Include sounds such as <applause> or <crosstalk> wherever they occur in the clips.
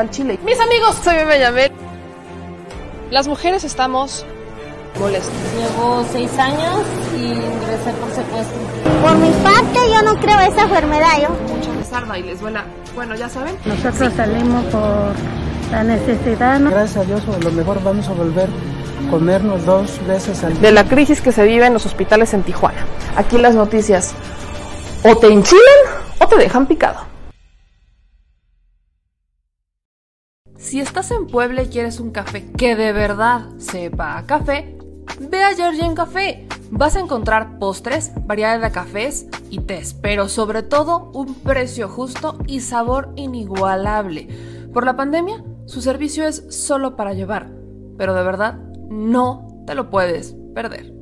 el chile. Mis amigos, soy Yamel. Las mujeres estamos molestas. Llevo seis años y ingresé por secuestro. Por mi parte, yo no creo esa enfermedad. Yo. Mucha rezarda y les duela. Bueno, ya saben. Nosotros salimos por la necesidad. ¿no? Gracias a Dios, a lo mejor vamos a volver a comernos dos veces al día. De la crisis que se vive en los hospitales en Tijuana. Aquí las noticias o te enchilan o te dejan picado. Si estás en Puebla y quieres un café que de verdad sepa a café, ve a Georgian Café. Vas a encontrar postres, variedad de cafés y tés, pero sobre todo un precio justo y sabor inigualable. Por la pandemia, su servicio es solo para llevar, pero de verdad no te lo puedes perder.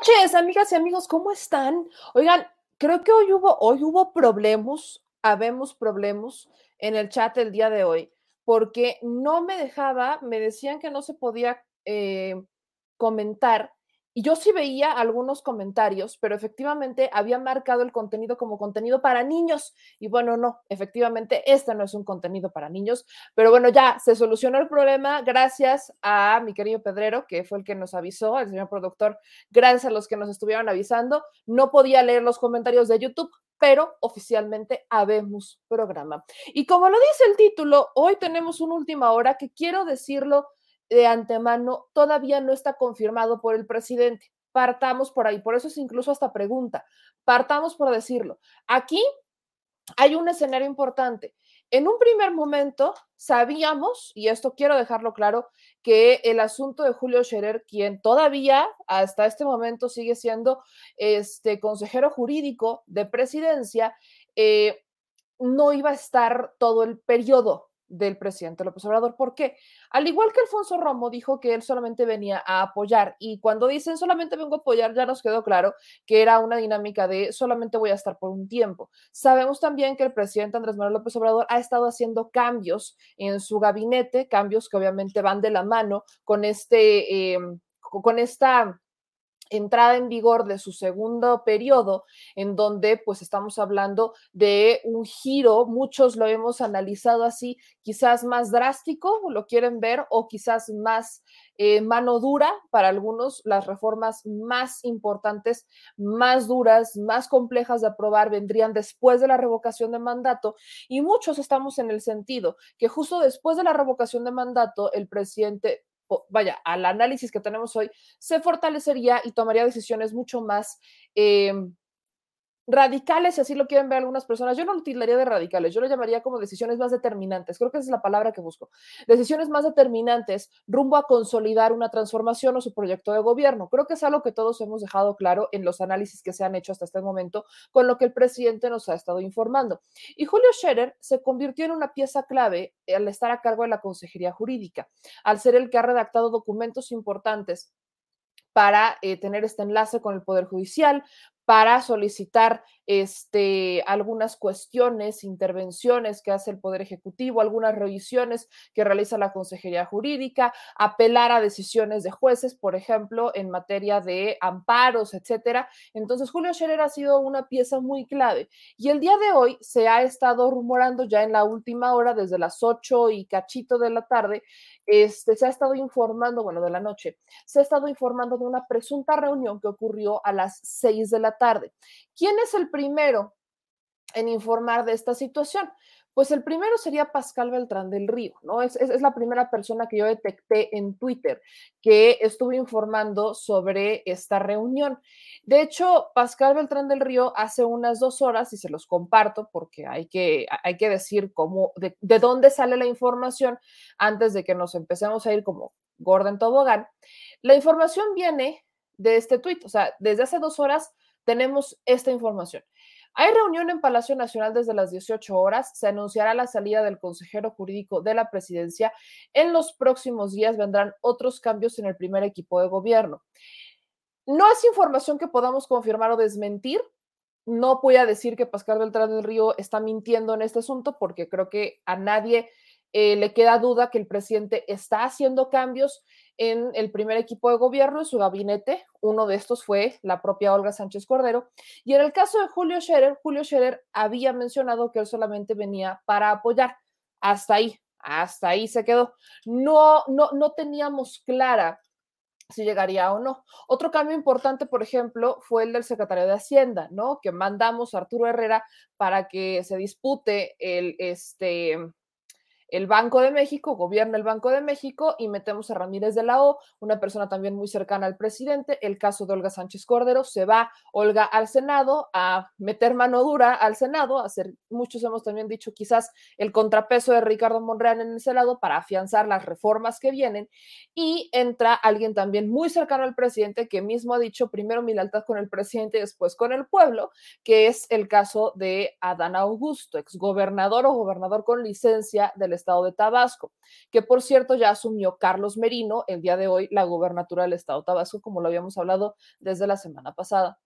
Noches, amigas y amigos, ¿cómo están? Oigan, creo que hoy hubo, hoy hubo problemas, habemos problemas en el chat el día de hoy, porque no me dejaba, me decían que no se podía eh, comentar. Yo sí veía algunos comentarios, pero efectivamente había marcado el contenido como contenido para niños. Y bueno, no, efectivamente, este no es un contenido para niños. Pero bueno, ya se solucionó el problema gracias a mi querido Pedrero, que fue el que nos avisó, el señor productor, gracias a los que nos estuvieron avisando. No podía leer los comentarios de YouTube, pero oficialmente habemos programa. Y como lo dice el título, hoy tenemos una última hora que quiero decirlo de antemano todavía no está confirmado por el presidente. Partamos por ahí, por eso es incluso esta pregunta. Partamos por decirlo. Aquí hay un escenario importante. En un primer momento sabíamos, y esto quiero dejarlo claro, que el asunto de Julio Scherer, quien todavía hasta este momento sigue siendo este consejero jurídico de presidencia, eh, no iba a estar todo el periodo del presidente López Obrador. ¿Por qué? Al igual que Alfonso Romo dijo que él solamente venía a apoyar y cuando dicen solamente vengo a apoyar, ya nos quedó claro que era una dinámica de solamente voy a estar por un tiempo. Sabemos también que el presidente Andrés Manuel López Obrador ha estado haciendo cambios en su gabinete, cambios que obviamente van de la mano con este, eh, con esta entrada en vigor de su segundo periodo, en donde pues estamos hablando de un giro, muchos lo hemos analizado así, quizás más drástico, lo quieren ver, o quizás más eh, mano dura para algunos, las reformas más importantes, más duras, más complejas de aprobar vendrían después de la revocación de mandato y muchos estamos en el sentido que justo después de la revocación de mandato el presidente vaya, al análisis que tenemos hoy, se fortalecería y tomaría decisiones mucho más eh, radicales, si así lo quieren ver algunas personas. Yo no lo de radicales, yo lo llamaría como decisiones más determinantes. Creo que esa es la palabra que busco. Decisiones más determinantes rumbo a consolidar una transformación o su proyecto de gobierno. Creo que es algo que todos hemos dejado claro en los análisis que se han hecho hasta este momento con lo que el presidente nos ha estado informando. Y Julio Scherer se convirtió en una pieza clave al estar a cargo de la Consejería Jurídica, al ser el que ha redactado documentos importantes para eh, tener este enlace con el Poder Judicial, para solicitar este, algunas cuestiones, intervenciones que hace el Poder Ejecutivo, algunas revisiones que realiza la Consejería Jurídica, apelar a decisiones de jueces, por ejemplo, en materia de amparos, etcétera. Entonces, Julio Scherer ha sido una pieza muy clave. Y el día de hoy se ha estado rumorando ya en la última hora, desde las 8 y cachito de la tarde, este, se ha estado informando, bueno, de la noche, se ha estado informando de una presunta reunión que ocurrió a las 6 de la tarde. ¿Quién es el primero en informar de esta situación? Pues el primero sería Pascal Beltrán del Río, ¿no? Es, es, la primera persona que yo detecté en Twitter que estuvo informando sobre esta reunión. De hecho, Pascal Beltrán del Río hace unas dos horas, y se los comparto porque hay que, hay que decir cómo, de, de dónde sale la información antes de que nos empecemos a ir como Gordon Tobogán. La información viene de este tuit. O sea, desde hace dos horas tenemos esta información. Hay reunión en Palacio Nacional desde las 18 horas. Se anunciará la salida del consejero jurídico de la presidencia. En los próximos días vendrán otros cambios en el primer equipo de gobierno. No es información que podamos confirmar o desmentir. No voy a decir que Pascal Beltrán del Río está mintiendo en este asunto porque creo que a nadie eh, le queda duda que el presidente está haciendo cambios en el primer equipo de gobierno, en su gabinete. Uno de estos fue la propia Olga Sánchez Cordero. Y en el caso de Julio Scherer, Julio Scherer había mencionado que él solamente venía para apoyar. Hasta ahí, hasta ahí se quedó. No, no, no teníamos clara si llegaría o no. Otro cambio importante, por ejemplo, fue el del secretario de Hacienda, ¿no? Que mandamos a Arturo Herrera para que se dispute el, este, el Banco de México, gobierna el Banco de México y metemos a Ramírez de la O, una persona también muy cercana al presidente. El caso de Olga Sánchez Cordero, se va Olga al Senado a meter mano dura al Senado, a hacer, muchos hemos también dicho quizás el contrapeso de Ricardo Monreal en el Senado para afianzar las reformas que vienen. Y entra alguien también muy cercano al presidente que mismo ha dicho primero mi lealtad con el presidente y después con el pueblo, que es el caso de Adán Augusto, exgobernador o gobernador con licencia del estado de Tabasco, que por cierto ya asumió Carlos Merino el día de hoy la gubernatura del estado de Tabasco, como lo habíamos hablado desde la semana pasada.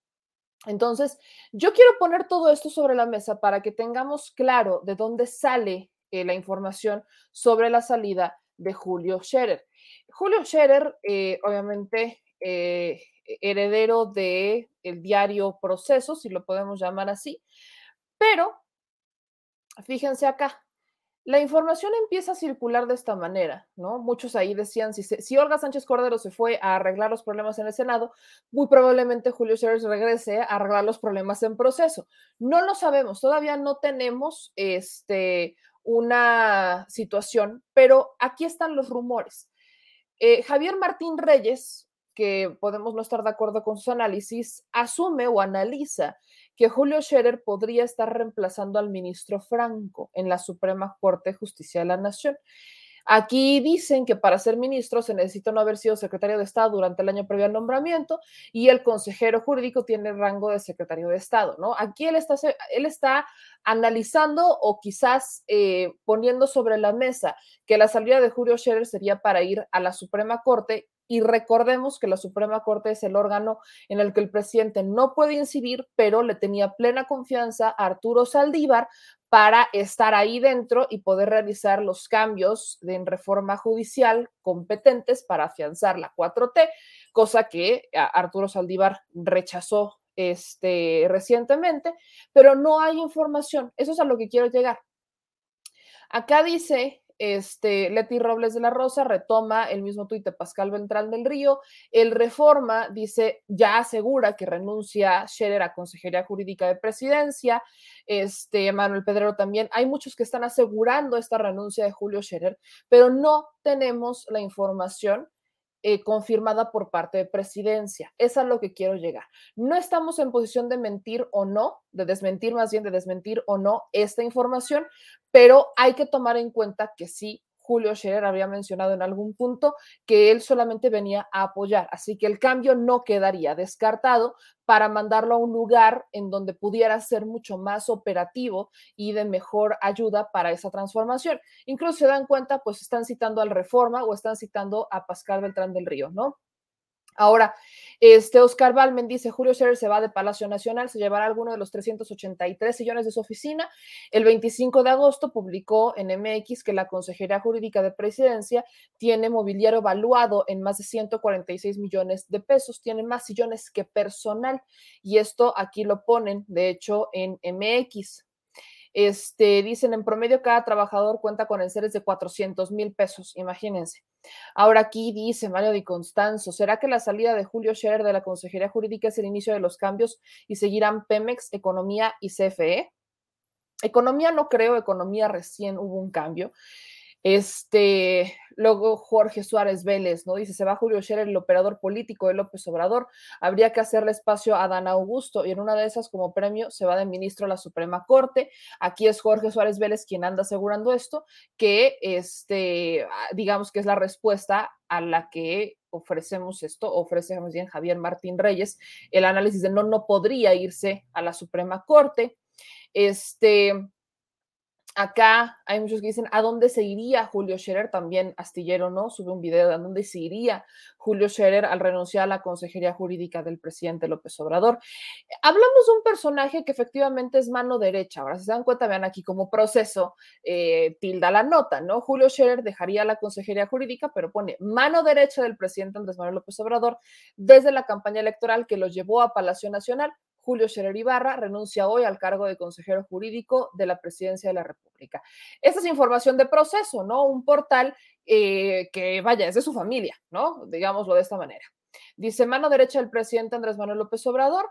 Entonces, yo quiero poner todo esto sobre la mesa para que tengamos claro de dónde sale eh, la información sobre la salida de Julio Scherer. Julio Scherer, eh, obviamente, eh, heredero de el diario Proceso, si lo podemos llamar así, pero fíjense acá, la información empieza a circular de esta manera, ¿no? Muchos ahí decían, si, si Olga Sánchez Cordero se fue a arreglar los problemas en el Senado, muy probablemente Julio Scherer regrese a arreglar los problemas en proceso. No lo sabemos, todavía no tenemos este, una situación, pero aquí están los rumores. Eh, Javier Martín Reyes, que podemos no estar de acuerdo con sus análisis, asume o analiza que Julio Scherer podría estar reemplazando al ministro Franco en la Suprema Corte de Justicia de la Nación. Aquí dicen que para ser ministro se necesita no haber sido secretario de Estado durante el año previo al nombramiento y el consejero jurídico tiene rango de secretario de Estado, ¿no? Aquí él está, él está analizando o quizás eh, poniendo sobre la mesa que la salida de Julio Scherer sería para ir a la Suprema Corte y recordemos que la Suprema Corte es el órgano en el que el presidente no puede incidir, pero le tenía plena confianza a Arturo Saldívar para estar ahí dentro y poder realizar los cambios en reforma judicial competentes para afianzar la 4T, cosa que Arturo Saldívar rechazó este, recientemente, pero no hay información. Eso es a lo que quiero llegar. Acá dice este, Leti Robles de la Rosa retoma el mismo tuit de Pascal Beltrán del Río. El Reforma dice, ya asegura que renuncia Scherer a Consejería Jurídica de Presidencia. Este, Manuel Pedrero también. Hay muchos que están asegurando esta renuncia de Julio Scherer, pero no tenemos la información eh, confirmada por parte de presidencia. Es a lo que quiero llegar. No estamos en posición de mentir o no, de desmentir más bien, de desmentir o no esta información, pero hay que tomar en cuenta que sí Julio Scherer había mencionado en algún punto que él solamente venía a apoyar, así que el cambio no quedaría descartado para mandarlo a un lugar en donde pudiera ser mucho más operativo y de mejor ayuda para esa transformación. Incluso se dan cuenta, pues están citando al Reforma o están citando a Pascal Beltrán del Río, ¿no? Ahora, este Oscar Balmen dice, Julio Scherer se va de Palacio Nacional, se llevará alguno de los 383 sillones de su oficina. El 25 de agosto publicó en MX que la Consejería Jurídica de Presidencia tiene mobiliario valuado en más de 146 millones de pesos, tiene más sillones que personal. Y esto aquí lo ponen, de hecho, en MX. Este, dicen, en promedio cada trabajador cuenta con enseres de 400 mil pesos, imagínense. Ahora aquí dice Mario Di Constanzo, ¿será que la salida de Julio Scherer de la Consejería Jurídica es el inicio de los cambios y seguirán Pemex, Economía y CFE? Economía no creo, economía recién hubo un cambio. Este, luego Jorge Suárez Vélez, ¿no? Dice, se va Julio Scherer, el operador político de López Obrador, habría que hacerle espacio a Dan Augusto y en una de esas como premio se va de ministro a la Suprema Corte. Aquí es Jorge Suárez Vélez quien anda asegurando esto, que este, ah, digamos que es la respuesta a la que ofrecemos esto, ofrece más bien Javier Martín Reyes el análisis de no, no podría irse a la Suprema Corte. Este, Acá hay muchos que dicen, ¿a dónde se iría Julio Scherer? También Astillero, ¿no? Sube un video de a dónde se iría Julio Scherer al renunciar a la consejería jurídica del presidente López Obrador. Hablamos de un personaje que efectivamente es mano derecha. Ahora, si se dan cuenta, vean aquí como proceso, eh, tilda la nota, ¿no? Julio Scherer dejaría la consejería jurídica, pero pone mano derecha del presidente Andrés Manuel López Obrador desde la campaña electoral que lo llevó a Palacio Nacional Julio Scherer Ibarra renuncia hoy al cargo de consejero jurídico de la presidencia de la República. Esta es información de proceso, ¿no? Un portal eh, que, vaya, es de su familia, ¿no? Digámoslo de esta manera. Dice mano derecha del presidente Andrés Manuel López Obrador,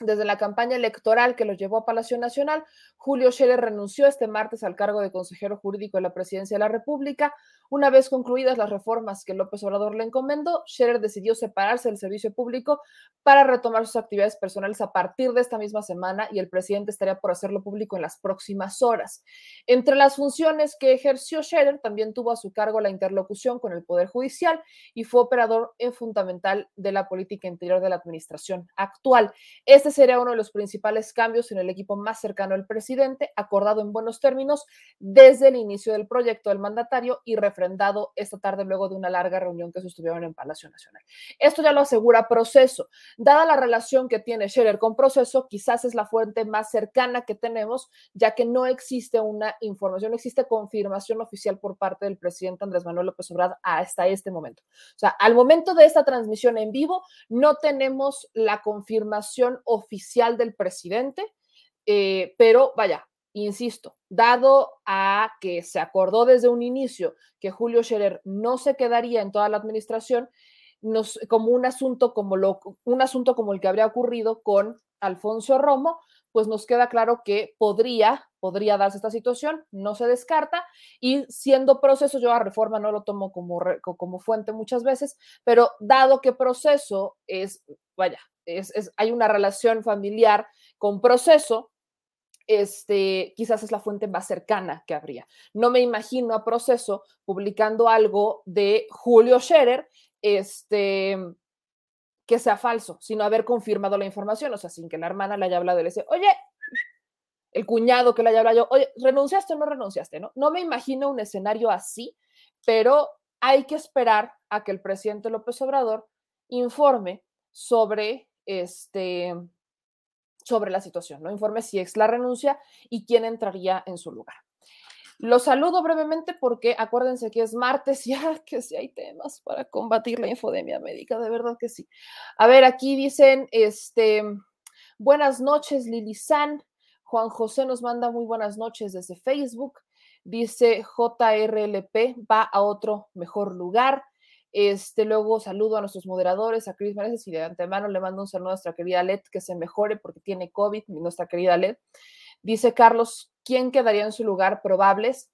desde la campaña electoral que lo llevó a Palacio Nacional, Julio Scherer renunció este martes al cargo de consejero jurídico de la Presidencia de la República. Una vez concluidas las reformas que López Obrador le encomendó, Scherer decidió separarse del servicio público para retomar sus actividades personales a partir de esta misma semana y el presidente estaría por hacerlo público en las próximas horas. Entre las funciones que ejerció Scherer, también tuvo a su cargo la interlocución con el Poder Judicial y fue operador fundamental de la política interior de la administración actual. Sería uno de los principales cambios en el equipo más cercano al presidente, acordado en buenos términos desde el inicio del proyecto del mandatario y refrendado esta tarde luego de una larga reunión que sostuvieron en Palacio Nacional. Esto ya lo asegura Proceso. Dada la relación que tiene Scherer con Proceso, quizás es la fuente más cercana que tenemos, ya que no existe una información, no existe confirmación oficial por parte del presidente Andrés Manuel López Obrador hasta este momento. O sea, al momento de esta transmisión en vivo, no tenemos la confirmación oficial del presidente, eh, pero vaya, insisto, dado a que se acordó desde un inicio que Julio Scherer no se quedaría en toda la administración, como un asunto como lo, un asunto como el que habría ocurrido con Alfonso Romo, pues nos queda claro que podría, podría darse esta situación, no se descarta, y siendo proceso, yo a reforma no lo tomo como, como fuente muchas veces, pero dado que proceso es, vaya, es, hay una relación familiar con proceso, este, quizás es la fuente más cercana que habría. No me imagino a proceso publicando algo de Julio Scherer, este, que sea falso, sino haber confirmado la información, o sea, sin que la hermana le haya hablado y le dice, oye, el cuñado que le haya hablado, oye, ¿renunciaste o no renunciaste? No, no me imagino un escenario así, pero hay que esperar a que el presidente López Obrador informe sobre este sobre la situación, ¿no? Informe si es la renuncia y quién entraría en su lugar. Lo saludo brevemente porque acuérdense que es martes <laughs> y ah, que si hay temas para combatir la infodemia médica, de verdad que sí. A ver, aquí dicen, este, buenas noches, Lili San. Juan José nos manda muy buenas noches desde Facebook. Dice JRLP, va a otro mejor lugar. Este, luego saludo a nuestros moderadores, a Cris Mereces y de antemano le mando un saludo a nuestra querida Led que se mejore porque tiene COVID, nuestra querida Led. Dice Carlos, ¿quién quedaría en su lugar? Probables.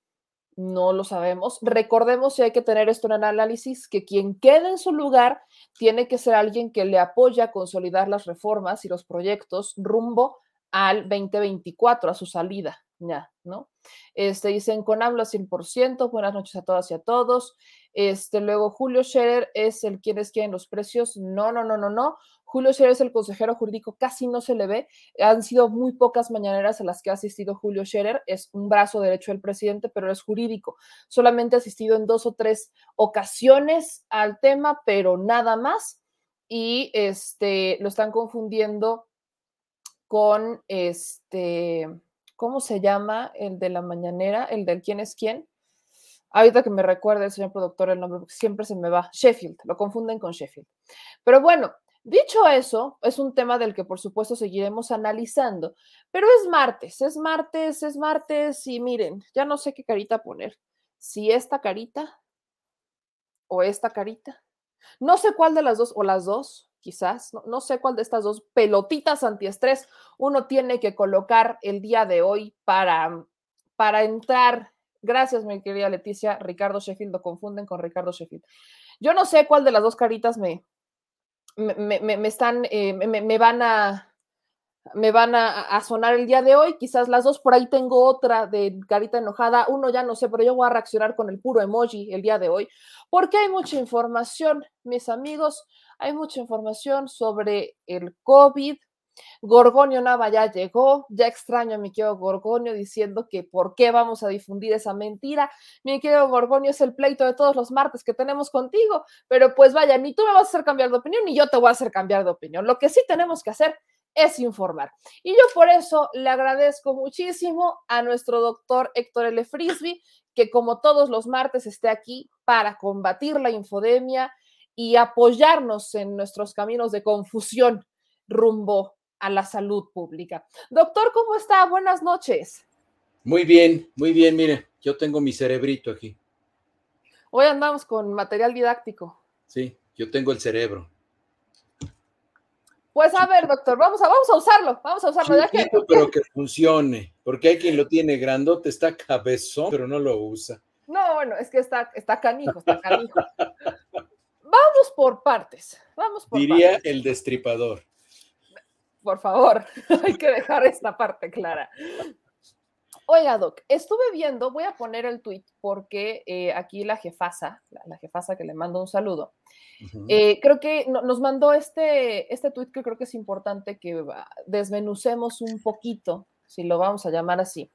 No lo sabemos. Recordemos si hay que tener esto en análisis, que quien quede en su lugar tiene que ser alguien que le apoya a consolidar las reformas y los proyectos rumbo al 2024, a su salida, ya, ¿no? Este, dicen con habla 100%, buenas noches a todas y a todos. Este, luego Julio Scherer es el quien es quien los precios. No, no, no, no, no. Julio Scherer es el consejero jurídico, casi no se le ve. Han sido muy pocas mañaneras a las que ha asistido Julio Scherer. Es un brazo derecho del presidente, pero es jurídico. Solamente ha asistido en dos o tres ocasiones al tema, pero nada más. Y este, lo están confundiendo con este, ¿cómo se llama? El de la mañanera, el del quién es quién Ahorita que me recuerde el señor productor el nombre, porque siempre se me va. Sheffield, lo confunden con Sheffield. Pero bueno, dicho eso, es un tema del que por supuesto seguiremos analizando. Pero es martes, es martes, es martes y miren, ya no sé qué carita poner. Si esta carita o esta carita. No sé cuál de las dos, o las dos, quizás, no, no, sé cuál de estas dos pelotitas antiestrés uno tiene que colocar el día de hoy para, para entrar Gracias, mi querida Leticia. Ricardo Sheffield lo confunden con Ricardo Sheffield. Yo no sé cuál de las dos caritas me, me, están, eh, me, van a, me van a, a, sonar el día de hoy, quizás las dos, por ahí tengo otra de carita enojada, uno ya no sé, pero yo voy a reaccionar con el puro emoji el día de hoy, porque hay mucha información, mis amigos, hay mucha información sobre el COVID. Gorgonio Nava ya llegó, ya extraño a mi querido Gorgonio diciendo que por qué vamos a difundir esa mentira. Mi querido Gorgonio es el pleito de todos los martes que tenemos contigo, pero pues vaya, ni tú me vas a hacer cambiar de opinión, ni yo te voy a hacer cambiar de opinión. Lo que sí tenemos que hacer es informar. Y yo por eso le agradezco muchísimo a nuestro doctor Héctor L. Frisby, que como todos los martes esté aquí para combatir la infodemia y apoyarnos en nuestros caminos de confusión rumbo a la salud pública. Doctor, ¿cómo está? Buenas noches. Muy bien, muy bien. Mire, yo tengo mi cerebrito aquí. Hoy andamos con material didáctico. Sí, yo tengo el cerebro. Pues a ver, doctor, vamos a, vamos a usarlo, vamos a usarlo. Ya que... Pero que funcione, porque hay quien lo tiene grandote, está cabezón, pero no lo usa. No, bueno, es que está, está canijo, está canijo. <laughs> vamos por partes, vamos por Diría partes. el destripador. Por favor, <laughs> hay que dejar esta parte clara. Oiga, Doc, estuve viendo, voy a poner el tweet porque eh, aquí la jefasa, la, la, jefasa que le mando un saludo, uh -huh. eh, creo que no, nos mandó este, este tweet que creo que es importante que desmenucemos un poquito, si lo vamos a llamar así,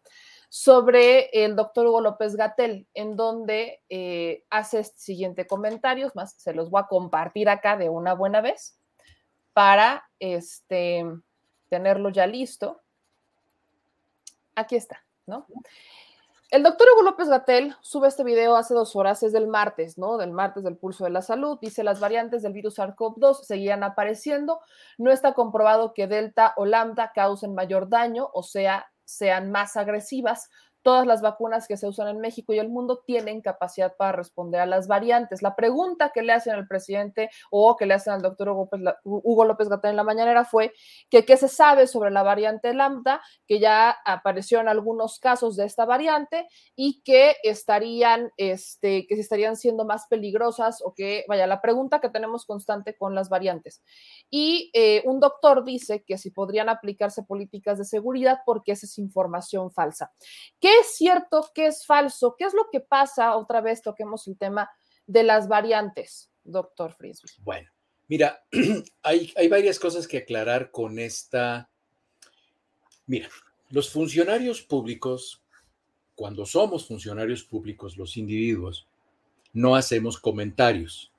sobre el doctor Hugo López Gatel, en donde eh, hace este siguiente comentario, más se los voy a compartir acá de una buena vez para este, tenerlo ya listo. Aquí está. ¿no? El doctor Hugo López Gatel sube este video hace dos horas, es del martes, ¿no? Del martes del pulso de la salud. Dice, las variantes del virus SARS-CoV-2 seguían apareciendo. No está comprobado que Delta o Lambda causen mayor daño, o sea, sean más agresivas. Todas las vacunas que se usan en México y el mundo tienen capacidad para responder a las variantes. La pregunta que le hacen al presidente o que le hacen al doctor Hugo López, Gatel en la mañanera fue que qué se sabe sobre la variante lambda, que ya apareció en algunos casos de esta variante y que estarían, este, que estarían siendo más peligrosas o que, vaya, la pregunta que tenemos constante con las variantes. Y eh, un doctor dice que si podrían aplicarse políticas de seguridad porque esa es información falsa. ¿Qué es cierto? ¿Qué es falso? ¿Qué es lo que pasa? Otra vez toquemos el tema de las variantes, doctor Frisby. Bueno, mira, <clears throat> hay, hay varias cosas que aclarar con esta. Mira, los funcionarios públicos, cuando somos funcionarios públicos, los individuos, no hacemos comentarios,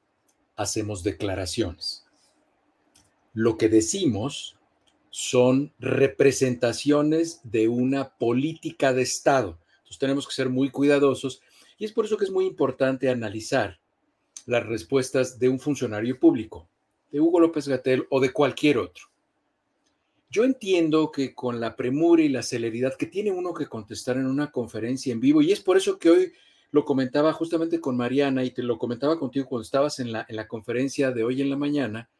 hacemos declaraciones. Lo que decimos son representaciones de una política de Estado. Entonces tenemos que ser muy cuidadosos y es por eso que es muy importante analizar las respuestas de un funcionario público, de Hugo López Gatel o de cualquier otro. Yo entiendo que con la premura y la celeridad que tiene uno que contestar en una conferencia en vivo, y es por eso que hoy lo comentaba justamente con Mariana y te lo comentaba contigo cuando estabas en la, en la conferencia de hoy en la mañana,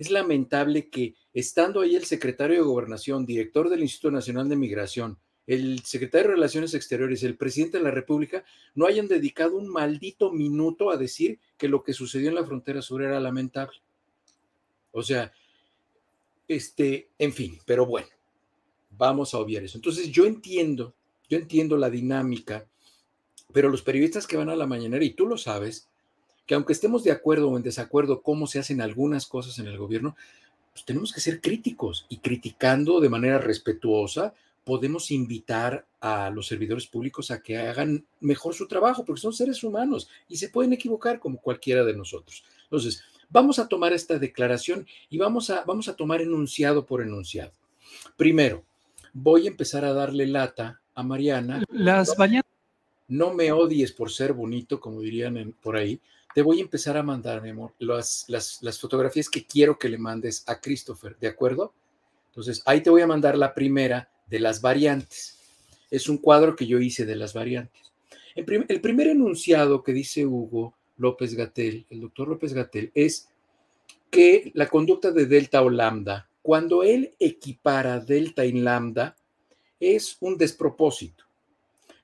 es lamentable que estando ahí el secretario de Gobernación, director del Instituto Nacional de Migración, el secretario de Relaciones Exteriores, el presidente de la República, no hayan dedicado un maldito minuto a decir que lo que sucedió en la frontera sur era lamentable. O sea, este, en fin, pero bueno, vamos a obviar eso. Entonces yo entiendo, yo entiendo la dinámica, pero los periodistas que van a la mañanera, y tú lo sabes, que aunque estemos de acuerdo o en desacuerdo cómo se hacen algunas cosas en el gobierno, pues tenemos que ser críticos y criticando de manera respetuosa podemos invitar a los servidores públicos a que hagan mejor su trabajo, porque son seres humanos y se pueden equivocar como cualquiera de nosotros. Entonces, vamos a tomar esta declaración y vamos a, vamos a tomar enunciado por enunciado. Primero, voy a empezar a darle lata a Mariana. Las variantes. No me odies por ser bonito, como dirían en, por ahí, te voy a empezar a mandar, mi amor, las, fotografías que quiero que le mandes a Christopher, ¿de acuerdo? Entonces, ahí te voy a mandar la primera de las variantes. Es un cuadro que yo hice de las variantes. El, el primer enunciado que dice Hugo López Gatel, el doctor López Gatel, es que la conducta de delta o lambda, cuando él equipara delta y lambda, es un despropósito.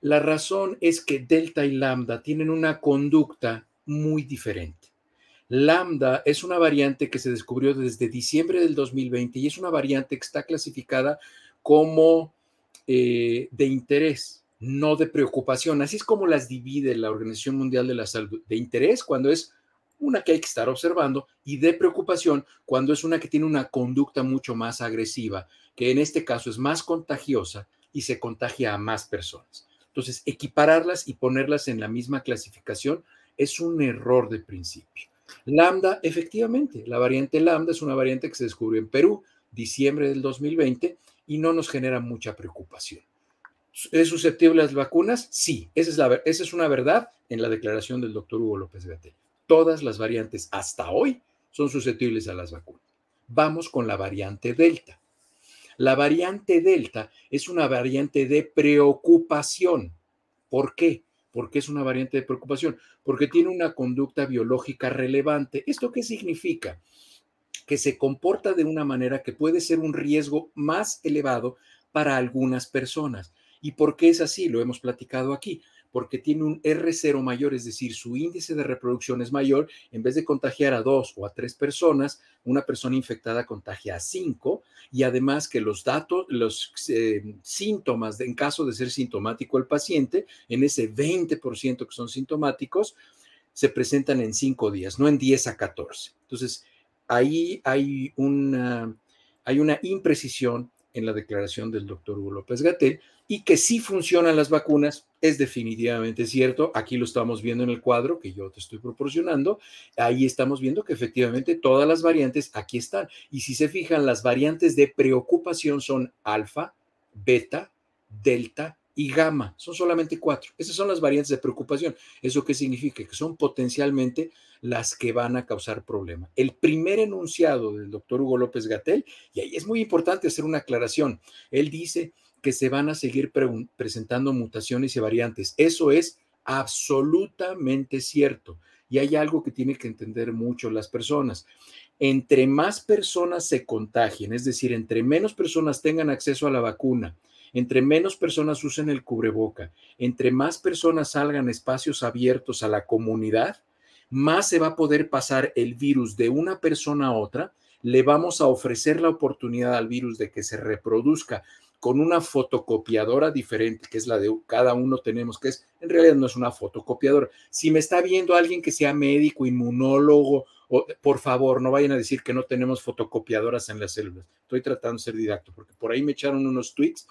La razón es que delta y lambda tienen una conducta muy diferente. Lambda es una variante que se descubrió desde diciembre del 2020 y es una variante que está clasificada como eh, de interés, no de preocupación. Así es como las divide la Organización Mundial de la Salud, de interés cuando es una que hay que estar observando y de preocupación cuando es una que tiene una conducta mucho más agresiva, que en este caso es más contagiosa y se contagia a más personas. Entonces, equipararlas y ponerlas en la misma clasificación es un error de principio. Lambda, efectivamente, la variante lambda es una variante que se descubrió en Perú, diciembre del 2020, y no nos genera mucha preocupación. ¿Es susceptible a las vacunas? Sí, esa es, una verdad en la declaración del doctor Hugo López Gatel. Todas las variantes hasta hoy son susceptibles a las vacunas. Vamos con la variante Delta. La variante Delta es una variante de preocupación. ¿Por qué? Porque es una variante de preocupación, porque tiene una conducta biológica relevante. ¿Esto qué significa? Que se comporta de una manera que puede ser un riesgo más elevado para algunas personas. ¿Y por qué es así? Lo hemos platicado aquí porque tiene un R0 mayor, es decir, su índice de reproducción es mayor, en vez de contagiar a dos o a tres personas, una persona infectada contagia a cinco, y además que los datos, los eh, síntomas, en caso de ser sintomático el paciente, en ese 20% que son sintomáticos, se presentan en cinco días, no en 10 a 14. Entonces, ahí hay una, hay una imprecisión en la declaración del doctor Hugo López Gatel y que sí funcionan las vacunas, es definitivamente cierto. Aquí lo estamos viendo en el cuadro que yo te estoy proporcionando. Ahí estamos viendo que efectivamente todas las variantes aquí están. Y si se fijan, las variantes de preocupación son alfa, beta, delta y gamma. Son solamente cuatro. Esas son las variantes de preocupación. ¿Eso qué significa? Que son potencialmente las que van a causar problema. El primer enunciado del doctor Hugo López Gatel, y ahí es muy importante hacer una aclaración, él dice que se van a seguir presentando mutaciones y variantes. Eso es absolutamente cierto. Y hay algo que tienen que entender mucho las personas. Entre más personas se contagien, es decir, entre menos personas tengan acceso a la vacuna, entre menos personas usen el cubreboca, entre más personas salgan espacios abiertos a la comunidad, más se va a poder pasar el virus de una persona a otra, le vamos a ofrecer la oportunidad al virus de que se reproduzca con una fotocopiadora diferente, que es la de cada uno tenemos, que es, en realidad no es una fotocopiadora. Si me está viendo alguien que sea médico, inmunólogo, o, por favor, no vayan a decir que no tenemos fotocopiadoras en las células. Estoy tratando de ser didacto, porque por ahí me echaron unos tweets,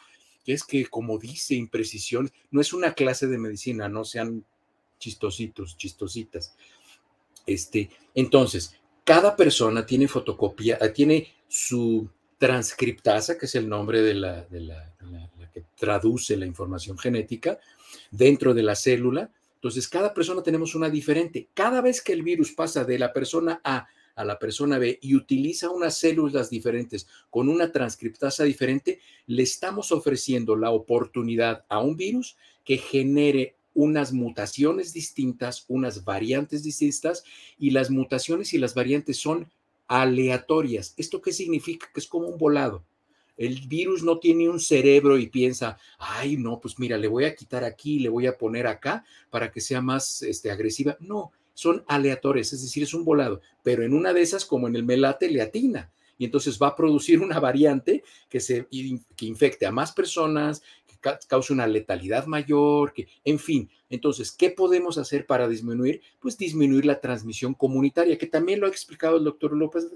es que, como dice, imprecisiones, no es una clase de medicina, no sean chistositos, chistositas. Este, entonces, cada persona tiene fotocopia, tiene su transcriptasa, que es el nombre de la, que traduce la información genética dentro de la célula. Entonces, cada persona tenemos una diferente. Cada vez que el virus pasa de la persona A a la persona B y utiliza unas células diferentes con una transcriptasa diferente, le estamos ofreciendo la oportunidad a un virus que genere unas mutaciones distintas, unas variantes distintas, y las mutaciones y las variantes son aleatorias. ¿Esto qué significa? Que es como un volado. El virus no tiene un cerebro y piensa, ay, no, pues mira, le voy a quitar aquí, le voy a poner acá para que sea más este, agresiva. No, son aleatorias, es decir, es un volado, pero en una de esas, como en el melate, le atina. Y entonces va a producir una variante que, se, que infecte a más personas, causa una letalidad mayor, que, en fin. Entonces, ¿qué podemos hacer para disminuir? Pues disminuir la transmisión comunitaria, que también lo ha explicado el doctor López.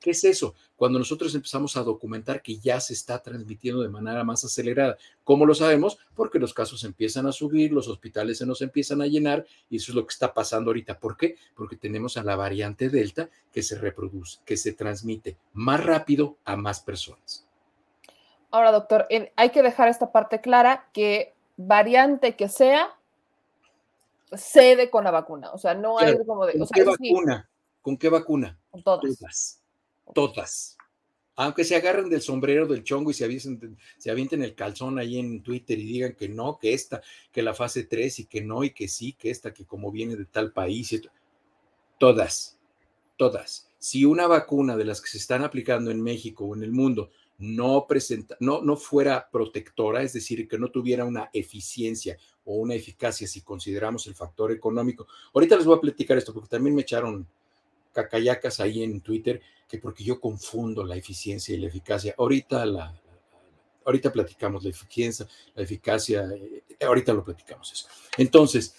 ¿Qué es eso? Cuando nosotros empezamos a documentar que ya se está transmitiendo de manera más acelerada. ¿Cómo lo sabemos? Porque los casos empiezan a subir, los hospitales se nos empiezan a llenar y eso es lo que está pasando ahorita. ¿Por qué? Porque tenemos a la variante Delta que se reproduce, que se transmite más rápido a más personas. Ahora, doctor, hay que dejar esta parte clara que variante que sea, cede con la vacuna. O sea, no hay como de. ¿Con qué vacuna? ¿Con qué vacuna? todas. Todas. Aunque se agarren del sombrero del chongo y se, avienten, se avienten el calzón ahí en Twitter y digan que no, que esta, que la fase 3 y que no, y que sí, que esta, que como viene de tal país. Y todas, todas. Si una vacuna de las que se están aplicando en México o en el mundo no, presenta, no, no fuera protectora, es decir, que no tuviera una eficiencia o una eficacia si consideramos el factor económico. Ahorita les voy a platicar esto porque también me echaron cacayacas ahí en Twitter que porque yo confundo la eficiencia y la eficacia. Ahorita la, ahorita platicamos la eficiencia, la eficacia, eh, ahorita lo platicamos eso. Entonces,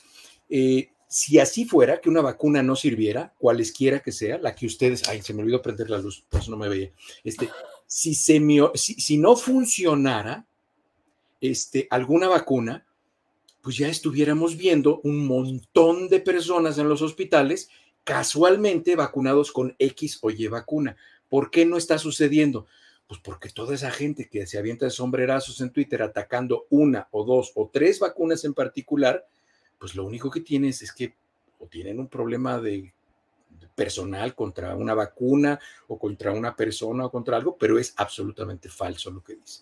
eh, si así fuera, que una vacuna no sirviera, cualesquiera que sea, la que ustedes, ay, se me olvidó prender la luz, por eso no me veía, este, si, no funcionara este, alguna vacuna, pues ya estuviéramos viendo un montón de personas en los hospitales casualmente vacunados con X o Y vacuna. ¿Por qué no está sucediendo? Pues porque toda esa gente que se avienta de sombrerazos en Twitter atacando una o dos o tres vacunas en particular, pues lo único que tienes es que o tienen un problema de personal contra una vacuna o contra una persona o contra algo, pero es absolutamente falso lo que dice.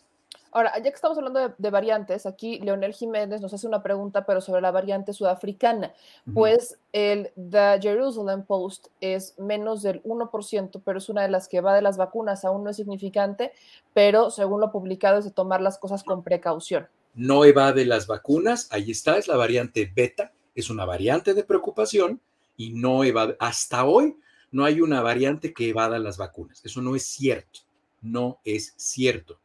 Ahora, ya que estamos hablando de, variantes, aquí Leonel Jiménez nos hace una pregunta, pero sobre la variante sudafricana. Pues el The Jerusalem Post es menos del 1%, pero es una de las que va de las vacunas, aún no es significante, pero según lo publicado es de tomar las cosas con precaución. No evade las vacunas, ahí está, es la variante beta, es una variante de preocupación y no evade. Hasta hoy no hay una variante que evada las vacunas. Eso no es cierto, no es cierto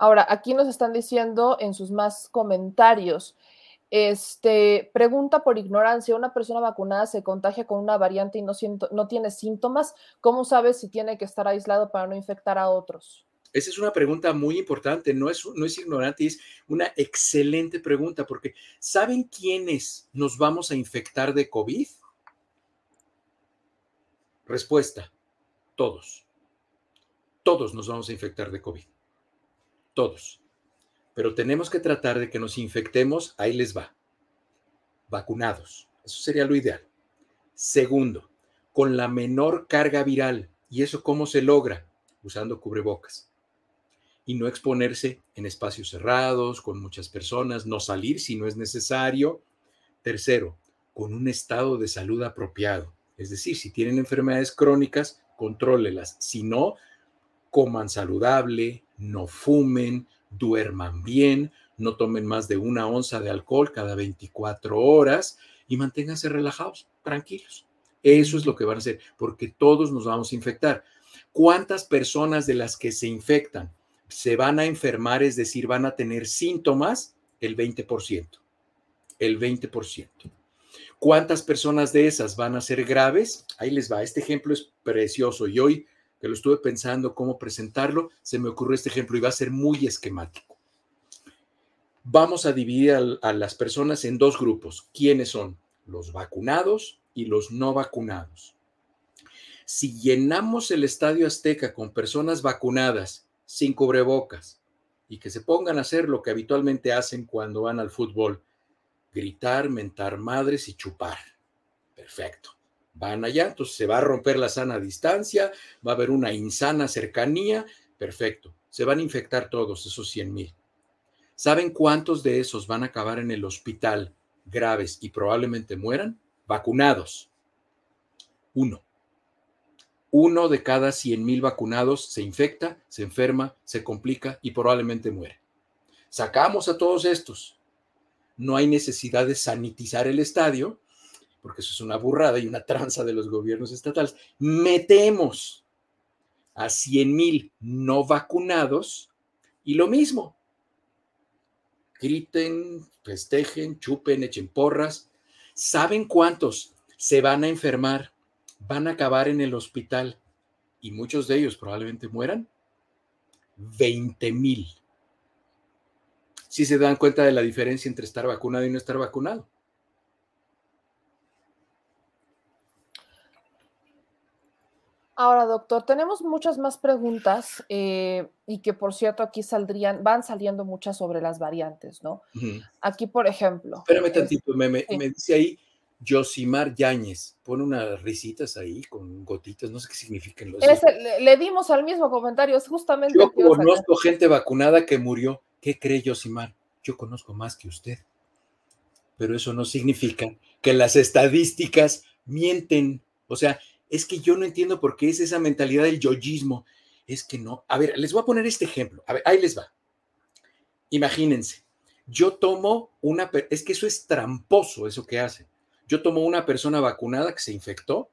Ahora, aquí nos están diciendo en sus más comentarios, este, pregunta por ignorancia, una persona vacunada se contagia con una variante y no, no tiene síntomas, ¿cómo sabes si tiene que estar aislado para no infectar a otros? Esa es una pregunta muy importante, no es, no es ignorante, es una excelente pregunta, porque ¿saben quiénes nos vamos a infectar de COVID? Respuesta, todos. Todos nos vamos a infectar de COVID todos. Pero tenemos que tratar de que nos infectemos, ahí les va, vacunados. Eso sería lo ideal. Segundo, con la menor carga viral. ¿Y eso cómo se logra? Usando cubrebocas. Y no exponerse en espacios cerrados, con muchas personas, no salir si no es necesario. Tercero, con un estado de salud apropiado. Es decir, si tienen enfermedades crónicas, contrólelas. Si no, coman saludable, no fumen, duerman bien, no tomen más de una onza de alcohol cada 24 horas y manténganse relajados, tranquilos. Eso es lo que van a hacer, porque todos nos vamos a infectar. ¿Cuántas personas de las que se infectan se van a enfermar, es decir, van a tener síntomas? El 20%. El 20%. ¿Cuántas personas de esas van a ser graves? Ahí les va. Este ejemplo es precioso y hoy que lo estuve pensando cómo presentarlo, se me ocurrió este ejemplo y va a ser muy esquemático. Vamos a dividir a, las personas en dos grupos. ¿Quiénes son? Los vacunados y los no vacunados. Si llenamos el estadio azteca con personas vacunadas sin cubrebocas y que se pongan a hacer lo que habitualmente hacen cuando van al fútbol, gritar, mentar madres y chupar. Perfecto van allá, entonces se va a romper la sana distancia, va a haber una insana cercanía, perfecto, se van a infectar todos esos 100 mil. ¿Saben cuántos de esos van a acabar en el hospital graves y probablemente mueran? Vacunados. Uno. Uno de cada 100 mil vacunados se infecta, se enferma, se complica y probablemente muere. Sacamos a todos estos. No hay necesidad de sanitizar el estadio, porque eso es una burrada y una tranza de los gobiernos estatales, metemos a 100 mil no vacunados y lo mismo. Griten, festejen, chupen, echen porras. ¿Saben cuántos se van a enfermar? Van a acabar en el hospital y muchos de ellos probablemente mueran. 20 mil. Si se dan cuenta de la diferencia entre estar vacunado y no estar vacunado. Ahora, doctor, tenemos muchas más preguntas eh, y que, por cierto, aquí saldrían, van saliendo muchas sobre las variantes, ¿no? Aquí, por ejemplo. Espérame tantito, me, me, dice ahí Josimar Yáñez, pone unas risitas ahí con gotitas, no sé qué significan los. le, le, dimos al mismo comentario, es justamente. Yo conozco gente vacunada que murió. ¿Qué cree Josimar? Yo conozco más que usted. Pero eso no significa que las estadísticas mienten. O sea, es que yo no entiendo por qué es esa mentalidad del yoyismo. Es que no. A ver, les voy a poner este ejemplo. A ver, ahí les va. Imagínense, yo tomo una, es que eso es tramposo, eso que hace. Yo tomo una persona vacunada que se infectó,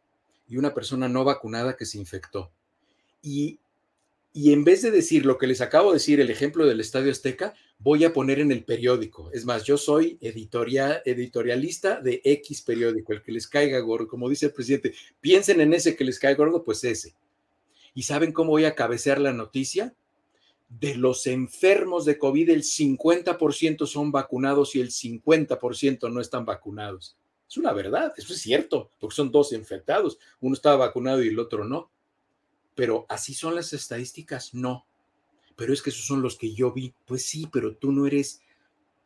y una persona no vacunada que se infectó. Y, y en vez de decir lo que les acabo de decir, el ejemplo del Estadio Azteca, voy a poner en el periódico. Es más, yo soy editorial, editorialista de X periódico, el que les caiga gordo, como dice el presidente, piensen en ese que les caiga gordo, pues ese. ¿Y saben cómo voy a cabecear la noticia? De los enfermos de COVID, el 50% son vacunados y el 50% no están vacunados. Es una verdad, eso es cierto, porque son dos infectados, uno estaba vacunado y el otro no. Pero así son las estadísticas, no. Pero es que esos son los que yo vi. Pues sí, pero tú no eres,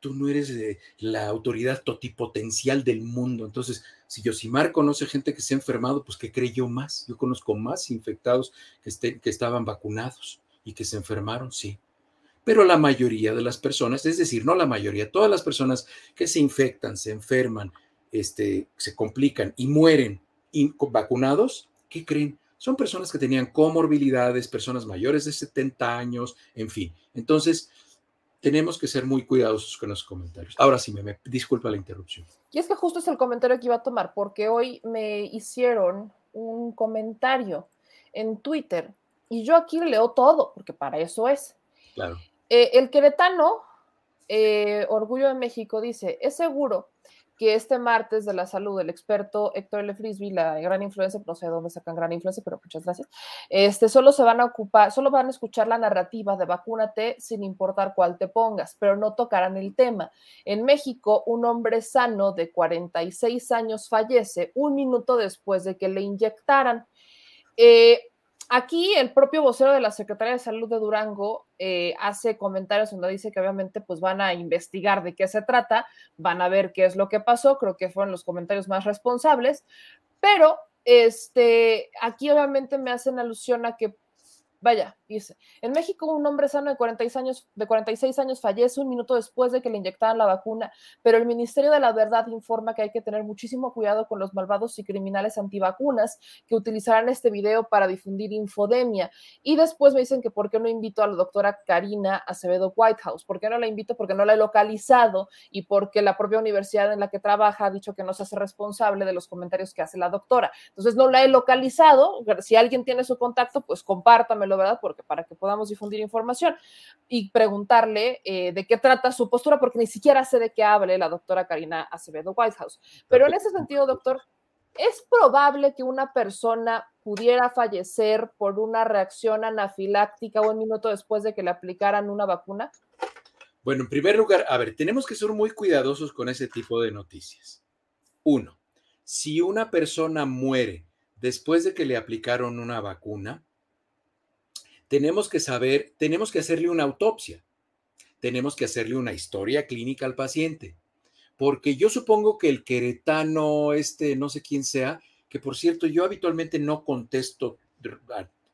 tú no eres eh, la autoridad totipotencial del mundo. Entonces, si Yosimar conoce gente que se ha enfermado, pues que cree yo más. Yo conozco más infectados que, estén, que estaban vacunados y que se enfermaron, sí. Pero la mayoría de las personas, es decir, no la mayoría, todas las personas que se infectan, se enferman, este, se complican y mueren vacunados, ¿qué creen? Son personas que tenían comorbilidades, personas mayores de 70 años, en fin. Entonces, tenemos que ser muy cuidadosos con los comentarios. Ahora sí, me, me, disculpa la interrupción. Y es que justo es el comentario que iba a tomar, porque hoy me hicieron un comentario en Twitter y yo aquí leo todo, porque para eso es. Claro. Eh, el queretano, eh, Orgullo de México, dice, es seguro que este martes de la salud, el experto Héctor L. Frisby, la gran influencia, no sé de dónde sacan gran influencia, pero muchas gracias, este, solo se van a ocupar, solo van a escuchar la narrativa de vacúnate sin importar cuál te pongas, pero no tocarán el tema. En México, un hombre sano de 46 años fallece un minuto después de que le inyectaran. Eh, Aquí el propio vocero de la Secretaría de Salud de Durango eh, hace comentarios donde dice que obviamente pues van a investigar de qué se trata, van a ver qué es lo que pasó, creo que fueron los comentarios más responsables, pero este, aquí obviamente me hacen alusión a que Vaya, dice, en México un hombre sano de 46 años, de 46 años fallece un minuto después de que le inyectaran la vacuna, pero el Ministerio de la Verdad informa que hay que tener muchísimo cuidado con los malvados y criminales antivacunas que utilizarán este video para difundir infodemia. Y después me dicen que por qué no invito a la doctora Karina Acevedo Whitehouse. ¿Por qué no la invito? Porque no la he localizado y porque la propia universidad en la que trabaja ha dicho que no se hace responsable de los comentarios que hace la doctora. Entonces no la he localizado. Si alguien tiene su contacto, pues compártamelo ¿verdad? Porque para que podamos difundir información y preguntarle eh, de qué trata su postura, porque ni siquiera sé de qué hable la doctora Karina Acevedo Whitehouse. Pero en ese sentido, doctor, ¿es probable que una persona pudiera fallecer por una reacción anafiláctica un minuto después de que le aplicaran una vacuna? Bueno, en primer lugar, a ver, tenemos que ser muy cuidadosos con ese tipo de noticias. Uno, si una persona muere después de que le aplicaron una vacuna, tenemos que saber, tenemos que hacerle una autopsia, tenemos que hacerle una historia clínica al paciente, porque yo supongo que el queretano, este, no sé quién sea, que por cierto, yo habitualmente no contesto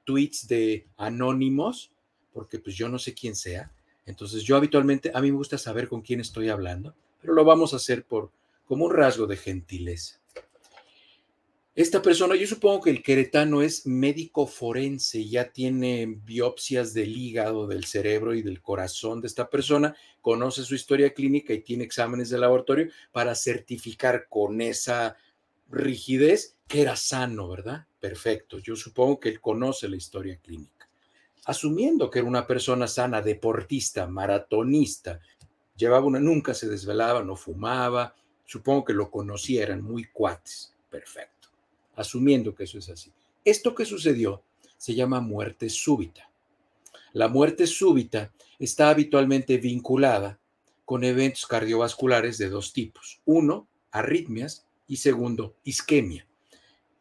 tweets de anónimos, porque pues yo no sé quién sea, entonces yo habitualmente, a mí me gusta saber con quién estoy hablando, pero lo vamos a hacer por como un rasgo de gentileza. Esta persona, yo supongo que el queretano es médico forense, ya tiene biopsias del hígado, del cerebro y del corazón de esta persona, conoce su historia clínica y tiene exámenes de laboratorio para certificar con esa rigidez que era sano, ¿verdad? Perfecto, yo supongo que él conoce la historia clínica. Asumiendo que era una persona sana, deportista, maratonista, llevaba una, nunca se desvelaba, no fumaba, supongo que lo conocía, eran muy cuates. Perfecto asumiendo que eso es así. Esto que sucedió se llama muerte súbita. La muerte súbita está habitualmente vinculada con eventos cardiovasculares de dos tipos. Uno, arritmias y segundo, isquemia.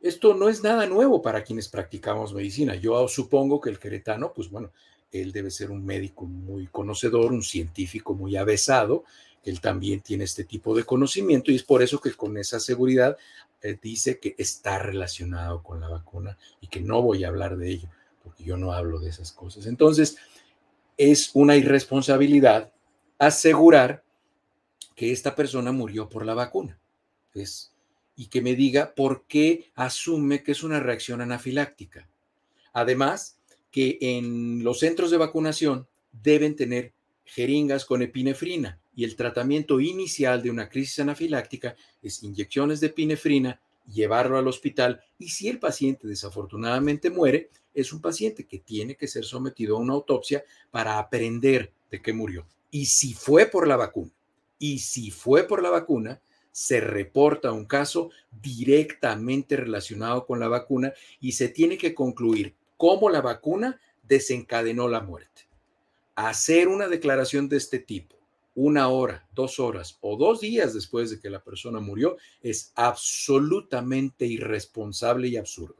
Esto no es nada nuevo para quienes practicamos medicina. Yo supongo que el queretano, pues bueno, él debe ser un médico muy conocedor, un científico muy avesado, él también tiene este tipo de conocimiento y es por eso que con esa seguridad eh, dice que está relacionado con la vacuna y que no voy a hablar de ello, porque yo no hablo de esas cosas. Entonces, es una irresponsabilidad asegurar que esta persona murió por la vacuna. Es, y que me diga por qué asume que es una reacción anafiláctica. Además, que en los centros de vacunación deben tener jeringas con epinefrina y el tratamiento inicial de una crisis anafiláctica es inyecciones de epinefrina llevarlo al hospital y si el paciente desafortunadamente muere, es un paciente que tiene que ser sometido a una autopsia para aprender de qué murió. Y si fue por la vacuna, y si fue por la vacuna, se reporta un caso directamente relacionado con la vacuna y se tiene que concluir cómo la vacuna desencadenó la muerte. Hacer una declaración de este tipo una hora, dos horas o dos días después de que la persona murió es absolutamente irresponsable y absurdo.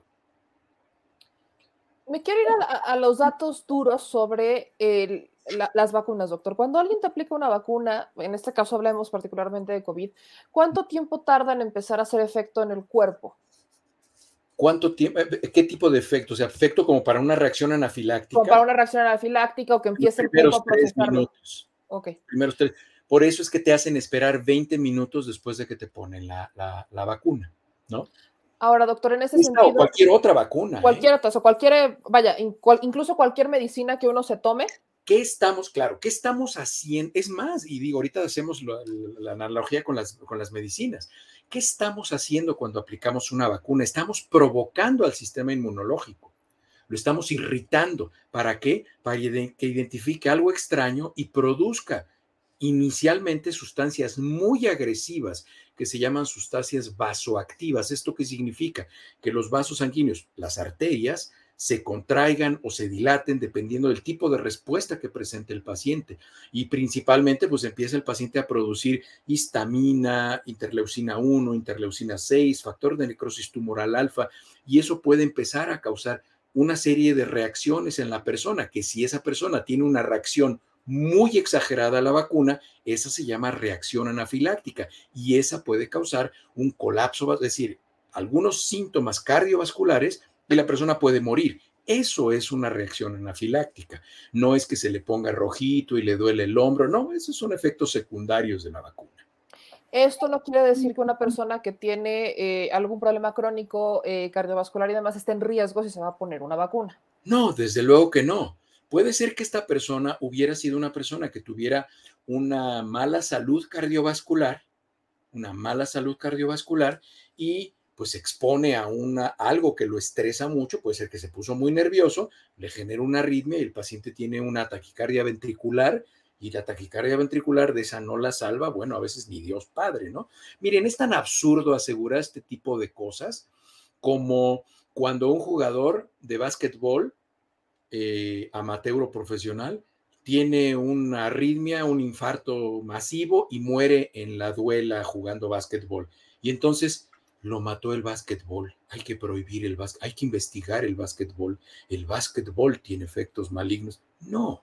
Me quiero ir a, los datos duros sobre las vacunas, doctor. Cuando alguien te aplica una vacuna, en este caso hablemos particularmente de COVID, ¿cuánto tiempo tarda en empezar a hacer efecto en el cuerpo? ¿Cuánto tiempo? Eh, ¿Qué tipo de efecto? O sea, efecto como para una reacción anafiláctica. Como para una reacción anafiláctica o que empiece el cuerpo a procesarlo. Ok. Primeros tres. Por eso es que te hacen esperar 20 minutos después de que te ponen la, vacuna, ¿no? Ahora, doctor, en ese sentido. O cualquier otra vacuna. ¿eh? Cualquier otra, o cualquier, vaya, incluso cualquier medicina que uno se tome. ¿Qué estamos, claro, qué estamos haciendo? Es más, y digo, ahorita hacemos la, analogía con las, con las medicinas. ¿Qué estamos haciendo cuando aplicamos una vacuna? Estamos provocando al sistema inmunológico lo estamos irritando. ¿Para qué? Para que identifique algo extraño y produzca inicialmente sustancias muy agresivas que se llaman sustancias vasoactivas. ¿Esto qué significa? Que los vasos sanguíneos, las arterias, se contraigan o se dilaten dependiendo del tipo de respuesta que presente el paciente. Y principalmente, pues empieza el paciente a producir histamina, interleucina 1, interleucina 6, factor de necrosis tumoral alfa, y eso puede empezar a causar una serie de reacciones en la persona, que si esa persona tiene una reacción muy exagerada a la vacuna, esa se llama reacción anafiláctica y esa puede causar un colapso, es decir, algunos síntomas cardiovasculares y la persona puede morir. Eso es una reacción anafiláctica. No es que se le ponga rojito y le duele el hombro, no, esos son efectos secundarios de la vacuna. Esto no quiere decir que una persona que tiene eh, algún problema crónico eh, cardiovascular y demás esté en riesgo si se va a poner una vacuna. No, desde luego que no. Puede ser que esta persona hubiera sido una persona que tuviera una mala salud cardiovascular, una mala salud cardiovascular y pues expone a una, algo que lo estresa mucho, puede ser que se puso muy nervioso, le genera una arritmia y el paciente tiene una taquicardia ventricular y la taquicardia ventricular de esa no la salva, bueno, a veces ni Dios Padre, ¿no? Miren, es tan absurdo asegurar este tipo de cosas como cuando un jugador de básquetbol, eh, amateur o profesional, tiene una arritmia, un infarto masivo y muere en la duela jugando básquetbol. Y entonces lo mató el básquetbol. Hay que prohibir el básquet, hay que investigar el básquetbol. El básquetbol tiene efectos malignos. No,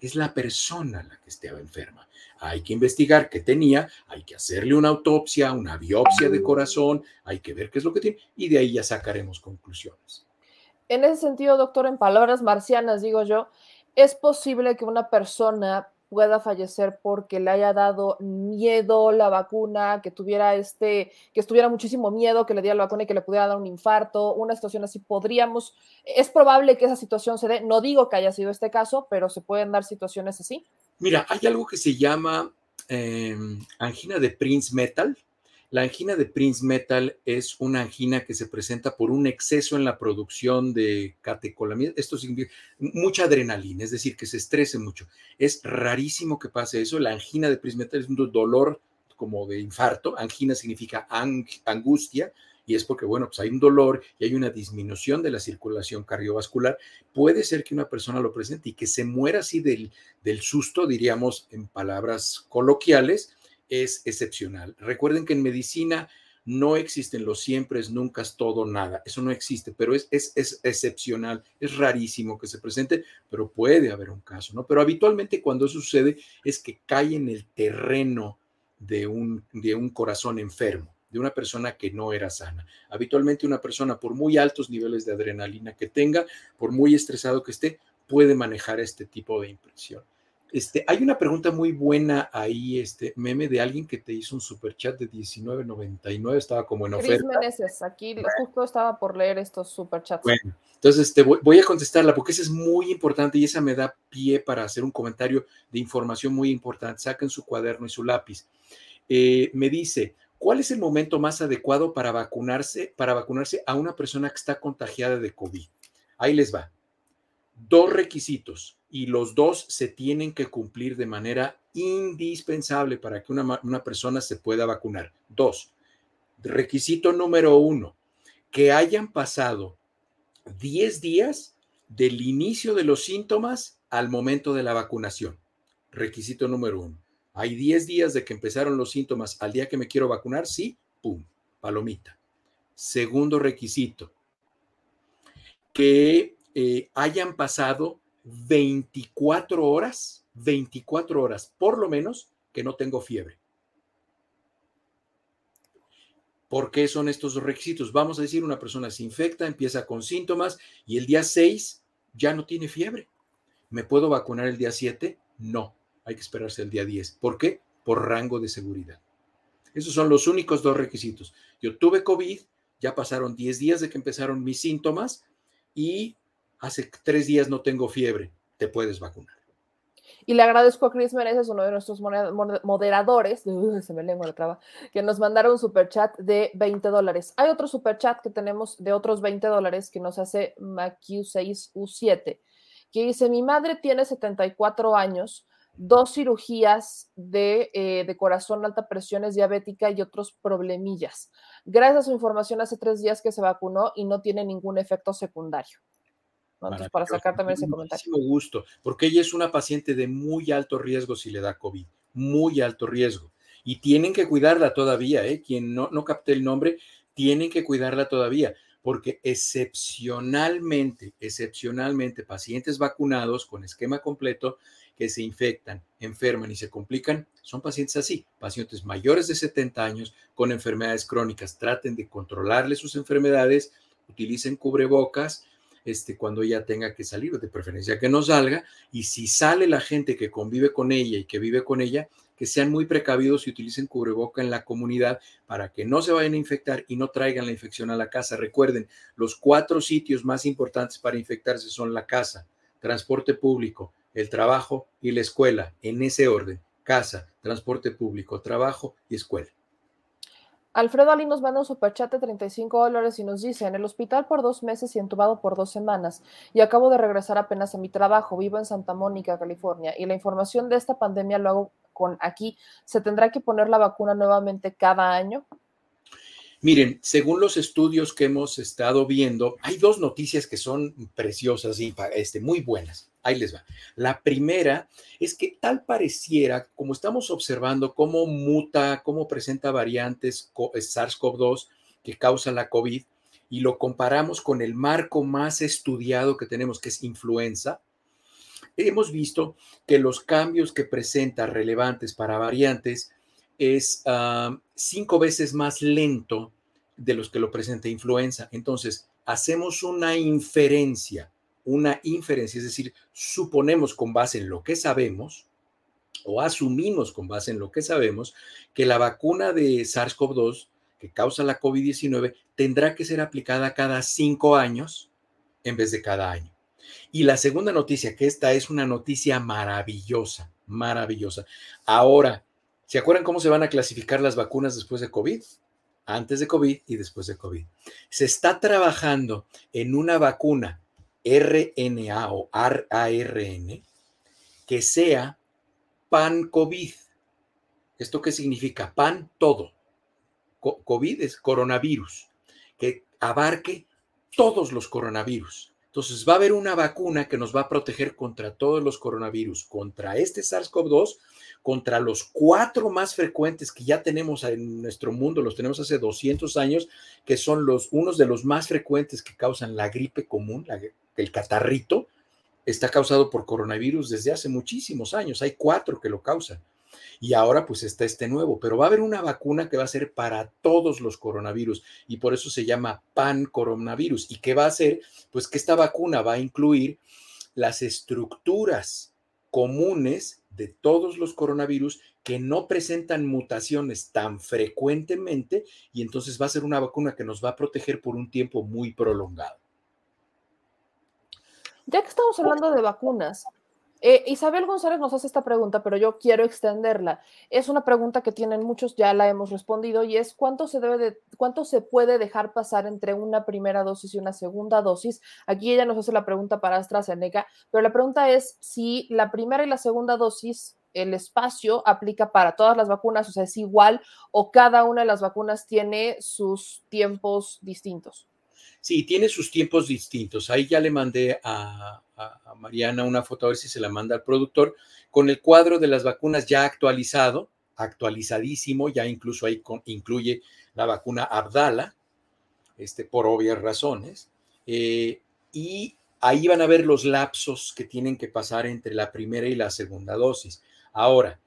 es la persona la que estaba enferma. Hay que investigar qué tenía, hay que hacerle una autopsia, una biopsia de corazón, hay que ver qué es lo que tiene y de ahí ya sacaremos conclusiones. En ese sentido, doctor, en palabras marcianas, digo yo, ¿es posible que una persona pueda fallecer porque le haya dado miedo la vacuna, que tuviera este, que estuviera muchísimo miedo, que le diera la vacuna y que le pudiera dar un infarto, una situación así, podríamos, es probable que esa situación se dé, no digo que haya sido este caso, pero se pueden dar situaciones así. Mira, hay algo que se llama em, angina de Prince Metal, la angina de Prince Metal es una angina que se presenta por un exceso en la producción de catecolamina. Esto significa mucha adrenalina, es decir, que se estrese mucho. Es rarísimo que pase eso. La angina de Prince Metal es un dolor como de infarto. Angina significa angustia y es porque, bueno, pues hay un dolor y hay una disminución de la circulación cardiovascular. Puede ser que una persona lo presente y que se muera así del, del susto, diríamos en palabras coloquiales, es excepcional. Recuerden que en medicina no existen los siempre, nunca, todo, nada. Eso no existe, pero es, es, es, excepcional, es rarísimo que se presente, pero puede haber un caso, ¿no? Pero habitualmente cuando eso sucede es que cae en el terreno de un, de un corazón enfermo, de una persona que no era sana. Habitualmente una persona, por muy altos niveles de adrenalina que tenga, por muy estresado que esté, puede manejar este tipo de impresión. Este, hay una pregunta muy buena ahí, este meme de alguien que te hizo un super chat de 19.99, estaba como en oferta. Meneses, aquí justo estaba por leer estos super chats. Bueno, entonces este, voy, a contestarla porque esa es muy importante y esa me da pie para hacer un comentario de información muy importante. Saquen su cuaderno y su lápiz. Eh, me dice, ¿Cuál es el momento más adecuado para vacunarse, para vacunarse a una persona que está contagiada de COVID? Ahí les va. Dos requisitos y los dos se tienen que cumplir de manera indispensable para que una, una persona se pueda vacunar. Dos, requisito número uno, que hayan pasado 10 días del inicio de los síntomas al momento de la vacunación. Requisito número uno. Hay 10 días de que empezaron los síntomas al día que me quiero vacunar, sí, pum, palomita. Segundo requisito, que eh, hayan pasado 24 horas, 24 horas por lo menos, que no tengo fiebre. ¿Por qué son estos requisitos? Vamos a decir, una persona se infecta, empieza con síntomas y el día 6 ya no tiene fiebre. ¿Me puedo vacunar el día 7? No, hay que esperarse el día 10. ¿Por qué? Por rango de seguridad. Esos son los únicos dos requisitos. Yo tuve COVID, ya pasaron 10 días de que empezaron mis síntomas y hace tres días no tengo fiebre. Te puedes vacunar. Y le agradezco a Chris Meneses, uno de nuestros moderadores, <laughs> se me lengua la traba, que nos mandaron un superchat de 20 dólares. Hay otro superchat que tenemos de otros 20 dólares que nos hace MaQ6U7, que dice, mi madre tiene 74 años, dos cirugías de, eh, de corazón, alta presión, es diabética y otros problemillas. Gracias a su información hace tres días que se vacunó y no tiene ningún efecto secundario para sacar también ese comentario. gusto, porque ella es una paciente de muy alto riesgo si le da COVID, muy alto riesgo. Y tienen que cuidarla todavía, ¿eh? Quien no, no capte el nombre, tienen que cuidarla todavía, porque excepcionalmente, excepcionalmente, pacientes vacunados con esquema completo que se infectan, enferman y se complican, son pacientes así, pacientes mayores de 70 años con enfermedades crónicas. Traten de controlarle sus enfermedades, utilicen cubrebocas, este, cuando ella tenga que salir, de preferencia que no salga, y si sale la gente que convive con ella y que vive con ella, que sean muy precavidos y utilicen cubreboca en la comunidad para que no se vayan a infectar y no traigan la infección a la casa. Recuerden, los cuatro sitios más importantes para infectarse son la casa, transporte público, el trabajo y la escuela, en ese orden, casa, transporte público, trabajo y escuela. Alfredo Ali nos manda un superchat de 35 dólares y nos dice, en el hospital por dos meses y entubado por dos semanas y acabo de regresar apenas a mi trabajo, vivo en Santa Mónica, California, y la información de esta pandemia lo hago con aquí. ¿Se tendrá que poner la vacuna nuevamente cada año? Miren, según los estudios que hemos estado viendo, hay dos noticias que son preciosas y este, muy buenas. Ahí les va. La primera es que tal pareciera, como estamos observando cómo muta, cómo presenta variantes eh, SARS-CoV-2 que causa la COVID, y lo comparamos con el marco más estudiado que tenemos, que es influenza, hemos visto que los cambios que presenta relevantes para variantes es ah, cinco veces más lento de los que lo presenta influenza. Entonces, hacemos una inferencia, una inferencia, es decir, suponemos con base en lo que sabemos o asumimos con base en lo que sabemos que la vacuna de SARS-CoV-2 que causa la COVID-19 tendrá que ser aplicada cada cinco años en vez de cada año. Y la segunda noticia, que esta es una noticia maravillosa, maravillosa. Ahora, ¿Se acuerdan cómo se van a clasificar las vacunas después de COVID? Antes de COVID y después de COVID. Se está trabajando en una vacuna RNA o ARN que sea pan-COVID. ¿Esto qué significa? Pan todo. COVID es coronavirus, que abarque todos los coronavirus. Entonces va a haber una vacuna que nos va a proteger contra todos los coronavirus, contra este SARS-CoV-2 contra los cuatro más frecuentes que ya tenemos en nuestro mundo, los tenemos hace 200 años, que son los, unos de los más frecuentes que causan la gripe común, el catarrito, está causado por coronavirus desde hace muchísimos años, hay cuatro que lo causan. Y ahora pues está este nuevo, pero va a haber una vacuna que va a ser para todos los coronavirus y por eso se llama pan coronavirus. ¿Y qué va a hacer? Pues que esta vacuna va a incluir las estructuras comunes de todos los coronavirus que no presentan mutaciones tan frecuentemente y entonces va a ser una vacuna que nos va a proteger por un tiempo muy prolongado. Ya que estamos hablando de vacunas, Eh, Isabel González nos hace esta pregunta, pero yo quiero extenderla. Es una pregunta que tienen muchos, ya la hemos respondido, y es cuánto se debe de, cuánto se puede dejar pasar entre una primera dosis y una segunda dosis. Aquí ella nos hace la pregunta para AstraZeneca, pero la pregunta es si la primera y la segunda dosis el espacio aplica para todas las vacunas, o sea, es igual o cada una de las vacunas tiene sus tiempos distintos. Sí, tiene sus tiempos distintos. Ahí ya le mandé a, Mariana una foto, a ver si se la manda al productor, con el cuadro de las vacunas ya actualizado, actualizadísimo, ya incluso ahí con, incluye la vacuna Abdala, este, por obvias razones. Eh, y ahí van a ver los lapsos que tienen que pasar entre la primera y la segunda dosis. Ahora,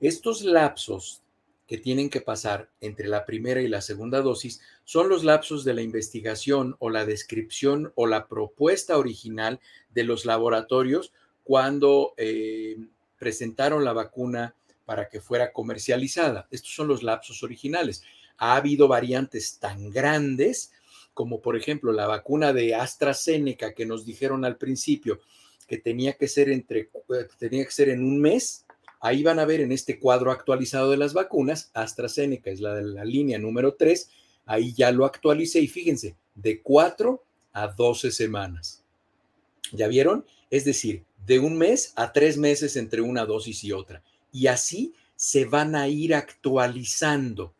estos lapsos que tienen que pasar entre la primera y la segunda dosis son los lapsos de la investigación o la descripción o la propuesta original de los laboratorios cuando eh, presentaron la vacuna para que fuera comercializada. Estos son los lapsos originales. Ha habido variantes tan grandes como por ejemplo la vacuna de AstraZeneca que nos dijeron al principio que tenía que ser entre tenía que ser en un mes Ahí van a ver en este cuadro actualizado de las vacunas, AstraZeneca es la de la línea número 3, ahí ya lo actualicé y fíjense, de 4 a 12 semanas. ¿Ya vieron? Es decir, de un mes a tres meses entre una dosis y otra. Y así se van a ir actualizando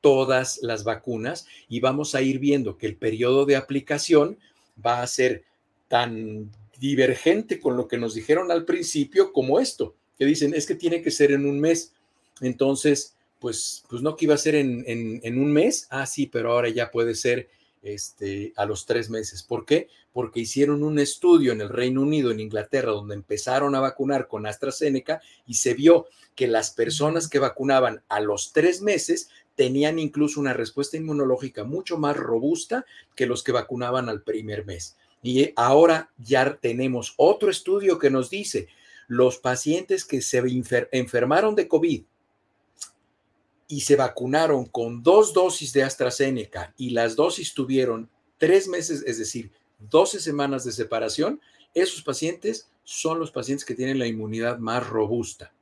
todas las vacunas y vamos a ir viendo que el periodo de aplicación va a ser tan divergente con lo que nos dijeron al principio como esto que dicen, es que tiene que ser en un mes. Entonces, pues, pues no que iba a ser en, en, un mes, ah, sí, pero ahora ya puede ser este, a los tres meses. ¿Por qué? Porque hicieron un estudio en el Reino Unido, en Inglaterra, donde empezaron a vacunar con AstraZeneca y se vio que las personas que vacunaban a los tres meses tenían incluso una respuesta inmunológica mucho más robusta que los que vacunaban al primer mes. Y ahora ya tenemos otro estudio que nos dice los pacientes que se enfermaron de COVID y se vacunaron con dos dosis de AstraZeneca y las dosis tuvieron tres meses, es decir, 12 semanas de separación, esos pacientes son los pacientes que tienen la inmunidad más robusta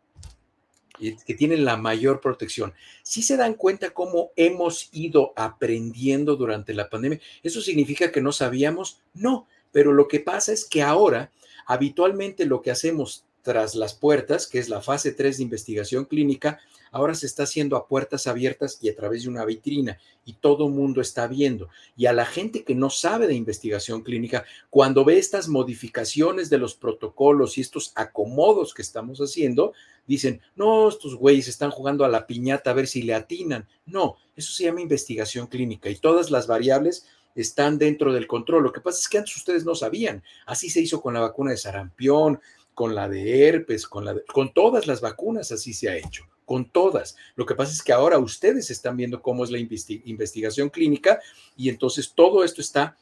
que tienen la mayor protección. Si se dan cuenta cómo hemos ido aprendiendo durante la pandemia, ¿eso significa que no sabíamos? No, pero lo que pasa es que ahora habitualmente lo que hacemos tras las puertas, que es la fase 3 de investigación clínica, ahora se está haciendo a puertas abiertas y a través de una vitrina y todo mundo está viendo. Y a la gente que no sabe de investigación clínica, cuando ve estas modificaciones de los protocolos y estos acomodos que estamos haciendo, dicen, no, estos güeyes están jugando a la piñata a ver si le atinan. No, eso se llama investigación clínica y todas las variables están dentro del control. Lo que pasa es que antes ustedes no sabían. Así se hizo con la vacuna de sarampión, con la de herpes, con, la con todas las vacunas así se ha hecho, con todas. Lo que pasa es que ahora ustedes están viendo cómo es la investigación clínica y entonces todo esto está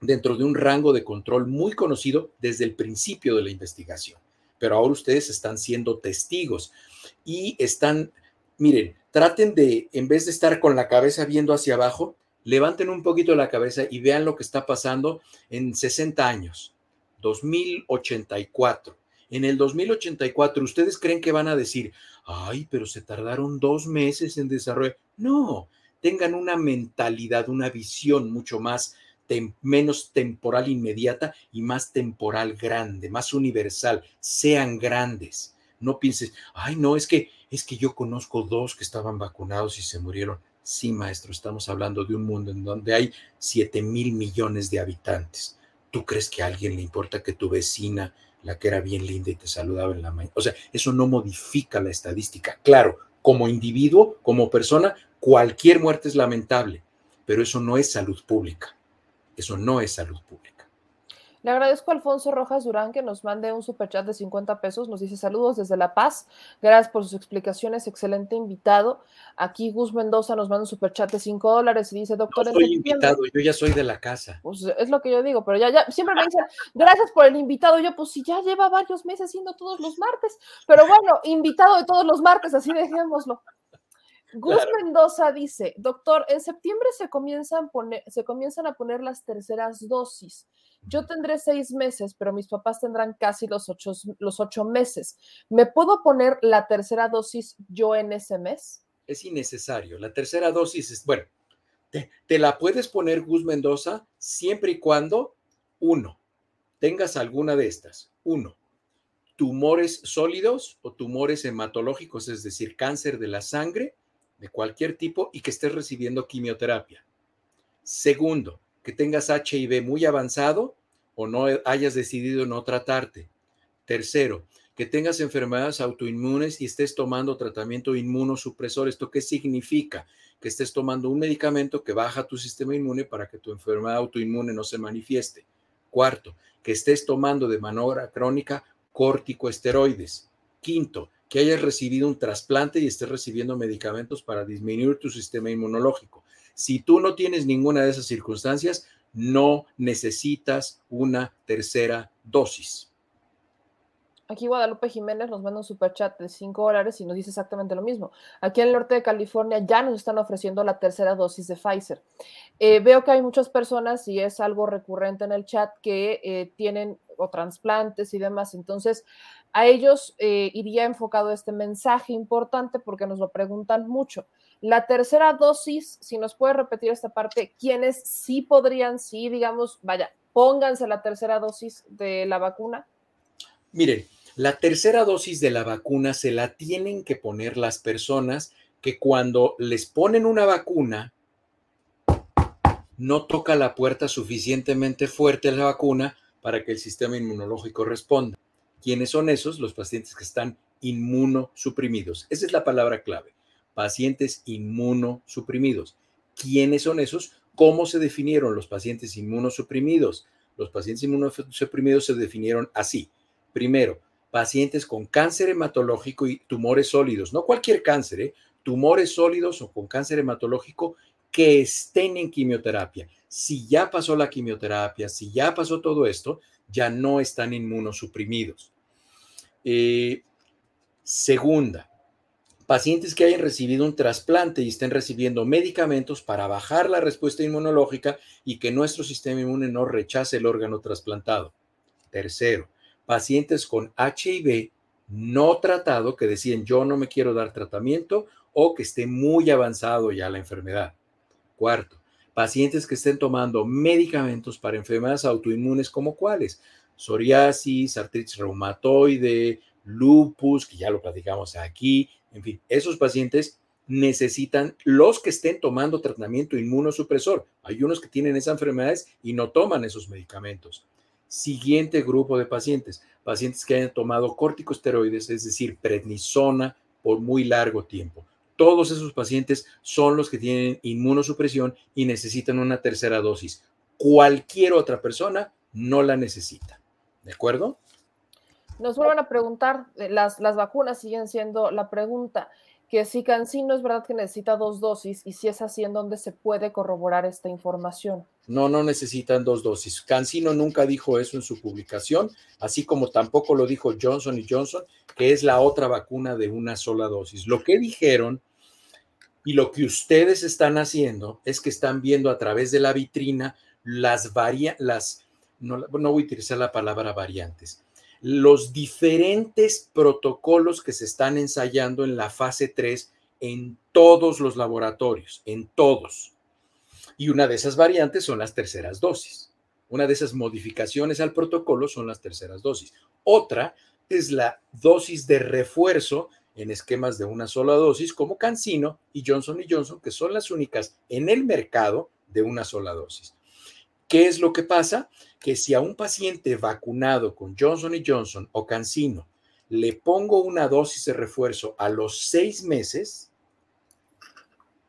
dentro de un rango de control muy conocido desde el principio de la investigación. Pero ahora ustedes están siendo testigos y están, miren, traten de, en vez de estar con la cabeza viendo hacia abajo, levanten un poquito la cabeza y vean lo que está pasando en 60 años, 2084 en el 2084, ¿ustedes creen que van a decir, ay, pero se tardaron dos meses en desarrollar? No, tengan una mentalidad, una visión mucho más, menos temporal inmediata y más temporal grande, más universal. Sean grandes. No pienses, ay, no, es que, es que yo conozco dos que estaban vacunados y se murieron. Sí, maestro, estamos hablando de un mundo en donde hay 7 mil millones de habitantes. ¿Tú crees que a alguien le importa que tu vecina la que era bien linda y te saludaba en la mañana. O sea, eso no modifica la estadística. Claro, como individuo, como persona, cualquier muerte es lamentable, pero eso no es salud pública. Eso no es salud pública. Le agradezco a Alfonso Rojas Durán que nos mande un superchat de 50 pesos. Nos dice saludos desde La Paz. Gracias por sus explicaciones. Excelente invitado. Aquí Gus Mendoza nos manda un superchat de 5 dólares y dice, doctor. No soy invitado, yo ya soy de la casa. Pues es lo que yo digo, pero ya, ya, siempre me dicen, gracias por el invitado. Yo, pues si ya lleva varios meses siendo todos los martes. Pero bueno, invitado de todos los martes, así dejémoslo. Gus Mendoza dice, doctor, en septiembre se comienzan, poner, se comienzan a poner las terceras dosis. Yo tendré seis meses, pero mis papás tendrán casi los ocho, los ocho meses. ¿Me puedo poner la tercera dosis yo en ese mes? Es innecesario. La tercera dosis es, bueno, te, te la puedes poner, Gus Mendoza, siempre y cuando, uno, tengas alguna de estas. Uno, tumores sólidos o tumores hematológicos, es decir, cáncer de la sangre de cualquier tipo y que estés recibiendo quimioterapia. Segundo, que tengas HIV muy avanzado o no hayas decidido no tratarte. Tercero, que tengas enfermedades autoinmunes y estés tomando tratamiento inmunosupresor. ¿Esto qué significa? Que estés tomando un medicamento que baja tu sistema inmune para que tu enfermedad autoinmune no se manifieste. Cuarto, que estés tomando de manera crónica corticoesteroides. Quinto, que hayas recibido un trasplante y estés recibiendo medicamentos para disminuir tu sistema inmunológico. Si tú no tienes ninguna de esas circunstancias, no necesitas una tercera dosis. Aquí Guadalupe Jiménez nos manda un superchat de 5 dólares y nos dice exactamente lo mismo. Aquí en el norte de California ya nos están ofreciendo la tercera dosis de Pfizer. Eh, veo que hay muchas personas, y es algo recurrente en el chat, que eh, tienen o trasplantes y demás. Entonces, a ellos eh, iría enfocado este mensaje importante porque nos lo preguntan mucho. La tercera dosis, si nos puede repetir esta parte, ¿quiénes sí podrían, sí, digamos, vaya, pónganse la tercera dosis de la vacuna? Miren, la tercera dosis de la vacuna se la tienen que poner las personas que cuando les ponen una vacuna, no toca la puerta suficientemente fuerte la vacuna para que el sistema inmunológico responda. ¿Quiénes son esos? Los pacientes que están inmunosuprimidos. Esa es la palabra clave. Pacientes inmunosuprimidos. ¿Quiénes son esos? ¿Cómo se definieron los pacientes inmunosuprimidos? Los pacientes inmunosuprimidos se definieron así. Primero, pacientes con cáncer hematológico y tumores sólidos, no cualquier cáncer, ¿eh? tumores sólidos o con cáncer hematológico que estén en quimioterapia. Si ya pasó la quimioterapia, si ya pasó todo esto, ya no están inmunosuprimidos. Eh, segunda, pacientes que hayan recibido un trasplante y estén recibiendo medicamentos para bajar la respuesta inmunológica y que nuestro sistema inmune no rechace el órgano trasplantado. Tercero, pacientes con HIV no tratado que decían yo no me quiero dar tratamiento o que esté muy avanzado ya la enfermedad. Cuarto, pacientes que estén tomando medicamentos para enfermedades autoinmunes como cuáles, psoriasis, artritis reumatoide, lupus, que ya lo platicamos aquí, en fin, esos pacientes necesitan los que estén tomando tratamiento inmunosupresor. Hay unos que tienen esas enfermedades y no toman esos medicamentos. Siguiente grupo de pacientes, pacientes que hayan tomado corticosteroides, es decir, prednisona por muy largo tiempo. Todos esos pacientes son los que tienen inmunosupresión y necesitan una tercera dosis. Cualquier otra persona no la necesita. ¿De acuerdo? Nos vuelven a preguntar, eh, las, las vacunas siguen siendo la pregunta que si Cancino es verdad que necesita dos dosis y si es así, ¿en dónde se puede corroborar esta información? No, no necesitan dos dosis. Cancino nunca dijo eso en su publicación, así como tampoco lo dijo Johnson y Johnson, que es la otra vacuna de una sola dosis. Lo que dijeron y lo que ustedes están haciendo es que están viendo a través de la vitrina las variantes, las, no voy a utilizar la palabra variantes, los diferentes protocolos que se están ensayando en la fase 3 en todos los laboratorios, en todos. Y una de esas variantes son las terceras dosis. Una de esas modificaciones al protocolo son las terceras dosis. Otra es la dosis de refuerzo en esquemas de una sola dosis, como Cancino y Johnson Johnson, que son las únicas en el mercado de una sola dosis. ¿Qué es lo que pasa? Que si a un paciente vacunado con Johnson Johnson o Cancino le pongo una dosis de refuerzo a los seis meses,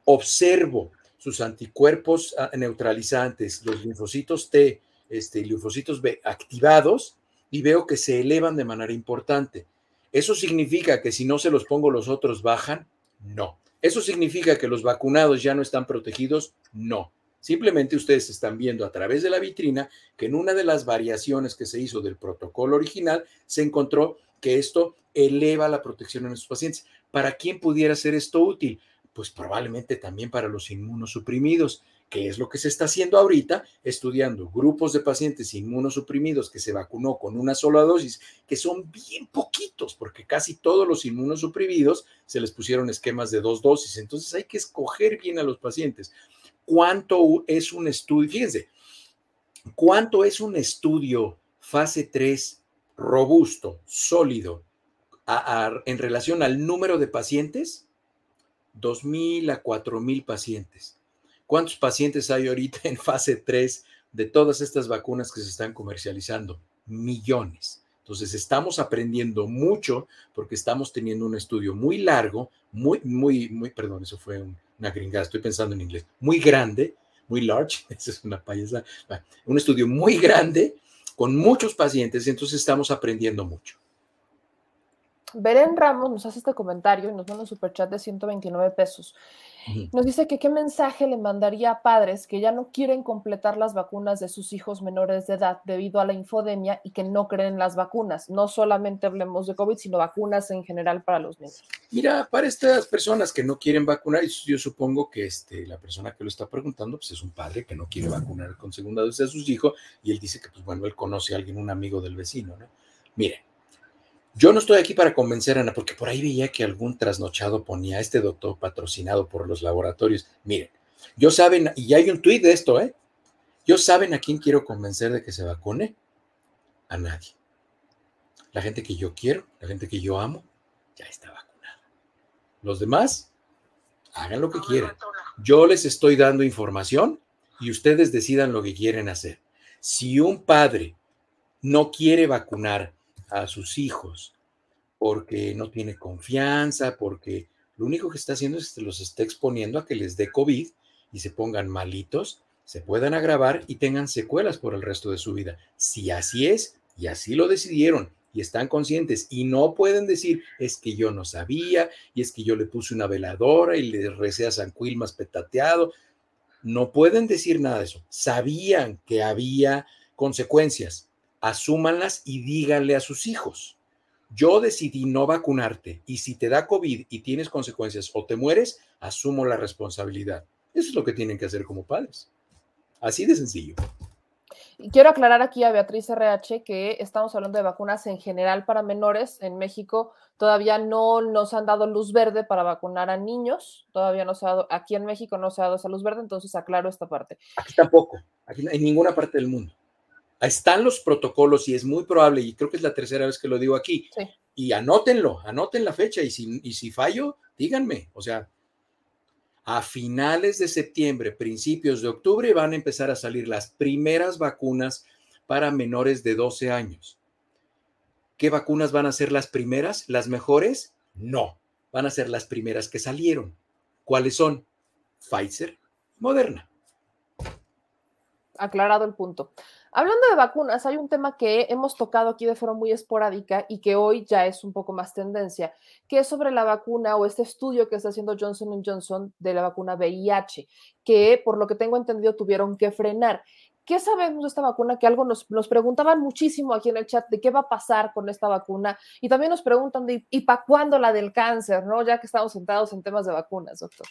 observo sus anticuerpos ah, neutralizantes, los linfocitos T este, linfocitos B activados y veo que se elevan de manera importante. ¿Eso significa que si no se los pongo los otros bajan? No. ¿Eso significa que los vacunados ya no están protegidos? No. Simplemente ustedes están viendo a través de la vitrina que en una de las variaciones que se hizo del protocolo original se encontró que esto eleva la protección en nuestros pacientes. ¿Para quién pudiera ser esto útil? pues probablemente también para los inmunosuprimidos, que es lo que se está haciendo ahorita, estudiando grupos de pacientes inmunosuprimidos que se vacunó con una sola dosis, que son bien poquitos, porque casi todos los inmunosuprimidos se les pusieron esquemas de dos dosis. Entonces hay que escoger bien a los pacientes. ¿Cuánto es un estudio? Fíjense, ¿cuánto es un estudio fase 3 robusto, sólido, en relación al número de pacientes? 2.000 a 4.000 pacientes. ¿Cuántos pacientes hay ahorita en fase 3 de todas estas vacunas que se están comercializando? Millones. Entonces estamos aprendiendo mucho porque estamos teniendo un estudio muy largo, muy, muy, muy, perdón, eso fue una gringada, estoy pensando en inglés, muy grande, muy large, <laughs> esa es una payasa, un estudio muy grande con muchos pacientes, entonces estamos aprendiendo mucho. Beren Ramos nos hace este comentario y nos da un superchat de 129 pesos. Nos dice que qué mensaje le mandaría a padres que ya no quieren completar las vacunas de sus hijos menores de edad debido a la infodemia y que no creen las vacunas. No solamente hablemos de COVID, sino vacunas en general para los niños. Mira, para estas personas que no quieren vacunar, yo supongo que este, la persona que lo está preguntando pues es un padre que no quiere vacunar con segunda dosis a sus hijos y él dice que, pues bueno, él conoce a alguien, un amigo del vecino, ¿no? Miren, yo no estoy aquí para convencer a Ana, porque por ahí veía que algún trasnochado ponía este doctor patrocinado por los laboratorios. Miren, yo saben, y hay un tuit de esto, ¿eh? Yo saben a quién quiero convencer de que se vacune. A nadie. La gente que yo quiero, la gente que yo amo, ya está vacunada. Los demás, hagan lo que quieran. Yo les estoy dando información y ustedes decidan lo que quieren hacer. Si un padre no quiere vacunar a sus hijos porque no tiene confianza, porque lo único que está haciendo es que los está exponiendo a que les dé COVID y se pongan malitos, se puedan agravar y tengan secuelas por el resto de su vida. Si así es, y así lo decidieron, y están conscientes y no pueden decir es que yo no sabía y es que yo le puse una veladora y le recé a San Quilmas petateado. No pueden decir nada de eso. Sabían que había consecuencias asúmanlas y díganle a sus hijos. Yo decidí no vacunarte y si te da COVID y tienes consecuencias o te mueres, asumo la responsabilidad. Eso es lo que tienen que hacer como padres. Así de sencillo. Y quiero aclarar aquí a Beatriz RH que estamos hablando de vacunas en general para menores. En México todavía no nos han dado luz verde para vacunar a niños. Todavía no se ha dado, aquí en México no se ha dado esa luz verde, entonces aclaro esta parte. Aquí tampoco, aquí en ninguna parte del mundo están los protocolos y es muy probable, y creo que es la tercera vez que lo digo aquí, y anótenlo, anoten la fecha y si, y si fallo, díganme, o sea, a finales de septiembre, principios de octubre van a empezar a salir las primeras vacunas para menores de 12 años. ¿Qué vacunas van a ser las primeras? ¿Las mejores? No, van a ser las primeras que salieron. ¿Cuáles son? Pfizer, Moderna. Aclarado el punto. Hablando de vacunas, hay un tema que hemos tocado aquí de forma muy esporádica y que hoy ya es un poco más tendencia, que es sobre la vacuna o este estudio que está haciendo Johnson Johnson de la vacuna VIH, que por lo que tengo entendido tuvieron que frenar. ¿Qué sabemos de esta vacuna? Que algo nos, nos, preguntaban muchísimo aquí en el chat de qué va a pasar con esta vacuna y también nos preguntan de, ¿y para cuándo la del cáncer? ¿no? Ya que estamos sentados en temas de vacunas, doctor.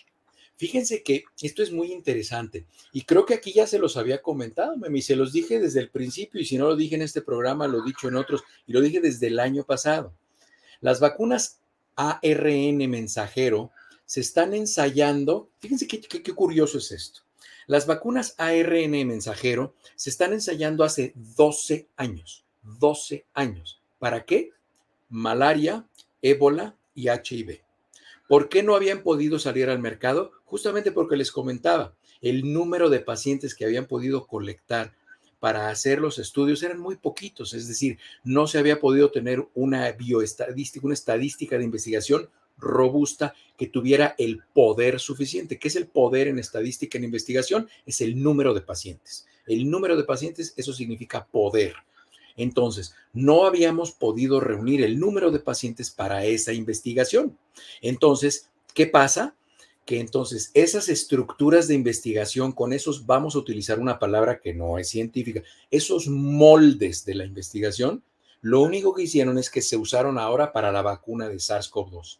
Fíjense que esto es muy interesante y creo que aquí ya se los había comentado, Memi, se los dije desde el principio y si no lo dije en este programa, lo he dicho en otros y lo dije desde el año pasado. Las vacunas ARN mensajero se están ensayando, fíjense qué, qué curioso es esto. Las vacunas ARN mensajero se están ensayando hace 12 años, 12 años. ¿Para qué? Malaria, ébola y HIV. ¿Por qué no habían podido salir al mercado? Justamente porque les comentaba, el número de pacientes que habían podido colectar para hacer los estudios eran muy poquitos, es decir, no se había podido tener una bioestadística, una estadística de investigación robusta que tuviera el poder suficiente. ¿Qué es el poder en estadística en investigación? Es el número de pacientes. El número de pacientes, eso significa poder. Entonces, no habíamos podido reunir el número de pacientes para esa investigación. Entonces, ¿qué pasa? Que entonces esas estructuras de investigación, con esos, vamos a utilizar una palabra que no es científica, esos moldes de la investigación, lo único que hicieron es que se usaron ahora para la vacuna de SARS-CoV-2,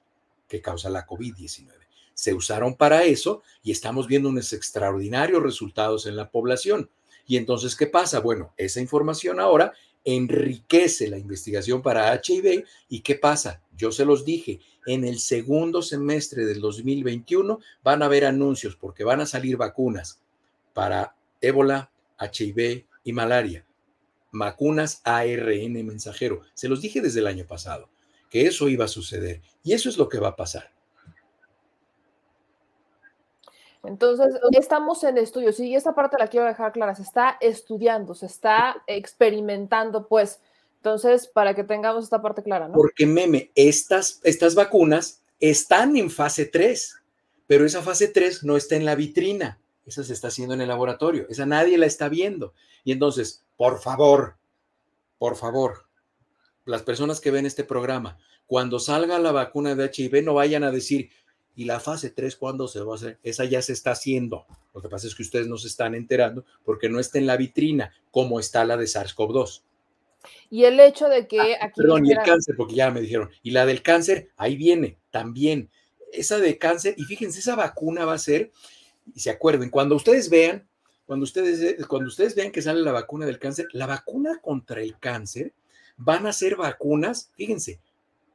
que causa la COVID-19. se usaron para eso y estamos viendo unos extraordinarios resultados en la población. Y entonces, ¿qué pasa? Bueno, esa información ahora enriquece la investigación para HIV y ¿qué pasa? Yo se los dije, en el segundo semestre del 2021 van a haber anuncios porque van a salir vacunas para ébola, HIV y malaria. Vacunas ARN mensajero. Se los dije desde el año pasado que eso iba a suceder y eso es lo que va a pasar. Entonces, estamos en estudios y esta parte la quiero dejar clara, se está estudiando, se está experimentando, pues. Entonces, para que tengamos esta parte clara, ¿no? Porque, meme, estas, estas vacunas están en fase 3, pero esa fase 3 no está en la vitrina, esa se está haciendo en el laboratorio, esa nadie la está viendo. Y entonces, por favor, por favor, las personas que ven este programa, cuando salga la vacuna de HIV, no vayan a decir, ¿y la fase 3 cuándo se va a hacer? Esa ya se está haciendo. Lo que pasa es que ustedes no se están enterando porque no está en la vitrina como está la de SARS-CoV-2. Y el hecho de que ah, aquí. Perdón, y el cáncer, porque ya me dijeron. Y la del cáncer, ahí viene también. Esa de cáncer, y fíjense, esa vacuna va a ser, y se acuerden, cuando ustedes vean, cuando ustedes, cuando ustedes vean que sale la vacuna del cáncer, la vacuna contra el cáncer van a ser vacunas, fíjense,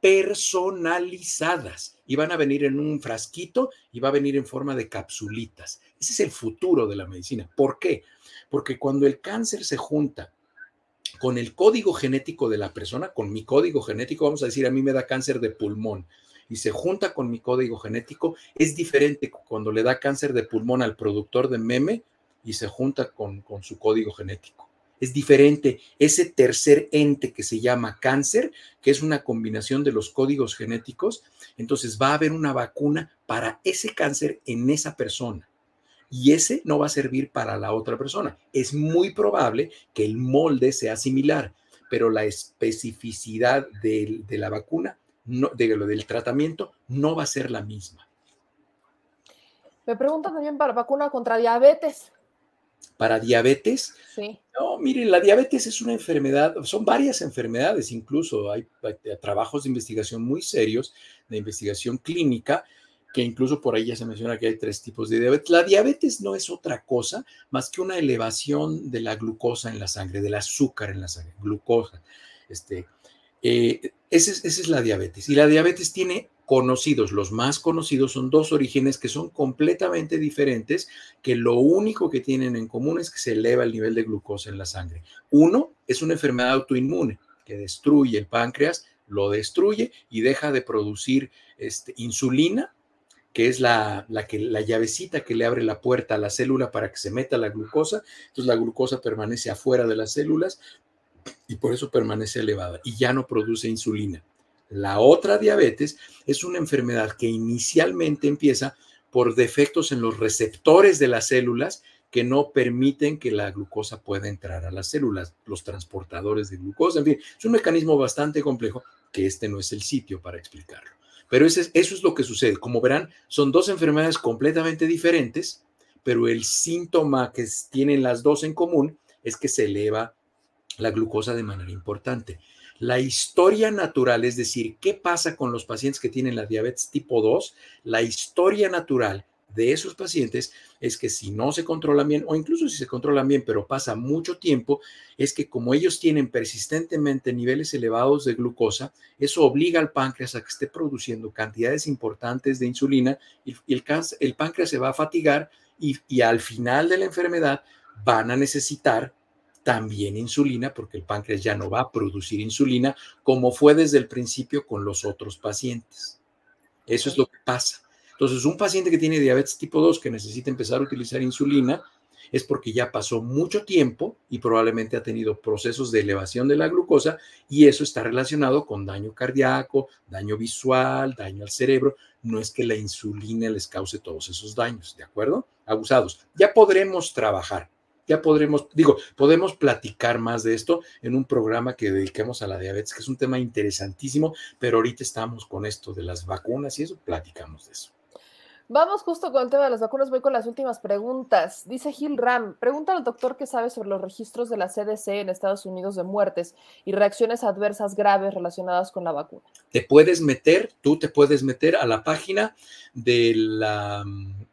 personalizadas y van a venir en un frasquito y va a venir en forma de capsulitas. Ese es el futuro de la medicina. ¿Por qué? Porque cuando el cáncer se junta con el código genético de la persona, con mi código genético, vamos a decir, a mí me da cáncer de pulmón y se junta con mi código genético, es diferente cuando le da cáncer de pulmón al productor de meme y se junta con, con su código genético es diferente. Ese tercer ente que se llama cáncer, que es una combinación de los códigos genéticos, entonces va a haber una vacuna para ese cáncer en esa persona. Y ese no va a servir para la otra persona. Es muy probable que el molde sea similar, pero la especificidad de, la vacuna, de, del tratamiento, no va a ser la misma. Me preguntan también para vacuna contra diabetes para diabetes. Sí. No, miren, la diabetes es una enfermedad, son varias enfermedades incluso, hay, trabajos de investigación muy serios, de investigación clínica, que incluso por ahí ya se menciona que hay tres tipos de diabetes. La diabetes no es otra cosa más que una elevación de la glucosa en la sangre, del azúcar en la sangre, glucosa. Este, eh, esa es la diabetes. Y la diabetes tiene conocidos, los más conocidos son dos orígenes que son completamente diferentes, que lo único que tienen en común es que se eleva el nivel de glucosa en la sangre. Uno es una enfermedad autoinmune que destruye el páncreas, lo destruye y deja de producir este, insulina, que es la, la, que, la llavecita que le abre la puerta a la célula para que se meta la glucosa. Entonces la glucosa permanece afuera de las células y por eso permanece elevada y ya no produce insulina. La otra diabetes es una enfermedad que inicialmente empieza por defectos en los receptores de las células que no permiten que la glucosa pueda entrar a las células, los transportadores de glucosa, en fin, es un mecanismo bastante complejo que este no es el sitio para explicarlo. Pero eso es lo que sucede. Como verán, son dos enfermedades completamente diferentes, pero el síntoma que tienen las dos en común es que se eleva la glucosa de manera importante. La historia natural, es decir, qué pasa con los pacientes que tienen la diabetes tipo 2, la historia natural de esos pacientes es que si no se controlan bien, o incluso si se controlan bien, pero pasa mucho tiempo, es que como ellos tienen persistentemente niveles elevados de glucosa, eso obliga al páncreas a que esté produciendo cantidades importantes de insulina y, el, páncreas se va a fatigar y al final de la enfermedad van a necesitar también insulina, porque el páncreas ya no va a producir insulina, como fue desde el principio con los otros pacientes. Eso es lo que pasa. Entonces, un paciente que tiene diabetes tipo 2 que necesita empezar a utilizar insulina es porque ya pasó mucho tiempo y probablemente ha tenido procesos de elevación de la glucosa y eso está relacionado con daño cardíaco, daño visual, daño al cerebro. No es que la insulina les cause todos esos daños, ¿de acuerdo? Abusados. Ya podremos trabajar ya podremos, digo, podemos platicar más de esto en un programa que dediquemos a la diabetes, que es un tema interesantísimo, pero ahorita estamos con esto de las vacunas y eso, platicamos de eso. Vamos justo con el tema de las vacunas, voy con las últimas preguntas. Dice Gil Ram, pregunta al doctor qué sabe sobre los registros de la CDC en Estados Unidos de muertes y reacciones adversas graves relacionadas con la vacuna. Te puedes meter, tú te puedes meter a la página de la,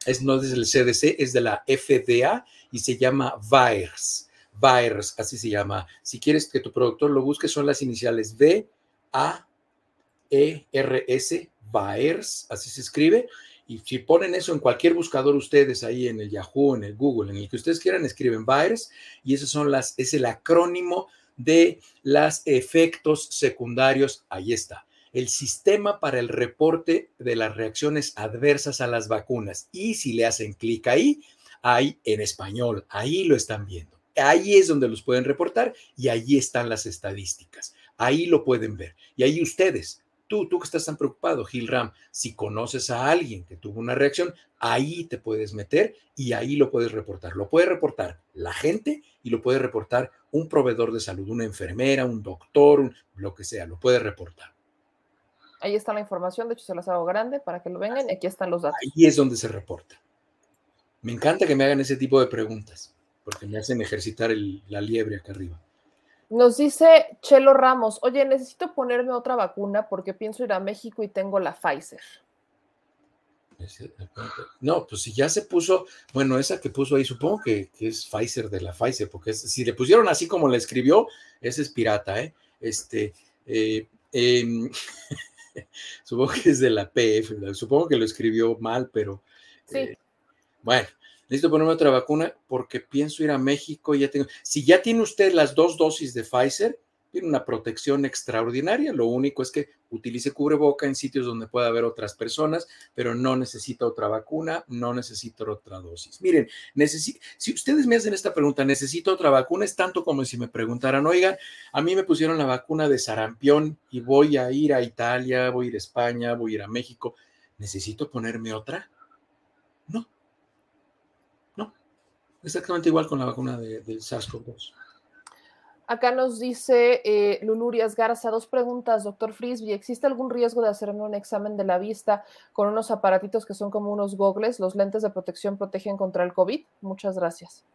es, no es del CDC, es de la FDA y se llama VAERS. VAERS, así se llama. Si quieres que tu productor lo busque, son las iniciales V, A, E, R, S, VAERS, así se escribe y si ponen eso en cualquier buscador ustedes ahí en el Yahoo, en el Google, en el que ustedes quieran, escriben virus y esos son las, es el acrónimo de los efectos secundarios. Ahí está. El sistema para el reporte de las reacciones adversas a las vacunas. Y si le hacen clic ahí, hay en español, ahí lo están viendo. Ahí es donde los pueden reportar y ahí están las estadísticas. Ahí lo pueden ver. Y ahí ustedes Tú, tú que estás tan preocupado, Gil Ram, si conoces a alguien que tuvo una reacción, ahí te puedes meter y ahí lo puedes reportar. Lo puede reportar la gente y lo puede reportar un proveedor de salud, una enfermera, un doctor, lo que sea, lo puede reportar. Ahí está la información, de hecho se las hago grande para que lo vengan y aquí están los datos. Ahí es donde se reporta. Me encanta que me hagan ese tipo de preguntas porque me hacen ejercitar la liebre acá arriba. Nos dice Chelo Ramos, oye, necesito ponerme otra vacuna porque pienso ir a México y tengo la Pfizer. No, pues si ya se puso, bueno, esa que puso ahí, supongo que, es Pfizer de la Pfizer, porque si le pusieron así como la escribió, esa es pirata, ¿eh? Este, eh, em, <laughs> supongo que es de la PF, supongo que lo escribió mal, pero sí. Eh, bueno, necesito ponerme otra vacuna porque pienso ir a México y ya tengo. Si ya tiene usted las dos dosis de Pfizer, tiene una protección extraordinaria. Lo único es que utilice cubreboca en sitios donde pueda haber otras personas, pero no necesita otra vacuna, no necesita otra dosis. Miren, si ustedes me hacen esta pregunta, ¿necesito otra vacuna? Es tanto como si me preguntaran, oigan, a mí me pusieron la vacuna de sarampión y voy a ir a Italia, voy a ir a España, voy a ir a México. ¿Necesito ponerme otra? No, Exactamente igual con la vacuna del de SARS-CoV-2. Acá nos dice eh, Lulurias Garza, dos preguntas, doctor Frisby, ¿existe algún riesgo de hacerme un examen de la vista con unos aparatitos que son como unos gogles? ¿Los lentes de protección protegen contra el COVID? Muchas gracias.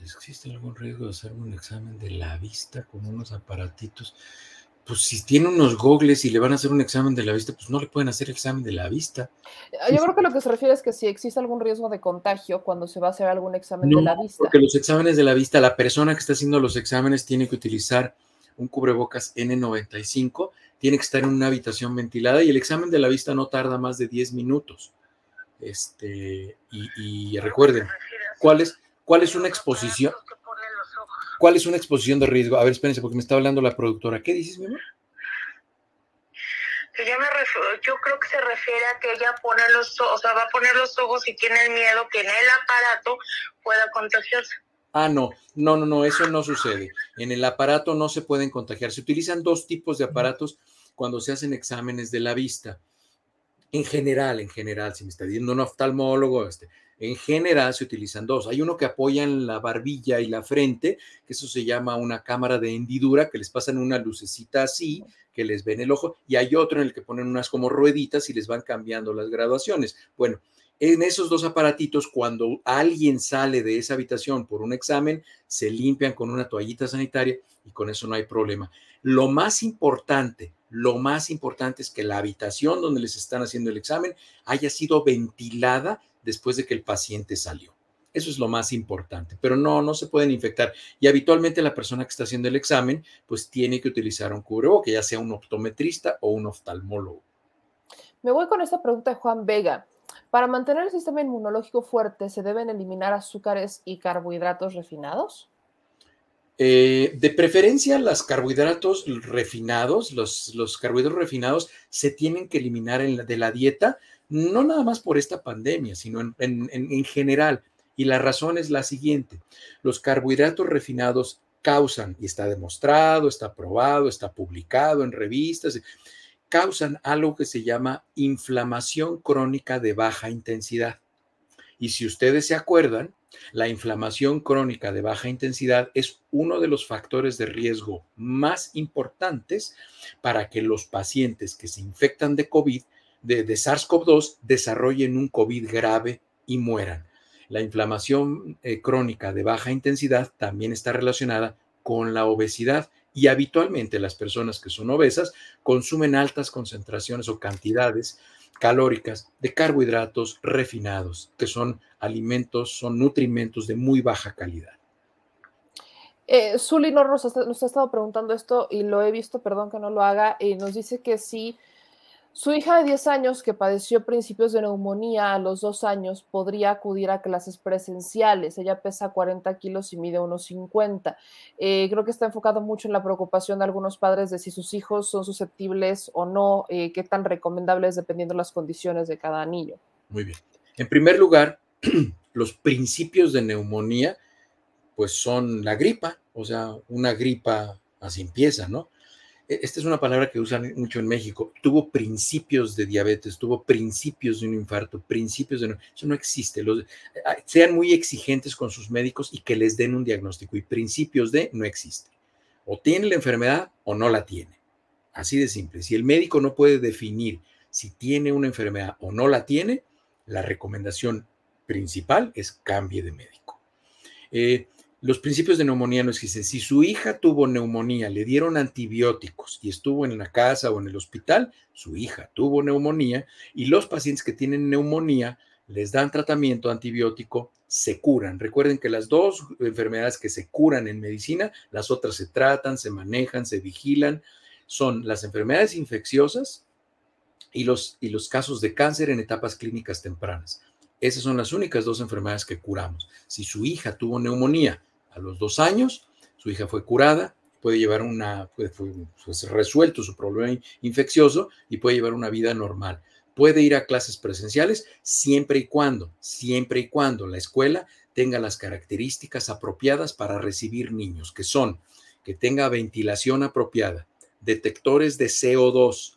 ¿Existe algún riesgo de hacerme un examen de la vista con unos aparatitos? Pues si tiene unos gogles y le van a hacer un examen de la vista, pues no le pueden hacer examen de la vista. Ah, yo creo que lo que se refiere es que si existe algún riesgo de contagio cuando se va a hacer algún examen de la vista. Porque los exámenes de la vista, la persona que está haciendo los exámenes tiene que utilizar un cubrebocas N95, tiene que estar en una habitación ventilada y el examen de la vista no tarda más de 10 minutos. Este, y, recuerden, ¿cuál es, ¿cuál es una exposición? ¿Cuál es una exposición de riesgo? A ver, espérense, porque me está hablando la productora. ¿Qué dices, mi amor? yo creo que se refiere a que ella pone los o sea, va a poner los ojos y tiene el miedo que en el aparato pueda contagiarse. Ah, no, no, no, no, eso no sucede. En el aparato no se pueden contagiar. Se utilizan dos tipos de aparatos cuando se hacen exámenes de la vista. En general, en general, si me está diciendo un oftalmólogo, este, en general se utilizan dos. Hay uno que apoya en la barbilla y la frente, que eso se llama una cámara de hendidura, que les pasan una lucecita así, que les ven el ojo, y hay otro en el que ponen unas como rueditas y les van cambiando las graduaciones. Bueno, en esos dos aparatitos, cuando alguien sale de esa habitación por un examen, se limpian con una toallita sanitaria y con eso no hay problema. Lo más importante, lo más importante es que la habitación donde les están haciendo el examen haya sido ventilada después de que el paciente salió. Eso es lo más importante, pero no, no se pueden infectar. Y habitualmente la persona que está haciendo el examen, pues tiene que utilizar un que ya sea un optometrista o un oftalmólogo. Me voy con esta pregunta de Juan Vega. Para mantener el sistema inmunológico fuerte, ¿se deben eliminar azúcares y carbohidratos refinados? Eh, de preferencia, los carbohidratos refinados, los, los, carbohidratos refinados se tienen que eliminar de la dieta no nada más por esta pandemia, sino en, general. Y la razón es la siguiente, los carbohidratos refinados causan, y está demostrado, está probado, está publicado en revistas, causan algo que se llama inflamación crónica de baja intensidad. Y si ustedes se acuerdan, la inflamación crónica de baja intensidad es uno de los factores de riesgo más importantes para que los pacientes que se infectan de COVID de, de SARS-CoV-2 desarrollen un COVID grave y mueran. La inflamación eh, crónica de baja intensidad también está relacionada con la obesidad y habitualmente las personas que son obesas consumen altas concentraciones o cantidades calóricas de carbohidratos refinados, que son alimentos, son nutrimentos de muy baja calidad. Eh, Zuli nos, nos ha estado preguntando esto y lo he visto, perdón que no lo haga, y nos dice que sí su hija de 10 años, que padeció principios de neumonía a los dos años, podría acudir a clases presenciales. Ella pesa 40 kilos y mide unos 50. Eh, creo que está enfocado mucho en la preocupación de algunos padres de si sus hijos son susceptibles o no, eh, qué tan recomendables dependiendo de las condiciones de cada niño. Muy bien. En primer lugar, <clears throat> los principios de neumonía, pues son la gripa, o sea, una gripa así empieza, ¿no? E, esta es una palabra que usan mucho en México, tuvo principios de diabetes, tuvo principios de un infarto, principios de... Eso no existe. Los, sean muy exigentes con sus médicos y que les den un diagnóstico y principios de no existe. O tiene la enfermedad o no la tiene. Así de simple. Si el médico no puede definir si tiene una enfermedad o no la tiene, la recomendación principal es cambie de médico. Eh, los principios de neumonía no existen. Si su hija tuvo neumonía, le dieron antibióticos y estuvo en la casa o en el hospital, su hija tuvo neumonía y los pacientes que tienen neumonía les dan tratamiento antibiótico, se curan. Recuerden que las dos enfermedades que se curan en medicina, las otras se tratan, se manejan, se vigilan, son las enfermedades infecciosas y los, y los casos de cáncer en etapas clínicas tempranas. Esas son las únicas dos enfermedades que curamos. Si su hija tuvo neumonía, a los dos años, su hija fue curada, puede llevar una, fue, pues, resuelto su problema infeccioso y puede llevar una vida normal. Puede ir a clases presenciales siempre y cuando, siempre y cuando la escuela tenga las características apropiadas para recibir niños, que son que tenga ventilación apropiada, detectores de CO2,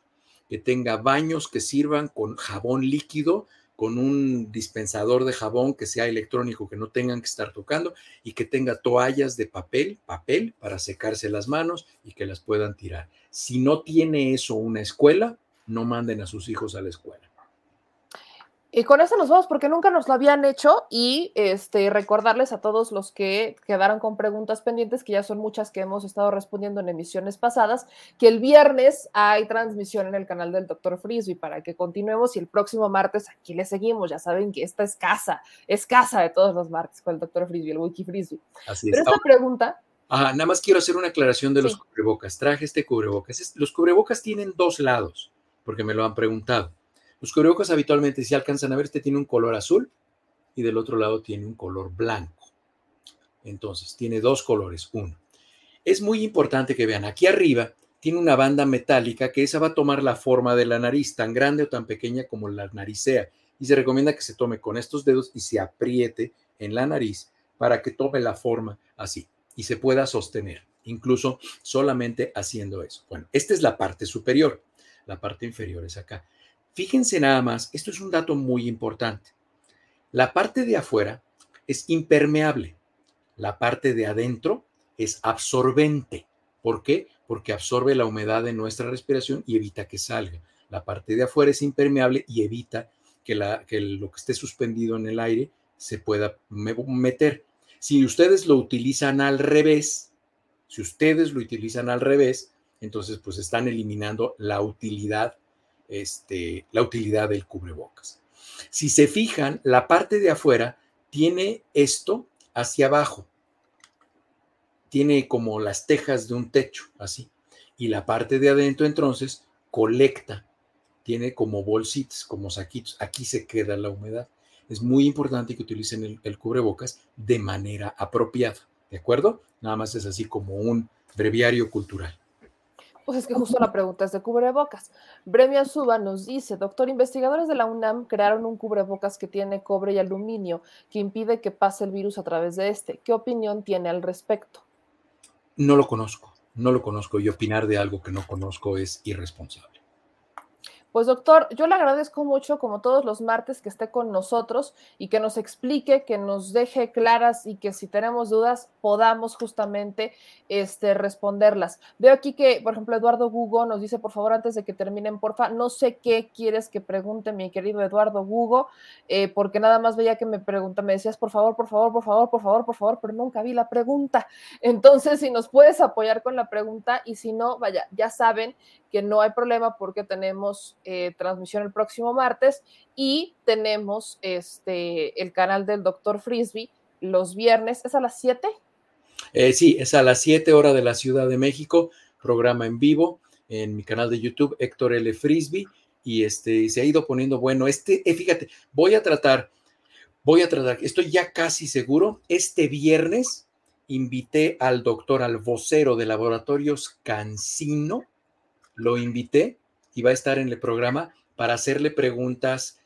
que tenga baños que sirvan con jabón líquido con un dispensador de jabón que sea electrónico, que no tengan que estar tocando y que tenga toallas de papel, papel para secarse las manos y que las puedan tirar. Si no tiene eso una escuela, no manden a sus hijos a la escuela. Y con eso nos vamos porque nunca nos lo habían hecho y este, recordarles a todos los que quedaron con preguntas pendientes, que ya son muchas que hemos estado respondiendo en emisiones pasadas, que el viernes hay transmisión en el canal del Dr. Frisby para que continuemos y el próximo martes aquí le seguimos. Ya saben que esta es casa, es casa de todos los martes con el Dr. Frisby, el Wiki Frisby. Así Pero esta pregunta... Ajá, nada más quiero hacer una aclaración de los cubrebocas. Traje este cubrebocas. Los cubrebocas tienen dos lados, porque me lo han preguntado. Los cubrebocas habitualmente, si alcanzan a ver, este tiene un color azul y del otro lado tiene un color blanco. Entonces, tiene dos colores, uno. Es muy importante que vean, aquí arriba tiene una banda metálica que esa va a tomar la forma de la nariz, tan grande o tan pequeña como la nariz sea. Y se recomienda que se tome con estos dedos y se apriete en la nariz para que tome la forma así y se pueda sostener, incluso solamente haciendo eso. Bueno, esta es la parte superior, la parte inferior es acá. Fíjense nada más, esto es un dato muy importante. La parte de afuera es impermeable, la parte de adentro es absorbente. ¿Por qué? Porque absorbe la humedad de nuestra respiración y evita que salga. La parte de afuera es impermeable y evita que, la, que lo que esté suspendido en el aire se pueda meter. Si ustedes lo utilizan al revés, si ustedes lo utilizan al revés, entonces pues están eliminando la utilidad este, la utilidad del cubrebocas. Si se fijan, la parte de afuera tiene esto hacia abajo. Tiene como las tejas de un techo, así. Y la parte de adentro, entonces, colecta. Tiene como bolsitas, como saquitos. Aquí se queda la humedad. Es muy importante que utilicen el, el cubrebocas de manera apropiada. ¿De acuerdo? Nada más es así como un breviario cultural. Pues es que justo la pregunta es de cubrebocas. Bremia Suba nos dice, doctor, investigadores de la UNAM crearon un cubrebocas que tiene cobre y aluminio que impide que pase el virus a través de este. ¿Qué opinión tiene al respecto? No lo conozco, no lo conozco y opinar de algo que no conozco es irresponsable. Pues doctor, yo le agradezco mucho, como todos los martes, que esté con nosotros y que nos explique, que nos deje claras y que si tenemos dudas podamos justamente este, responderlas. Veo aquí que, por ejemplo, Eduardo Hugo nos dice, por favor, antes de que terminen, porfa, no sé qué quieres que pregunte mi querido Eduardo Hugo, eh, porque nada más veía que me pregunta, me decías, por favor, por favor, por favor, por favor, por favor, pero nunca vi la pregunta. <laughs> Entonces, si nos puedes apoyar con la pregunta y si no, vaya, ya saben que no hay problema porque tenemos eh, transmisión el próximo martes y tenemos este, el canal del doctor Frisby los viernes. ¿Es a las 7? Eh, sí, es a las 7 horas de la Ciudad de México, programa en vivo en mi canal de YouTube, Héctor L. Frisby, y este, se ha ido poniendo bueno. Este, eh, fíjate, voy a tratar, voy a tratar, estoy ya casi seguro, este viernes invité al doctor, al vocero de laboratorios Cancino, lo invité y va a estar en el programa para hacerle preguntas,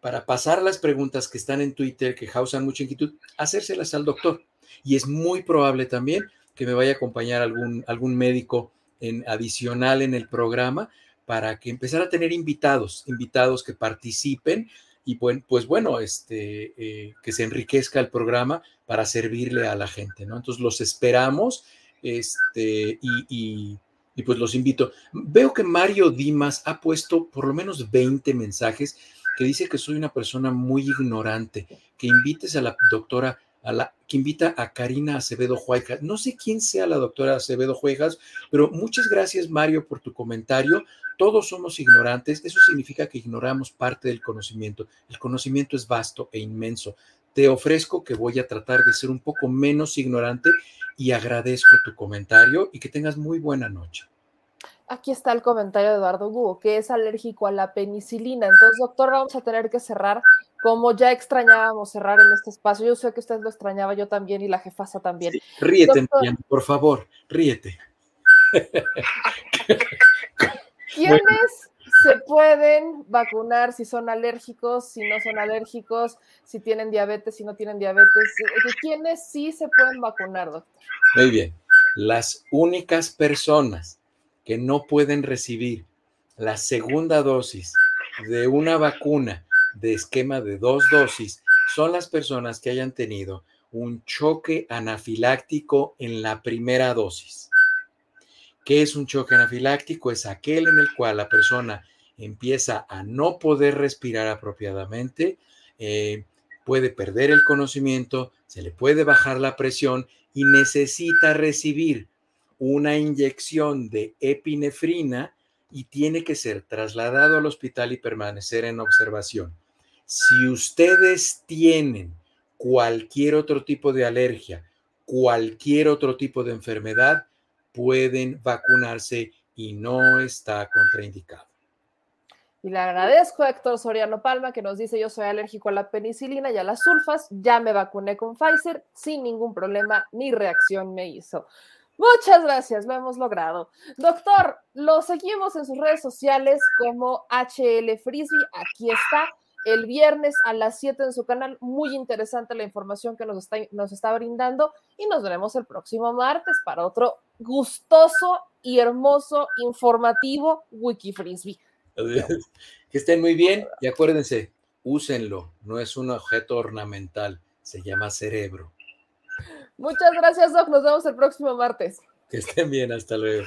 para pasar las preguntas que están en Twitter, que causan mucha inquietud, hacérselas al doctor. Y es muy probable también que me vaya a acompañar algún, algún médico en, adicional en el programa para que empezar a tener invitados, invitados que participen y pues, bueno, este, eh, que se enriquezca el programa para servirle a la gente, ¿no? Entonces los esperamos este, y pues los invito. Veo que Mario Dimas ha puesto por lo menos 20 mensajes que dice que soy una persona muy ignorante, que invites a la doctora, a la, que invita a Karina Acevedo Juejas. No sé quién sea la doctora Acevedo Juejas, pero muchas gracias Mario por tu comentario. Todos somos ignorantes, eso significa que ignoramos parte del conocimiento. El conocimiento es vasto e inmenso. Te ofrezco que voy a tratar de ser un poco menos ignorante y agradezco tu comentario y que tengas muy buena noche. Aquí está el comentario de Eduardo Hugo, que es alérgico a la penicilina. Entonces, doctor, vamos a tener que cerrar como ya extrañábamos cerrar en este espacio. Yo sé que usted lo extrañaba, yo también y la jefasa también. ríete, por favor, ríete. <laughs> ¿Quiénes se pueden vacunar si son alérgicos, si no son alérgicos, si tienen diabetes, si no tienen diabetes? ¿Quiénes sí se pueden vacunar, doctor? Muy bien. Las únicas personas que no pueden recibir la segunda dosis de una vacuna de esquema de dos dosis son las personas que hayan tenido un choque anafiláctico en la primera dosis. ¿Qué es un choque anafiláctico? Es aquel en el cual la persona empieza a no poder respirar apropiadamente, eh, puede perder el conocimiento, se le puede bajar la presión y necesita recibir una inyección de epinefrina y tiene que ser trasladado al hospital y permanecer en observación. Si ustedes tienen cualquier otro tipo de alergia, cualquier otro tipo de enfermedad, pueden vacunarse y no está contraindicado. Y le agradezco a Héctor Soriano Palma que nos dice yo soy alérgico a la penicilina y a las sulfas, ya me vacuné con Pfizer sin ningún problema ni reacción me hizo. Muchas gracias, lo hemos logrado. Doctor, lo seguimos en sus redes sociales como HL Frisbee, aquí está. El viernes a las 7 en su canal, muy interesante la información que nos está, brindando y nos veremos el próximo martes para otro gustoso y hermoso, informativo Wiki Frisbee. Que estén muy bien y acuérdense, úsenlo, no es un objeto ornamental, se llama cerebro. Muchas gracias, Doc. Nos vemos el próximo martes. Que estén bien, hasta luego.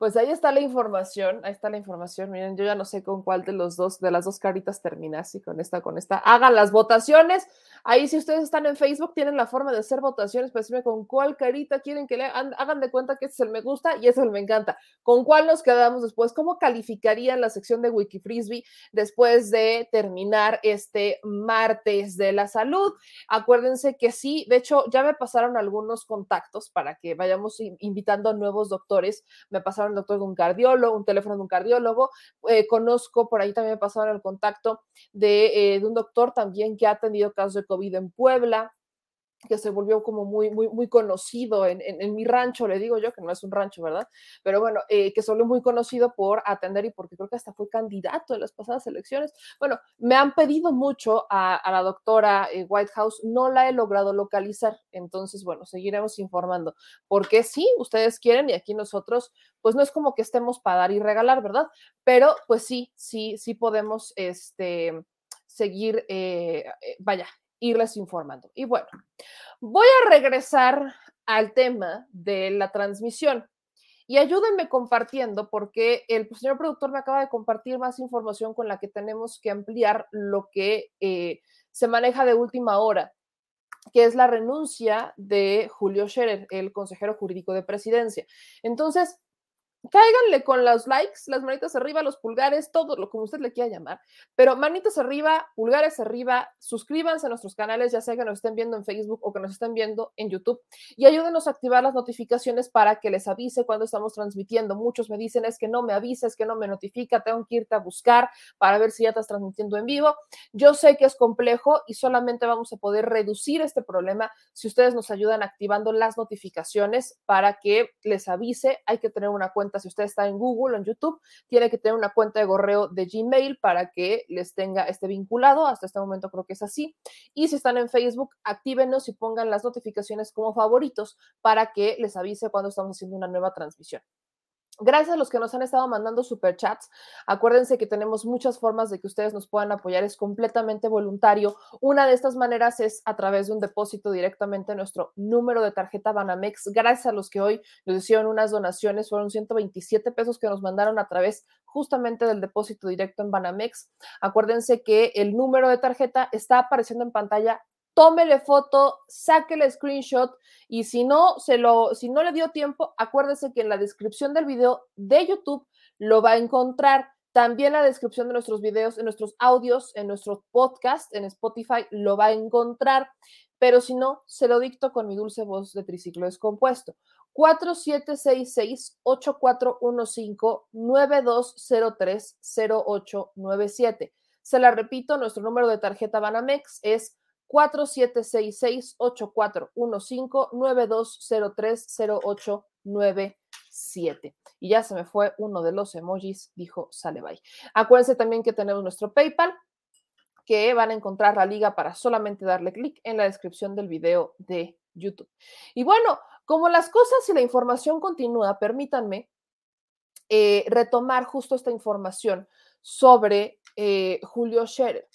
Pues ahí está la información, ahí está la información. Miren, yo ya no sé con cuál de los dos, de las dos caritas termina, si con esta, con esta. Hagan las votaciones. Ahí, si ustedes están en Facebook, tienen la forma de hacer votaciones, pues dime con cuál carita quieren que le hagan, de cuenta que este es el me gusta y ese es el me encanta. ¿Con cuál nos quedamos después? ¿Cómo calificarían la sección de Wiki Frisbee después de terminar este martes de la salud? Acuérdense que sí, de hecho, ya me pasaron algunos contactos para que vayamos invitando a nuevos doctores. Me pasaron el doctor de un cardiólogo, un teléfono de un cardiólogo. Eh, conozco, por ahí también me pasaron el contacto de, eh, de un doctor también que ha tenido casos de COVID en Puebla que se volvió como muy, muy, muy conocido en, en, mi rancho, le digo yo, que no es un rancho, ¿verdad? Pero bueno, eh, que volvió muy conocido por atender y porque creo que hasta fue candidato en las pasadas elecciones. Bueno, me han pedido mucho a, la doctora eh, Whitehouse, no la he logrado localizar, entonces, bueno, seguiremos informando, porque sí, ustedes quieren y aquí nosotros, pues no es como que estemos para dar y regalar, ¿verdad? Pero pues sí, sí, sí podemos, este seguir, eh, vaya, irles informando. Y bueno, voy a regresar al tema de la transmisión. Y ayúdenme compartiendo porque el señor productor me acaba de compartir más información con la que tenemos que ampliar lo que eh, se maneja de última hora, que es la renuncia de Julio Scherer, el consejero jurídico de presidencia. Entonces, cáiganle con los likes, las manitas arriba, los pulgares, todo lo como usted le quiera llamar, pero manitas arriba, pulgares arriba, suscríbanse a nuestros canales, ya sea que nos estén viendo en Facebook o que nos estén viendo en YouTube, y ayúdenos a activar las notificaciones para que les avise cuando estamos transmitiendo. Muchos me dicen es que no me avises, que no me notifica, tengo que irte a buscar para ver si ya estás transmitiendo en vivo. Yo sé que es complejo y solamente vamos a poder reducir este problema si ustedes nos ayudan activando las notificaciones para que les avise. Hay que tener una cuenta si usted está en Google o en YouTube, tiene que tener una cuenta de correo de Gmail para que les tenga este vinculado. Hasta este momento creo que es así. Y si están en Facebook, actívenos y pongan las notificaciones como favoritos para que les avise cuando estamos haciendo una nueva transmisión. Gracias a los que nos han estado mandando superchats. Acuérdense que tenemos muchas formas de que ustedes nos puedan apoyar. Es completamente voluntario. Una de estas maneras es a través de un depósito directamente a nuestro número de tarjeta Banamex. Gracias a los que hoy nos hicieron unas donaciones. Fueron 127 pesos que nos mandaron a través justamente del depósito directo en Banamex. Acuérdense que el número de tarjeta está apareciendo en pantalla tómele foto, sáquele screenshot y si no se lo si no le dio tiempo, acuérdese que en la descripción del video de YouTube lo va a encontrar. También la descripción de nuestros videos, en nuestros audios, en nuestros podcasts, en Spotify, lo va a encontrar. Pero si no, se lo dicto con mi dulce voz de triciclo descompuesto. 4766-8415-9203-0897. Se la repito, nuestro número de tarjeta Banamex es 4766-8415-9203-0897. Y ya se me fue uno de los emojis, dijo sale bye. Acuérdense también que tenemos nuestro PayPal, que van a encontrar la liga para solamente darle clic en la descripción del video de YouTube. Y bueno, como las cosas y la información continúa, permítanme eh, retomar justo esta información sobre eh, Julio Scherer.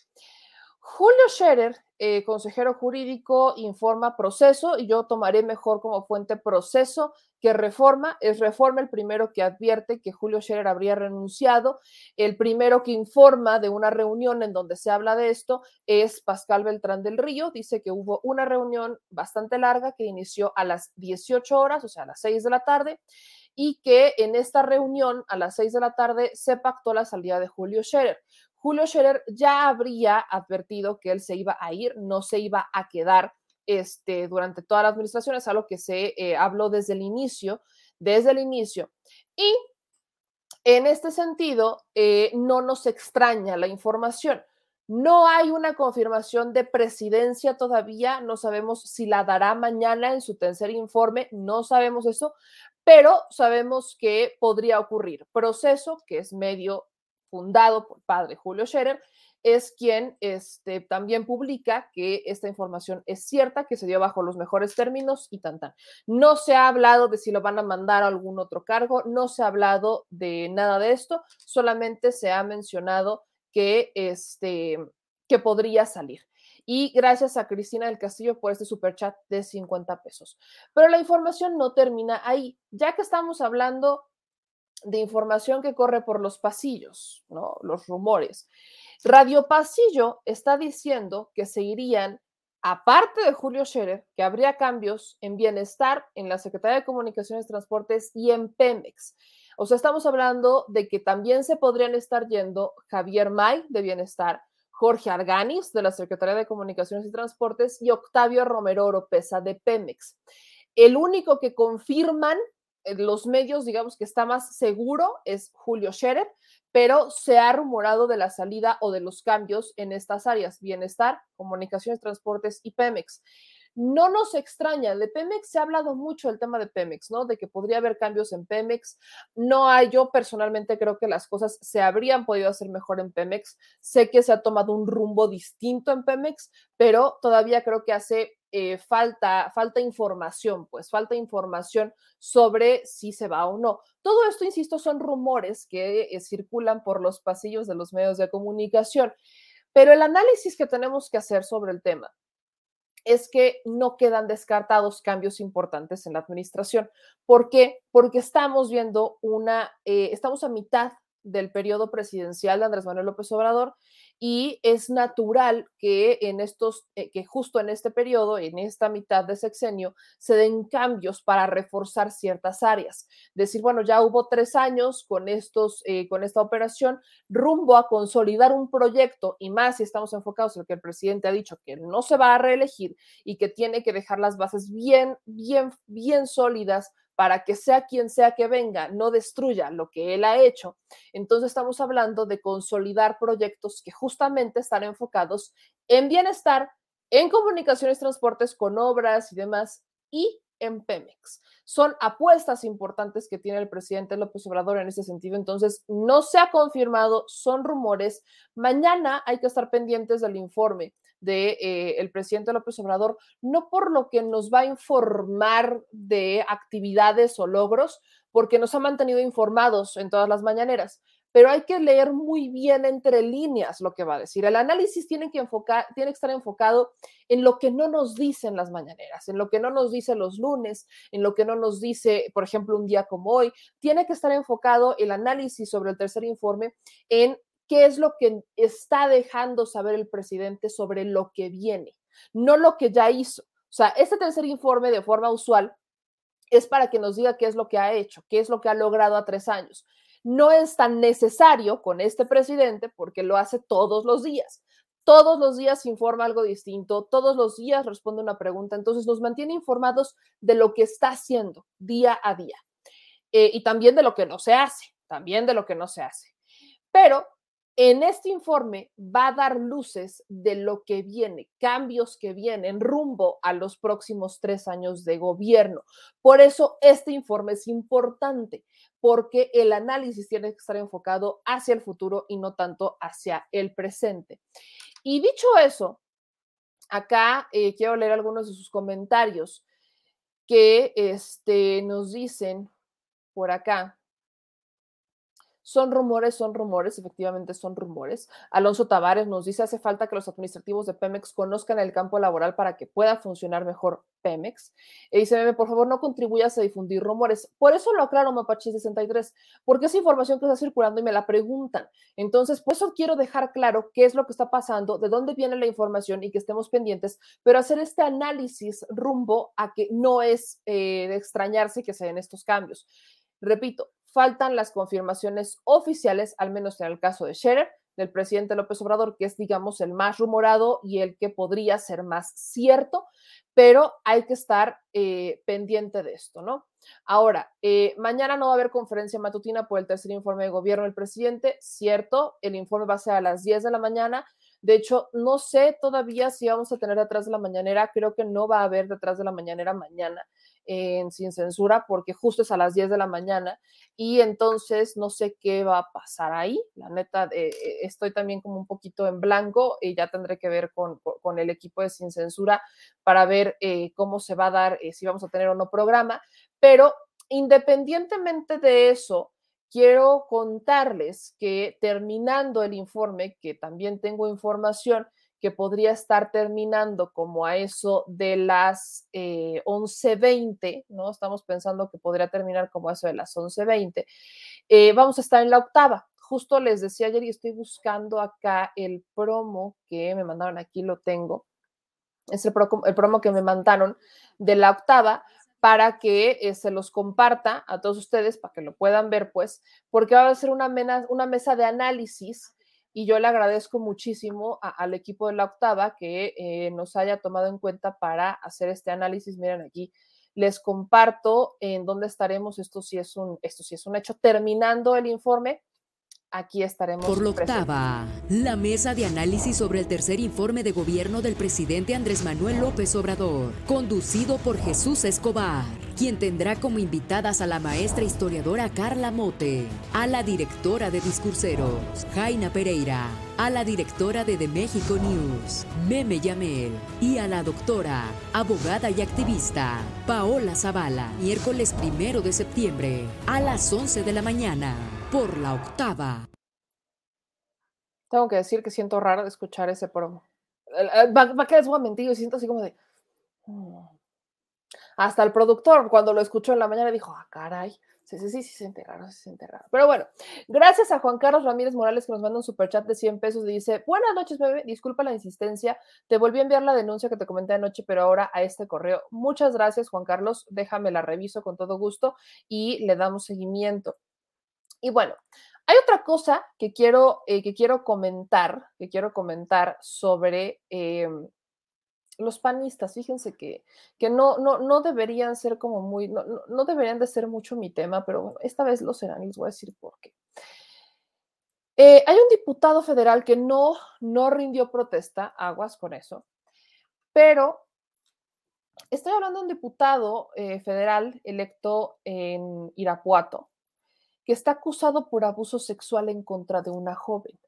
Julio Scherer, eh, consejero jurídico, informa proceso y yo tomaré mejor como fuente proceso que reforma. Es reforma el primero que advierte que Julio Scherer habría renunciado. El primero que informa de una reunión en donde se habla de esto es Pascal Beltrán del Río. Dice que hubo una reunión bastante larga que inició a las 18 horas, o sea, a las 6 de la tarde y que en esta reunión a las 6 de la tarde se pactó la salida de Julio Scherer. Julio Scherer ya habría advertido que él se iba a ir, no se iba a quedar este, durante toda la administración, es algo que se eh, habló desde el inicio, desde el inicio. Y en este sentido, eh, no nos extraña la información. No hay una confirmación de presidencia todavía, no sabemos si la dará mañana en su tercer informe, no sabemos eso, pero sabemos que podría ocurrir. Proceso, que es medio fundado por padre Julio Scherer, es quien este, también publica que esta información es cierta, que se dio bajo los mejores términos y tan tan. No se ha hablado de si lo van a mandar a algún otro cargo, no se ha hablado de nada de esto, solamente se ha mencionado que, este, que podría salir. Y gracias a Cristina del Castillo por este super chat de 50 pesos. Pero la información no termina ahí. Ya que estamos hablando de información que corre por los pasillos. Los rumores. Radio Pasillo está diciendo que se irían, aparte de Julio Scherer, que habría cambios en bienestar, en la Secretaría de Comunicaciones, Transportes y en Pemex. O sea, estamos hablando de que también se podrían estar yendo Javier May de Bienestar, Jorge Arganis de la Secretaría de Comunicaciones y Transportes y Octavio Romero Oropesa de Pemex. El único que confirman los medios, digamos que está más seguro es Julio Scherer, pero se ha rumorado de la salida o de los cambios en estas áreas, bienestar, comunicaciones, transportes y Pemex. No nos extraña, de Pemex se ha hablado mucho el tema de Pemex, ¿no? De que podría haber cambios en Pemex. No hay, yo personalmente creo que las cosas se habrían podido hacer mejor en Pemex. Sé que se ha tomado un rumbo distinto en Pemex, pero todavía creo que hace eh, falta, falta información, pues falta información sobre si se va o no. Todo esto, insisto, son rumores que eh, circulan por los pasillos de los medios de comunicación, pero el análisis que tenemos que hacer sobre el tema es que no quedan descartados cambios importantes en la administración. ¿Por qué? Porque estamos viendo una, eh, estamos a mitad del periodo presidencial de Andrés Manuel López Obrador y es natural que en estos, eh, que justo en este periodo, en esta mitad de sexenio, se den cambios para reforzar ciertas áreas. Decir, bueno, ya hubo tres años con estos, eh, con esta operación, rumbo a consolidar un proyecto y más si estamos enfocados en lo que el presidente ha dicho, que no se va a reelegir y que tiene que dejar las bases bien, bien, bien sólidas para que sea quien sea que venga, no destruya lo que él ha hecho. Entonces estamos hablando de consolidar proyectos que justamente están enfocados en bienestar, en comunicaciones, transportes con obras y demás, y en Pemex. Son apuestas importantes que tiene el presidente López Obrador en ese sentido, entonces no se ha confirmado, son rumores. Mañana hay que estar pendientes del informe del de, eh, presidente López Obrador, no por lo que nos va a informar de actividades o logros, porque nos ha mantenido informados en todas las mañaneras, pero hay que leer muy bien entre líneas lo que va a decir. El análisis tiene que, enfocar, tiene que estar enfocado en lo que no nos dicen las mañaneras, en lo que no nos dice los lunes, en lo que no nos dice, por ejemplo, un día como hoy. Tiene que estar enfocado el análisis sobre el tercer informe en qué es lo que está dejando saber el presidente sobre lo que viene, no lo que ya hizo. O sea, este tercer informe de forma usual es para que nos diga qué es lo que ha hecho, qué es lo que ha logrado a tres años no es tan necesario con este presidente porque lo hace todos los días. Todos los días informa algo distinto, todos los días responde una pregunta, entonces nos mantiene informados de lo que está haciendo día a día eh, y también de lo que no se hace, también de lo que no se hace. Pero en este informe va a dar luces de lo que viene, cambios que vienen rumbo a los próximos tres años de gobierno. Por eso este informe es importante, porque el análisis tiene que estar enfocado hacia el futuro y no tanto hacia el presente. Y dicho eso, acá eh, quiero leer algunos de sus comentarios que este, nos dicen por acá. Son rumores, son rumores, efectivamente son rumores. Alonso Tavares nos dice, hace falta que los administrativos de Pemex conozcan el campo laboral para que pueda funcionar mejor Pemex. E dice, por favor, no contribuyas a difundir rumores. Por eso lo aclaro, Mapache 63, porque es información que está circulando y me la preguntan. Entonces, por eso quiero dejar claro qué es lo que está pasando, de dónde viene la información y que estemos pendientes, pero hacer este análisis rumbo a que no es eh, de extrañarse que se den estos cambios. Repito, faltan las confirmaciones oficiales, al menos en el caso de Scherer, del presidente López Obrador, que es, digamos, el más rumorado y el que podría ser más cierto, pero hay que estar eh, pendiente de esto, ¿no? Ahora, eh, mañana no va a haber conferencia matutina por el tercer informe de gobierno del presidente, cierto, el informe va a ser a las 10 de la mañana. De hecho, no sé todavía si vamos a tener detrás de la mañanera, creo que no va a haber detrás de la mañanera mañana en Sin Censura porque justo es a las 10 de la mañana y entonces no sé qué va a pasar ahí. La neta, eh, eh, estoy también como un poquito en blanco y ya tendré que ver con, con el equipo de Sin Censura para ver eh, cómo se va a dar, si vamos a tener o no programa, pero independientemente de eso, quiero contarles que terminando el informe, que también tengo información, que podría estar terminando como a eso de las eh, 11.20, ¿no? Estamos pensando que podría terminar como a eso de las 11.20. Eh, vamos a estar en la octava. Justo les decía ayer y estoy buscando acá el promo que me mandaron, aquí lo tengo. Es el, el promo que me mandaron de la octava para que eh, se los comparta a todos ustedes, para que lo puedan ver, pues, porque va a ser una mesa de análisis y yo le agradezco muchísimo al equipo de la octava que eh, nos haya tomado en cuenta para hacer este análisis. Miren aquí, les comparto en dónde estaremos. Esto sí es un, esto sí es un hecho. Terminando el informe, aquí estaremos. Por la octava, la mesa de análisis sobre el tercer informe de gobierno del presidente Andrés Manuel López Obrador, conducido por Jesús Escobar, quien tendrá como invitadas a la maestra historiadora Carla Mote, a la directora de Discurseros, Jaina Pereira, a la directora de The México News, Meme Yamel, y a la doctora, abogada y activista, Paola Zavala, miércoles primero de septiembre, a las 11 de la mañana, por la octava. Tengo que decir que siento raro de escuchar ese promo. Va, va que voy a mentir, yo siento así como de. "Mm". Hasta el productor, cuando lo escuchó en la mañana, dijo: Ah, caray. Sí, sí, sí, sí, se siente raro, se siente raro. Pero bueno, gracias a Juan Carlos Ramírez Morales que nos manda un superchat de 100 pesos. y Dice: Buenas noches, bebé. Disculpa la insistencia. Te volví a enviar la denuncia que te comenté anoche, pero ahora a este correo. Muchas gracias, Juan Carlos. Déjame la reviso con todo gusto y le damos seguimiento. Y bueno, hay otra cosa que quiero, eh, que quiero comentar, que quiero comentar sobre eh, los panistas. Fíjense que, que no, no, no deberían ser como muy, no, no, deberían de ser mucho mi tema, pero esta vez lo serán y les voy a decir por qué. Eh, hay un diputado federal que no, no rindió protesta, aguas con eso, pero estoy hablando de un diputado federal electo en Irapuato, que está acusado por abuso sexual en contra de una joven.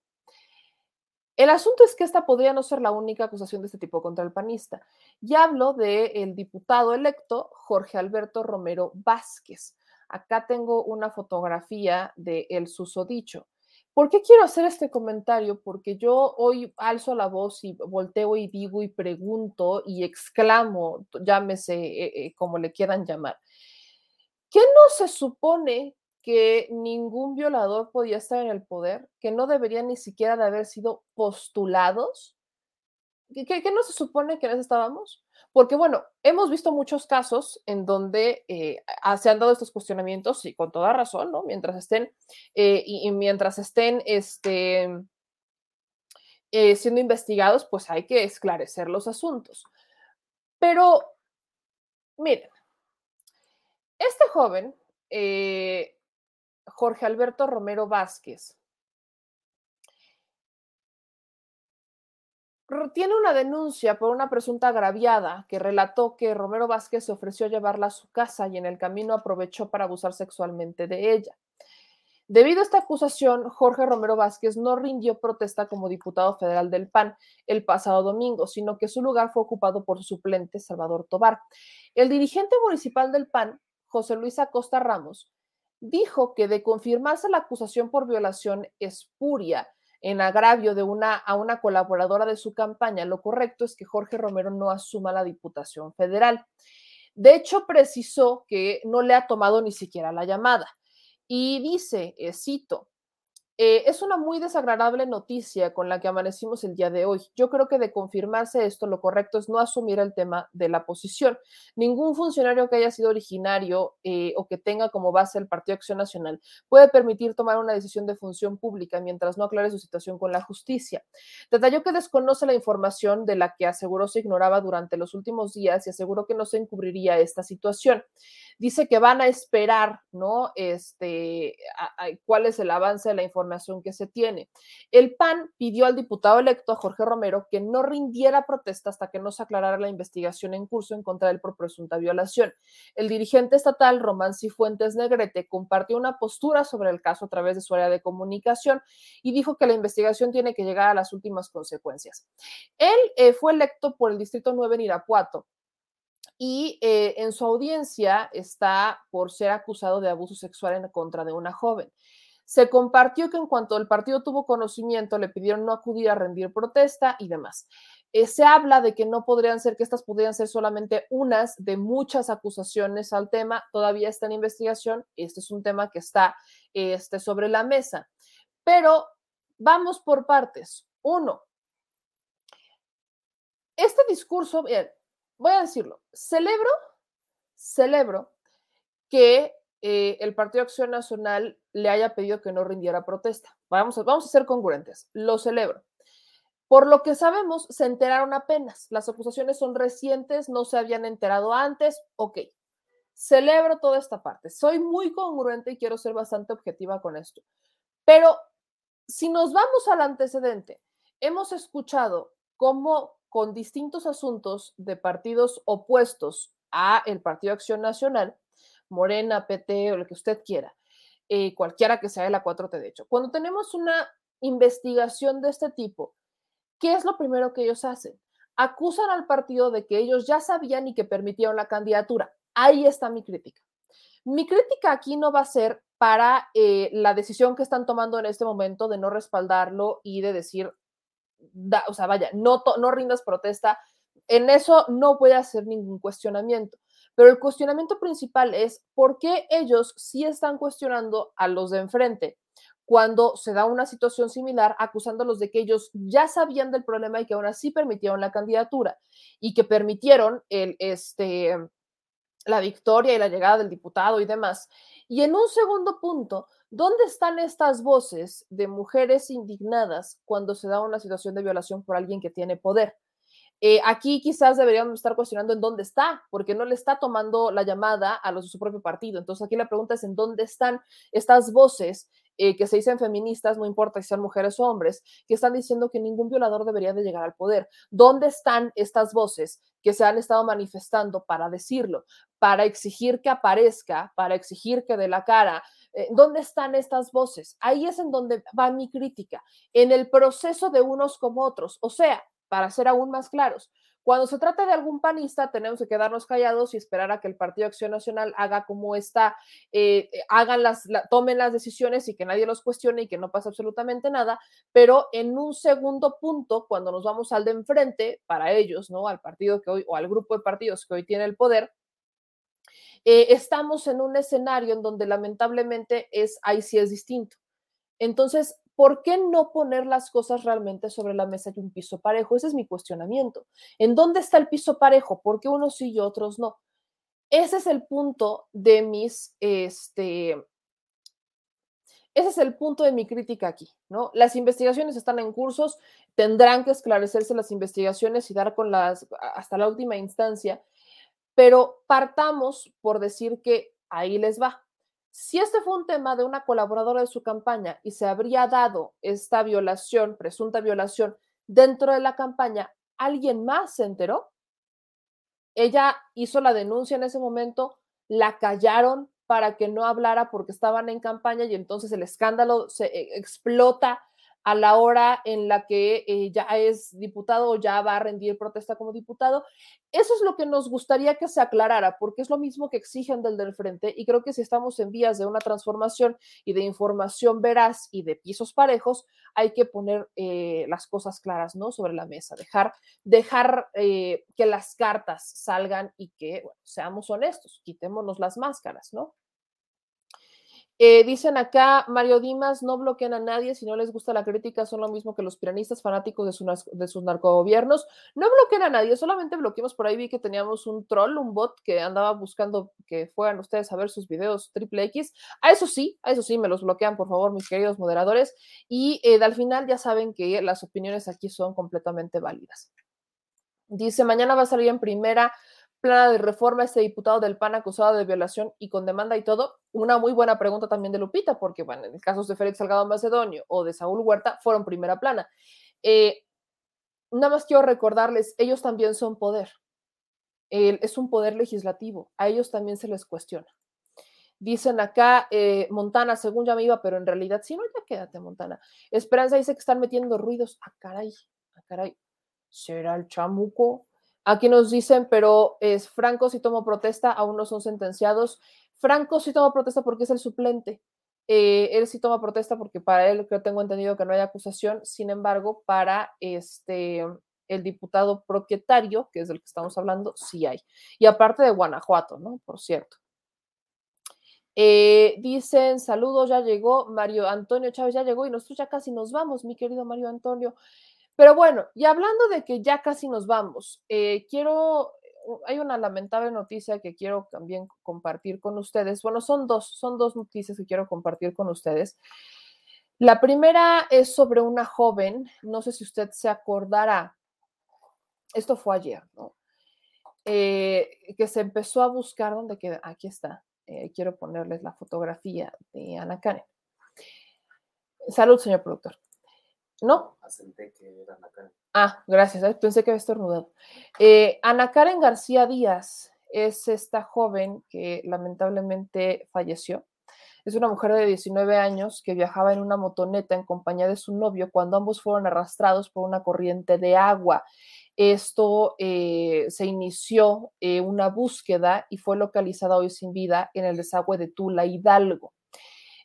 El asunto es que esta podría no ser la única acusación de este tipo contra el panista. Y hablo del diputado electo Jorge Alberto Romero Vázquez. Acá tengo una fotografía de el susodicho. ¿Por qué quiero hacer este comentario? Porque yo hoy alzo la voz y volteo y digo y pregunto y exclamo, llámese eh, eh, como le quieran llamar. ¿Qué no se supone que ningún violador podía estar en el poder, que no deberían ni siquiera de haber sido postulados. ¿Qué, qué no se supone que en eso estábamos? Porque bueno, hemos visto muchos casos en donde eh, se han dado estos cuestionamientos y con toda razón, ¿no? Mientras estén, eh, y, mientras estén este, eh, siendo investigados, pues hay que esclarecer los asuntos. Pero, miren, este joven, eh, Jorge Alberto Romero Vázquez, tiene una denuncia por una presunta agraviada que relató que Romero Vázquez se ofreció a llevarla a su casa y en el camino aprovechó para abusar sexualmente de ella. Debido a esta acusación, Jorge Romero Vázquez no rindió protesta como diputado federal del PAN el pasado domingo, sino que su lugar fue ocupado por su suplente, Salvador Tobar. El dirigente municipal del PAN, José Luis Acosta Ramos, dijo que de confirmarse la acusación por violación espuria en agravio de una, a una colaboradora de su campaña, lo correcto es que Jorge Romero no asuma la Diputación Federal. De hecho, precisó que no le ha tomado ni siquiera la llamada. Y dice, eh, cito, eh, es una muy desagradable noticia con la que amanecimos el día de hoy. Yo creo que de confirmarse esto, lo correcto es no asumir el tema de la posición. Ningún funcionario que haya sido originario eh, o que tenga como base el Partido Acción Nacional puede permitir tomar una decisión de función pública mientras no aclare su situación con la justicia. Detalló que desconoce la información de la que aseguró se ignoraba durante los últimos días y aseguró que no se encubriría esta situación. Dice que van a esperar, ¿no? Este, cuál es el avance de la información que se tiene. El PAN pidió al diputado electo, a Jorge Romero, que no rindiera protesta hasta que no se aclarara la investigación en curso en contra de él por presunta violación. El dirigente estatal, Román Cifuentes Negrete, compartió una postura sobre el caso a través de su área de comunicación y dijo que la investigación tiene que llegar a las últimas consecuencias. Él eh, fue electo por el Distrito 9 en Irapuato, y eh, en su audiencia está por ser acusado de abuso sexual en contra de una joven. Se compartió que en cuanto el partido tuvo conocimiento, le pidieron no acudir a rendir protesta y demás. Eh, se habla de que no podrían ser, que estas podrían ser solamente unas de muchas acusaciones al tema. Todavía está en investigación. Este es un tema que está este, sobre la mesa. Pero vamos por partes. Uno, este discurso, voy a decirlo, celebro, celebro que eh, el Partido Acción Nacional le haya pedido que no rindiera protesta. Vamos a, vamos a ser congruentes, lo celebro. Por lo que sabemos, se enteraron apenas. Las acusaciones son recientes, no se habían enterado antes. Ok, celebro toda esta parte. Soy muy congruente y quiero ser bastante objetiva con esto. Pero si nos vamos al antecedente, hemos escuchado cómo con distintos asuntos de partidos opuestos a el Partido Acción Nacional, Morena, PT o lo que usted quiera, eh, cualquiera que sea de la 4T, de hecho, cuando tenemos una investigación de este tipo, ¿qué es lo primero que ellos hacen? Acusan al partido de que ellos ya sabían y que permitieron la candidatura. Ahí está mi crítica. Mi crítica aquí no va a ser para eh, la decisión que están tomando en este momento de no respaldarlo y de decir, o sea, vaya, no, no rindas protesta. En eso no a hacer ningún cuestionamiento. Pero el cuestionamiento principal es por qué ellos sí están cuestionando a los de enfrente cuando se da una situación similar, acusándolos de que ellos ya sabían del problema y que aún así permitieron la candidatura y que permitieron este, la victoria y la llegada del diputado y demás. Y en un segundo punto, ¿dónde están estas voces de mujeres indignadas cuando se da una situación de violación por alguien que tiene poder? Eh, aquí quizás deberíamos estar cuestionando en dónde está, porque no le está tomando la llamada a los de su propio partido. Entonces aquí la pregunta es en dónde están estas voces eh, que se dicen feministas, no importa si sean mujeres o hombres, que están diciendo que ningún violador debería de llegar al poder. ¿Dónde están estas voces que se han estado manifestando para decirlo, para exigir que aparezca, para exigir que dé la cara? Eh, ¿Dónde están estas voces? Ahí es en donde va mi crítica, en el proceso de unos como otros. O sea, para ser aún más claros, cuando se trata de algún panista, tenemos que quedarnos callados y esperar a que el Partido Acción Nacional haga como está, eh, eh, hagan las, tomen las decisiones y que nadie los cuestione y que no pase absolutamente nada. Pero en un segundo punto, cuando nos vamos al de enfrente, para ellos, ¿no? Al partido que hoy, o al grupo de partidos que hoy tiene el poder, eh, estamos en un escenario en donde lamentablemente es, ahí sí es distinto. Entonces, ¿por qué no poner las cosas realmente sobre la mesa y un piso parejo? Ese es mi cuestionamiento. ¿En dónde está el piso parejo? ¿Por qué unos sí y otros no? Ese es el punto de mis, este, ese es el punto de mi crítica aquí, ¿no? Las investigaciones están en cursos, tendrán que esclarecerse las investigaciones y dar con las hasta la última instancia, pero partamos por decir que ahí les va. Si este fue un tema de una colaboradora de su campaña y se habría dado esta violación, presunta violación, dentro de la campaña, ¿alguien más se enteró? Ella hizo la denuncia en ese momento, la callaron para que no hablara porque estaban en campaña y entonces el escándalo se eh, explota a la hora en la que eh, ya es diputado o ya va a rendir protesta como diputado. Eso es lo que nos gustaría que se aclarara, porque es lo mismo que exigen del del frente y creo que si estamos en vías de una transformación y de información veraz y de pisos parejos, hay que poner eh, las cosas claras, ¿no? Sobre la mesa, dejar, dejar eh, que las cartas salgan y que seamos honestos, quitémonos las máscaras, ¿no? Eh, dicen acá, Mario Dimas, no bloquean a nadie, si no les gusta la crítica, son lo mismo que los piranistas fanáticos de, de sus narcogobiernos. No bloquean a nadie, solamente bloqueamos por ahí, vi que teníamos un troll, un bot que andaba buscando que fueran ustedes a ver sus videos triple X. A eso sí, a eso sí, me los bloquean, por favor, mis queridos moderadores. Y eh, al final ya saben que las opiniones aquí son completamente válidas. Dice, mañana va a salir en primera plana de reforma este diputado del PAN acusado de violación y con demanda y todo? Una muy buena pregunta también de Lupita, porque bueno, en el caso de Félix Salgado Macedonio o de Saúl Huerta fueron primera plana. Eh, nada más quiero recordarles, ellos también son poder. es un poder legislativo, a ellos también se les cuestiona. Dicen acá, eh, Montana, según ya me iba, pero en realidad, si no, ya quédate, Montana. Esperanza dice que están metiendo ruidos. Ah, caray, ah, caray. ¿Será el chamuco? Aquí nos dicen, pero es Franco si tomó protesta, aún no son sentenciados. Franco sí toma protesta porque es el suplente. Eh, él sí toma protesta porque para él, creo tengo entendido que no hay acusación. Sin embargo, para este el diputado propietario, que es del que estamos hablando, sí hay. Y aparte de Guanajuato, ¿no? Por cierto. Eh, dicen, saludos, ya llegó Mario Antonio Chávez, ya llegó y nosotros ya casi nos vamos, mi querido Mario Antonio. Pero bueno, y hablando de que ya casi nos vamos, eh, quiero, hay una lamentable noticia que quiero también compartir con ustedes. Bueno, son dos, son dos noticias que quiero compartir con ustedes. La primera es sobre una joven, no sé si usted se acordará, esto fue ayer, ¿no? Eh, que se empezó a buscar, ¿dónde queda? Aquí está, eh, quiero ponerles la fotografía de Ana Karen Salud, señor productor. ¿No? Asenté que era Ana Karen. Ah, gracias. Pensé que había estornudado. Eh, Ana Karen García Díaz es esta joven que lamentablemente falleció. Es una mujer de 19 años que viajaba en una motoneta en compañía de su novio cuando ambos fueron arrastrados por una corriente de agua. Esto eh, se inició eh, una búsqueda y fue localizada hoy sin vida en el desagüe de Tula Hidalgo.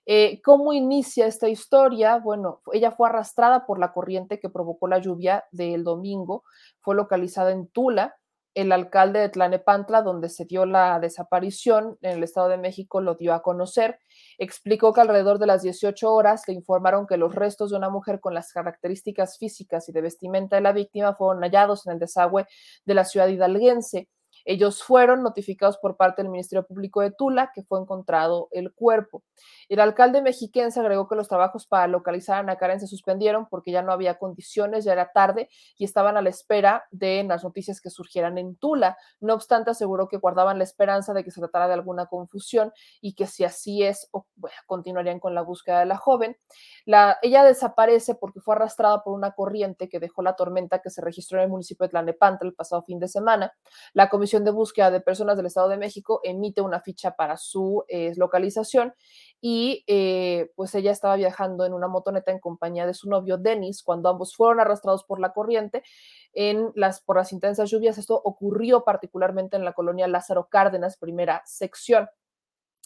Eh, ¿Cómo inicia esta historia? Bueno, ella fue arrastrada por la corriente que provocó la lluvia del domingo, fue localizada en Tula. El alcalde de Tlanepantla, donde se dio la desaparición en el Estado de México, lo dio a conocer. Explicó que alrededor de las 18 horas le informaron que los restos de una mujer con las características físicas y de vestimenta de la víctima fueron hallados en el desagüe de la ciudad hidalguense. Ellos fueron notificados por parte del Ministerio Público de Tula que fue encontrado el cuerpo. El alcalde mexiquense agregó que los trabajos para localizar a Ana Karen se suspendieron porque ya no había condiciones, ya era tarde y estaban a la espera de las noticias que surgieran en Tula. No obstante, aseguró que guardaban la esperanza de que se tratara de alguna confusión y que si así es, continuarían con la búsqueda de la joven. La, ella desaparece porque fue arrastrada por una corriente que dejó la tormenta que se registró en el municipio de Tlanepantla el pasado fin de semana. La Comisión de Búsqueda de Personas del Estado de México emite una ficha para su eh, localización y eh, pues ella estaba viajando en una motoneta en compañía de su novio Denis cuando ambos fueron arrastrados por la corriente en las, por las intensas lluvias. Esto ocurrió particularmente en la colonia Lázaro Cárdenas, primera sección.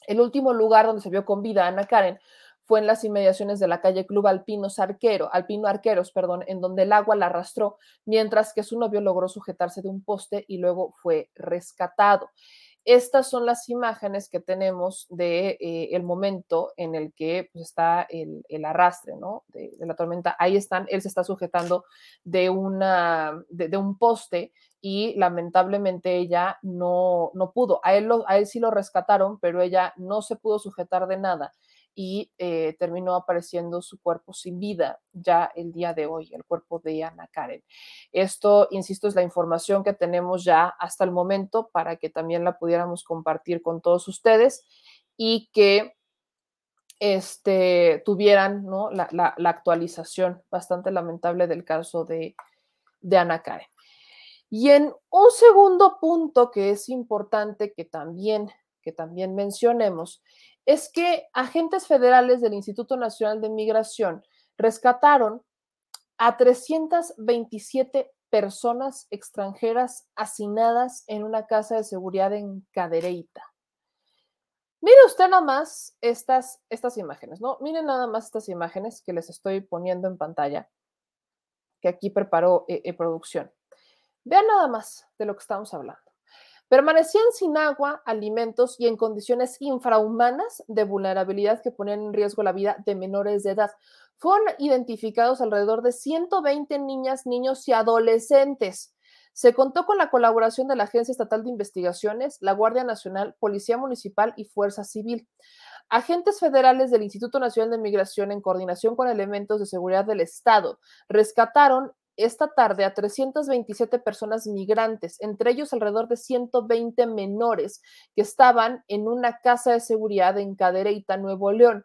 El último lugar donde se vio con vida Ana Karen fue en las inmediaciones de la calle Club Alpinos Arquero, Alpino Arqueros, perdón, en donde el agua la arrastró, mientras que su novio logró sujetarse de un poste y luego fue rescatado. Estas son las imágenes que tenemos de eh, momento en el que pues, está el, el arrastre ¿no? de, la tormenta. Ahí están, él se está sujetando de, de, un poste y lamentablemente ella no, no pudo. A él, a él sí lo rescataron, pero ella no se pudo sujetar de nada y eh, terminó apareciendo su cuerpo sin vida ya el día de hoy, el cuerpo de Ana Karen. Esto, insisto, es la información que tenemos ya hasta el momento para que también la pudiéramos compartir con todos ustedes y que este, tuvieran ¿no? la, la, la, actualización bastante lamentable del caso de, de Ana Karen. Y en un segundo punto que es importante que también, que también mencionemos es que agentes federales del Instituto Nacional de Migración rescataron a 327 personas extranjeras hacinadas en una casa de seguridad en Cadereyta. Mire usted nada más estas, estas imágenes, ¿no? Miren nada más estas imágenes que les estoy poniendo en pantalla, que aquí preparó eh, eh, producción. Vean nada más de lo que estamos hablando. Permanecían sin agua, alimentos y en condiciones infrahumanas de vulnerabilidad que ponían en riesgo la vida de menores de edad. Fueron identificados alrededor de 120 niñas, niños y adolescentes. Se contó con la colaboración de la Agencia Estatal de Investigaciones, la Guardia Nacional, Policía Municipal y Fuerza Civil. Agentes federales del Instituto Nacional de Migración, en coordinación con elementos de seguridad del Estado, rescataron esta tarde a 327 personas migrantes, entre ellos alrededor de 120 menores que estaban en una casa de seguridad en Cadereyta, Nuevo León.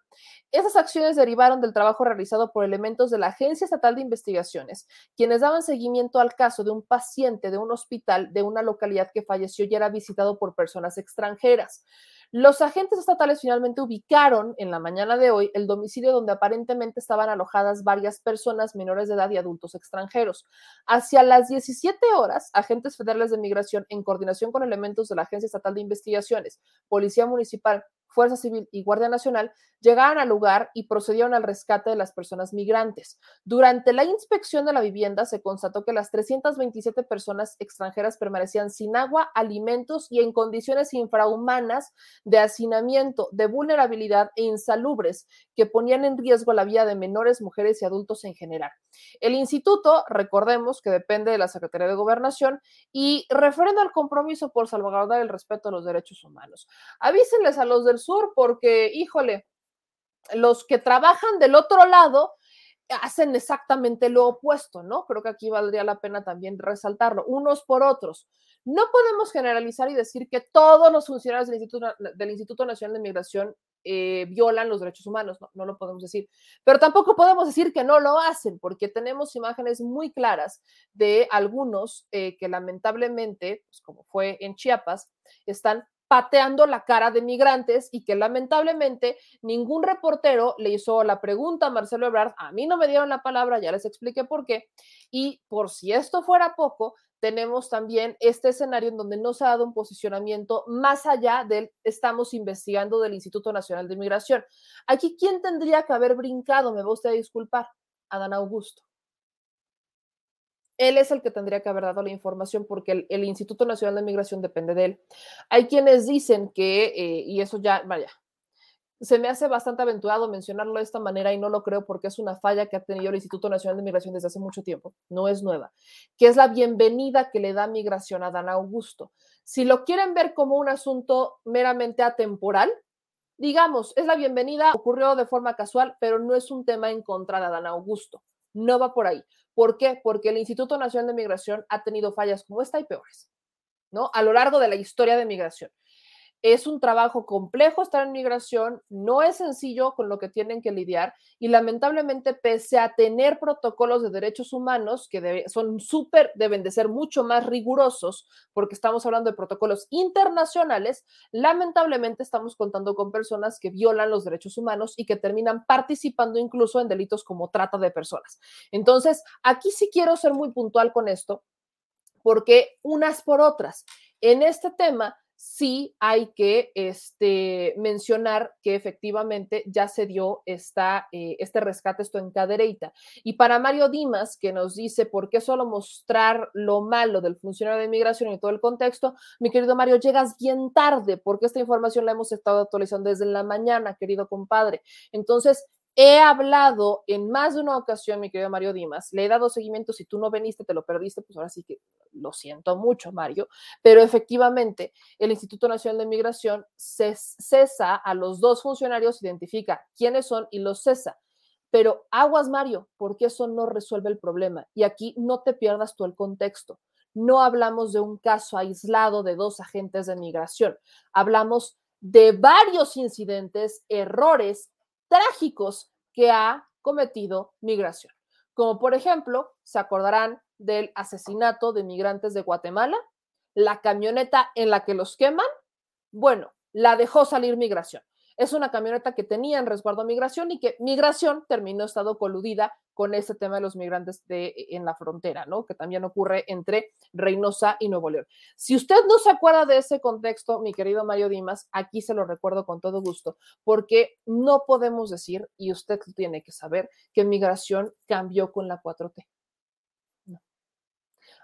Esas acciones derivaron del trabajo realizado por elementos de la Agencia Estatal de Investigaciones, quienes daban seguimiento al caso de un paciente de un hospital de una localidad que falleció y era visitado por personas extranjeras. Los agentes estatales finalmente ubicaron en la mañana de hoy el domicilio donde aparentemente estaban alojadas varias personas menores de edad y adultos extranjeros. Hacia las 17 horas, agentes federales de migración, en coordinación con elementos de la Agencia Estatal de Investigaciones, Policía Municipal, Fuerza Civil y Guardia Nacional llegaron al lugar y procedieron al rescate de las personas migrantes. Durante la inspección de la vivienda se constató que las 327 personas extranjeras permanecían sin agua, alimentos y en condiciones infrahumanas de hacinamiento, de vulnerabilidad e insalubres que ponían en riesgo la vida de menores, mujeres y adultos en general. El instituto, recordemos que depende de la Secretaría de Gobernación y refrenda el compromiso por salvaguardar el respeto a los derechos humanos. Avísenles a los del sur porque, híjole, los que trabajan del otro lado hacen exactamente lo opuesto, ¿no? Creo que aquí valdría la pena también resaltarlo, unos por otros. No podemos generalizar y decir que todos los funcionarios del Instituto, Nacional de Migración eh, violan los derechos humanos, no, no, lo podemos decir. Pero tampoco podemos decir que no lo hacen, porque tenemos imágenes muy claras de algunos eh, que lamentablemente, pues como fue en Chiapas, están pateando la cara de migrantes y que lamentablemente ningún reportero le hizo la pregunta a Marcelo Ebrard. A mí no me dieron la palabra, ya les expliqué por qué. Y por si esto fuera poco, tenemos también este escenario en donde no se ha dado un posicionamiento más allá del estamos investigando del Instituto Nacional de Migración. Aquí, ¿quién tendría que haber brincado? Me va usted a disculpar. Adán Augusto. Él es el que tendría que haber dado la información porque el, Instituto Nacional de Migración depende de él. Hay quienes dicen que, eh, y eso ya, vaya, se me hace bastante aventurado mencionarlo de esta manera y no lo creo porque es una falla que ha tenido el Instituto Nacional de Migración desde hace mucho tiempo, no es nueva, que es la bienvenida que le da migración a Dan Augusto. Si lo quieren ver como un asunto meramente atemporal, digamos, es la bienvenida, ocurrió de forma casual, pero no es un tema en contra de Dan Augusto, no va por ahí. ¿Por qué? Porque el Instituto Nacional de Migración ha tenido fallas como esta y peores, ¿no? A lo largo de la historia de migración. Es un trabajo complejo estar en migración, no es sencillo con lo que tienen que lidiar y lamentablemente pese a tener protocolos de derechos humanos que son súper, deben de ser mucho más rigurosos porque estamos hablando de protocolos internacionales, lamentablemente estamos contando con personas que violan los derechos humanos y que terminan participando incluso en delitos como trata de personas. Entonces, aquí sí quiero ser muy puntual con esto porque unas por otras. En este tema, sí hay que este, mencionar que efectivamente ya se dio esta, eh, este rescate, esto en cadereita. Y para Mario Dimas, que nos dice por qué solo mostrar lo malo del funcionario de migración y todo el contexto, mi querido Mario, llegas bien tarde, porque esta información la hemos estado actualizando desde la mañana, querido compadre. Entonces, He hablado en más de una ocasión, mi querido Mario Dimas, le he dado seguimiento, si tú no veniste, te lo perdiste, pues ahora sí que lo siento mucho, Mario, pero efectivamente el Instituto Nacional de Migración cesa a los dos funcionarios, identifica quiénes son y los cesa. Pero aguas, Mario, porque eso no resuelve el problema. Y aquí no te pierdas tú el contexto. No hablamos de un caso aislado de dos agentes de migración. Hablamos de varios incidentes, errores trágicos que ha cometido migración. Como por ejemplo, se acordarán del asesinato de migrantes de Guatemala, la camioneta en la que los queman, bueno, la dejó salir migración es una camioneta que tenía en resguardo migración y que migración terminó estado coludida con ese tema de los migrantes de, e, en la frontera, ¿no? Que también ocurre entre Reynosa y Nuevo León. Si usted no se acuerda de ese contexto, mi querido Mario Dimas, aquí se lo recuerdo con todo gusto, porque no podemos decir, y usted tiene que saber, que migración cambió con la 4T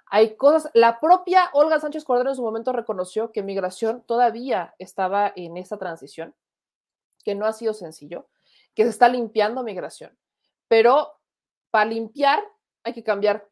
hay cosas, la propia Olga Sánchez Cordero en su momento reconoció que migración todavía estaba en esa transición, que no ha sido sencillo, que se está limpiando migración, pero para limpiar hay que cambiar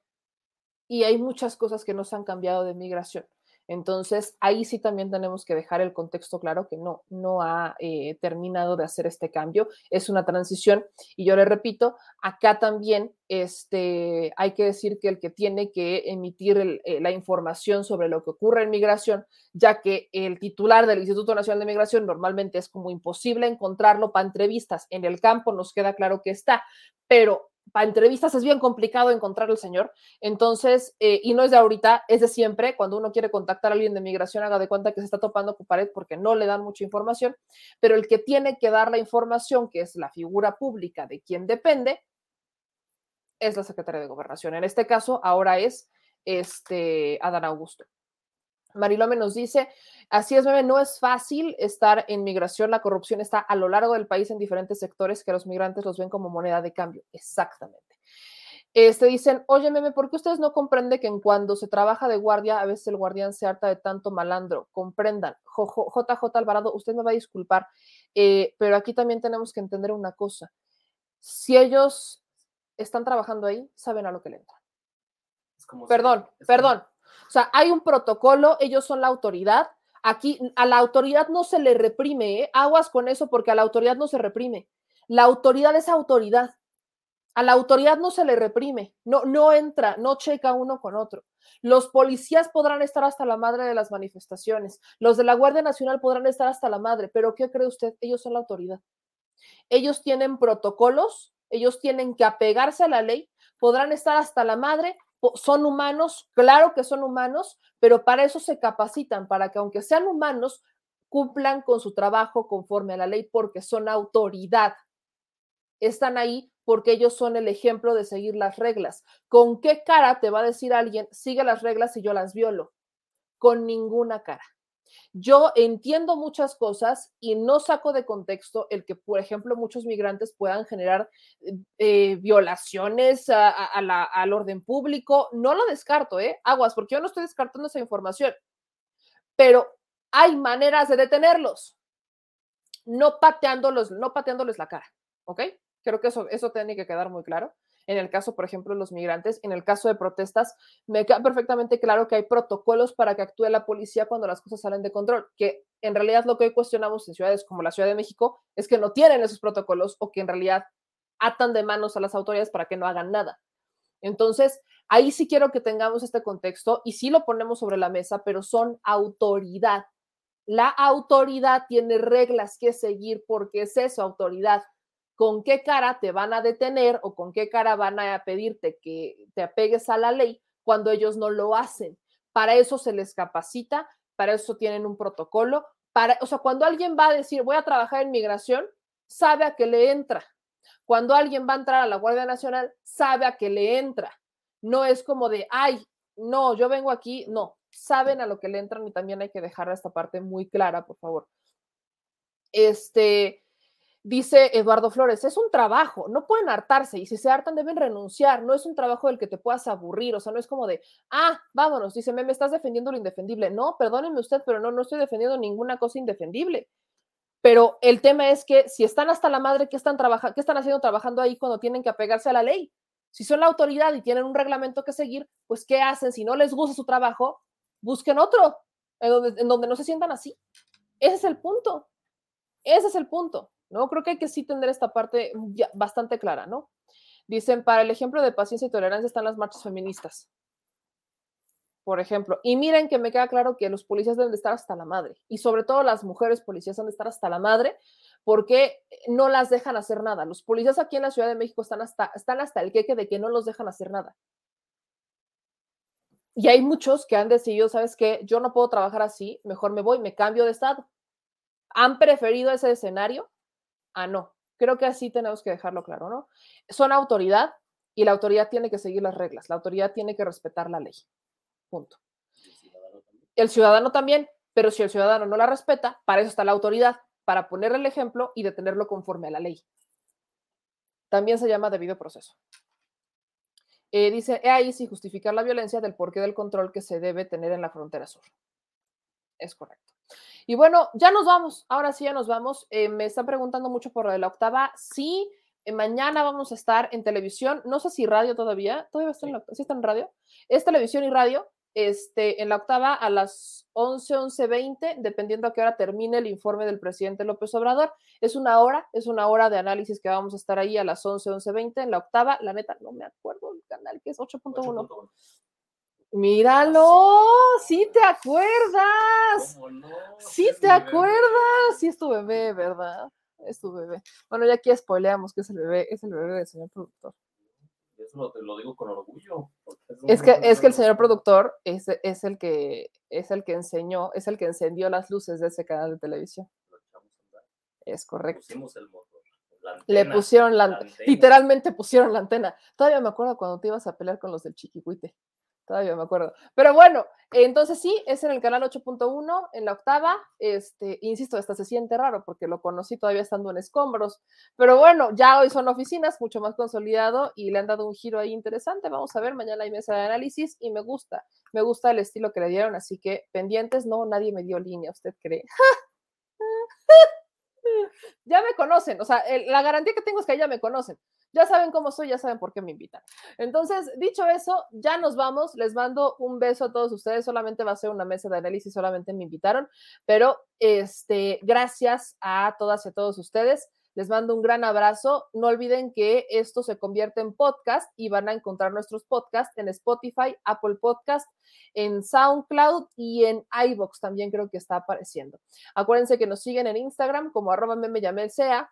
y hay muchas cosas que no se han cambiado de migración. Entonces, ahí sí también tenemos que dejar el contexto claro que no, no ha eh, terminado de hacer este cambio, es una transición. Y yo le repito, acá también este, hay que decir que el que tiene que emitir eh, la información sobre lo que ocurre en migración, ya que el titular del Instituto Nacional de Migración normalmente es como imposible encontrarlo para entrevistas, en el campo nos queda claro que está, pero para entrevistas es bien complicado encontrar al señor. Entonces, eh, y no es de ahorita, es de siempre. Cuando uno quiere contactar a alguien de migración, haga de cuenta que se está topando con pared porque no le dan mucha información. Pero el que tiene que dar la información, que es la figura pública de quien depende, es la secretaria de Gobernación. En este caso, ahora es este Adán Augusto. Marilome nos dice, así es, bebé, no es fácil estar en migración, la corrupción está a lo largo del país en diferentes sectores que los migrantes los ven como moneda de cambio. Exactamente. Este dicen, oye, meme, ¿por qué ustedes no comprenden que en cuando se trabaja de guardia, a veces el guardián se harta de tanto malandro? Comprendan. JJ Alvarado, usted me va a disculpar, eh, pero aquí también tenemos que entender una cosa. Si ellos están trabajando ahí, saben a lo que le entran. perdón, perdón. O sea, hay un protocolo, ellos son la autoridad. Aquí a la autoridad no se le reprime, ¿eh? aguas con eso porque a la autoridad no se reprime. La autoridad es autoridad. A la autoridad no se le reprime, no, no entra, no checa uno con otro. Los policías podrán estar hasta la madre de las manifestaciones, los de la Guardia Nacional podrán estar hasta la madre, pero ¿qué cree usted? Ellos son la autoridad. Ellos tienen protocolos, ellos tienen que apegarse a la ley, podrán estar hasta la madre, son humanos, claro que son humanos, pero para eso se capacitan, para que aunque sean humanos, cumplan con su trabajo conforme a la ley porque son autoridad. Están ahí porque ellos son el ejemplo de seguir las reglas. ¿Con qué cara te va a decir alguien, sigue las reglas y yo las violo? Con ninguna cara. Yo entiendo muchas cosas y no saco de contexto el que, por ejemplo, muchos migrantes puedan generar eh, violaciones al orden público. No lo descarto, ¿eh? Aguas, porque yo no estoy descartando esa información. Pero hay maneras de detenerlos, no pateándolos, no pateándoles la cara, ¿ok? Creo que eso, eso tiene que quedar muy claro. En el caso, por ejemplo, de los migrantes, en el caso de protestas, me queda perfectamente claro que hay protocolos para que actúe la policía cuando las cosas salen de control, que en realidad lo que hoy cuestionamos en ciudades como la Ciudad de México es que no tienen esos protocolos o que en realidad atan de manos a las autoridades para que no hagan nada. Entonces, ahí sí quiero que tengamos este contexto y sí lo ponemos sobre la mesa, pero son autoridad. La autoridad tiene reglas que seguir porque es eso, autoridad con qué cara te van a detener o con qué cara van a pedirte que te apegues a la ley cuando ellos no lo hacen. Para eso se les capacita, para eso tienen un protocolo, para, o sea, cuando alguien va a decir voy a trabajar en migración, sabe a qué le entra. Cuando alguien va a entrar a la Guardia Nacional, sabe a qué le entra. No es como de, ay, no, yo vengo aquí, no, saben a lo que le entran y también hay que dejar esta parte muy clara, por favor. Este, Dice Eduardo Flores, es un trabajo, no pueden hartarse y si se hartan deben renunciar, no es un trabajo del que te puedas aburrir, o sea, no es como de, ah, vámonos, dice, me, estás defendiendo lo indefendible. No, perdónenme usted, pero no, no estoy defendiendo ninguna cosa indefendible. Pero el tema es que si están hasta la madre, ¿qué están, ¿qué están haciendo trabajando ahí cuando tienen que apegarse a la ley? Si son la autoridad y tienen un reglamento que seguir, pues ¿qué hacen? Si no les gusta su trabajo, busquen otro, en donde, en donde no se sientan así. Ese es el punto. Ese es el punto. ¿No? Creo que hay que sí tener esta parte bastante clara, ¿no? Dicen, para el ejemplo de paciencia y tolerancia están las marchas feministas, por ejemplo. Y miren que me queda claro que los policías deben de estar hasta la madre, y sobre todo las mujeres policías deben de estar hasta la madre, porque no las dejan hacer nada. Los policías aquí en la Ciudad de México están hasta, están hasta el queque de que no los dejan hacer nada. Y hay muchos que han decidido, ¿sabes qué? Yo no puedo trabajar así, mejor me voy, me cambio de estado. Han preferido ese escenario ah, no. Creo que así tenemos que dejarlo claro, ¿no? Son autoridad y la autoridad tiene que seguir las reglas, la autoridad tiene que respetar la ley. Punto. El ciudadano también, pero si el ciudadano no la respeta, para eso está la autoridad, para ponerle el ejemplo y detenerlo conforme a la ley. También se llama debido proceso. Eh, dice, he ahí sin justificar la violencia del porqué del control que se debe tener en la frontera sur. Es correcto. Y bueno, ya nos vamos, ahora sí ya nos vamos. Eh, me están preguntando mucho por lo de la octava. Sí, eh, mañana vamos a estar en televisión, no sé si radio todavía, todavía está en, la, ¿sí está en radio. Es televisión y radio, este, en la octava a las 11, 11.20, dependiendo a qué hora termine el informe del presidente López Obrador. Es una hora, es una hora de análisis que vamos a estar ahí a las 11, 11.20 en la octava. La neta, no me acuerdo el canal que es 8.1. Míralo, sí te acuerdas. Sí te acuerdas. Sí es tu bebé, ¿verdad? Es tu bebé. Bueno, ya aquí spoileamos que es el bebé, es el bebé del señor productor. Eso te lo digo con orgullo. Es que, es que el señor productor es, es, el que, es el que enseñó, es el que encendió las luces de ese canal de televisión. Es correcto. Le pusieron la, literalmente pusieron la antena. Todavía me acuerdo cuando te ibas a pelear con los del chiquihuite. Todavía me acuerdo. Pero bueno, entonces sí, es en el canal 8.1, en la octava. Este, insisto, hasta se siente raro porque lo conocí todavía estando en escombros. Pero bueno, ya hoy son oficinas, mucho más consolidado y le han dado un giro ahí interesante. Vamos a ver, mañana hay mesa de análisis y me gusta, me gusta el estilo que le dieron. Así que pendientes, no, nadie me dio línea, ¿usted cree? <laughs> ya me conocen, o sea, la garantía que tengo es que ya me conocen. Ya saben cómo soy, ya saben por qué me invitan. Entonces, dicho eso, ya nos vamos. Les mando un beso a todos ustedes. Solamente va a ser una mesa de análisis, solamente me invitaron, pero este, gracias a todas y a todos ustedes. Les mando un gran abrazo. No olviden que esto se convierte en podcast y van a encontrar nuestros podcasts en Spotify, Apple Podcast, en SoundCloud y en iBox también creo que está apareciendo. Acuérdense que nos siguen en Instagram como arroba sea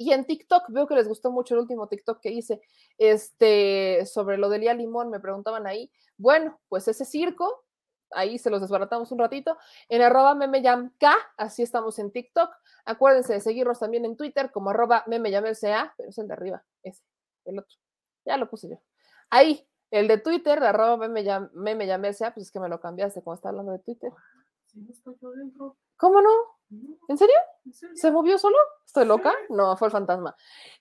y en TikTok, veo que les gustó mucho el último TikTok que hice, este, sobre lo de Lía Limón, me preguntaban ahí. Bueno, pues ese circo, ahí se los desbaratamos un ratito, en arroba memeyamk, así estamos en TikTok. Acuérdense de seguirnos también en Twitter como arroba memeyamca, pero es el de arriba, ese, el otro. Ya lo puse yo. Ahí, el de Twitter, de arroba memeyamca, pues es que me lo cambiaste cuando está hablando de Twitter. ¿Cómo no? ¿En serio? ¿Se movió solo? ¿Estoy loca? No, fue el fantasma.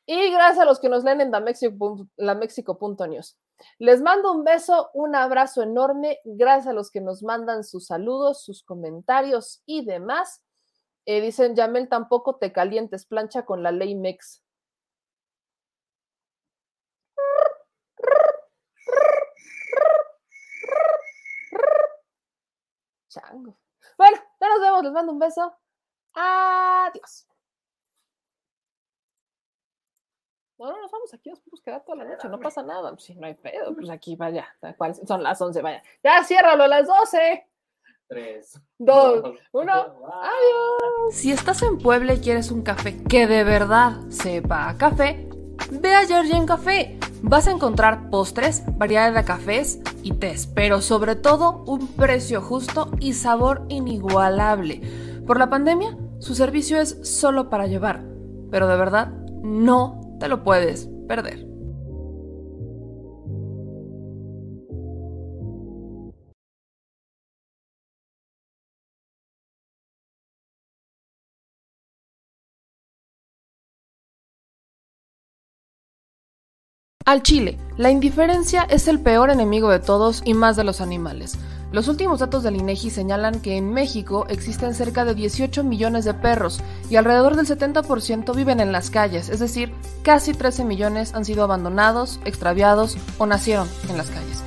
Y gracias a los que nos leen en lamexico.news. Les mando un beso, un abrazo enorme. Gracias a los que nos mandan sus saludos, sus comentarios y demás. Eh, dicen, Yamel, tampoco te calientes, plancha con la ley MEX. Chango. Bueno, ya nos vemos, les mando un beso. Adiós. No, no nos vamos aquí, nos podemos quedar toda la noche, no pasa nada. Si no hay pedo, pues aquí vaya. Son las 11, vaya. Ya ciérralo a las 12. 3, 2, 1. Adiós. Si estás en Puebla y quieres un café que de verdad sepa a café, ve a Georgian Café. Vas a encontrar postres, variedad de cafés y tés, pero sobre todo un precio justo y sabor inigualable. Por la pandemia, su servicio es solo para llevar, pero de verdad no te lo puedes perder. Al chile, la indiferencia es el peor enemigo de todos y más de los animales. Los últimos datos del INEGI señalan que en México existen cerca de 18 millones de perros y alrededor del 70% viven en las calles, es decir, casi 13 millones han sido abandonados, extraviados o nacieron en las calles.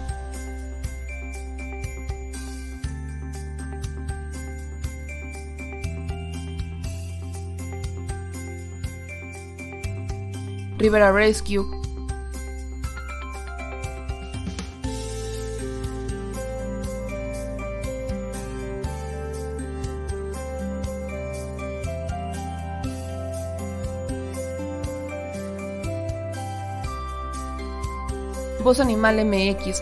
Rivera Rescue. Voz Animal MX,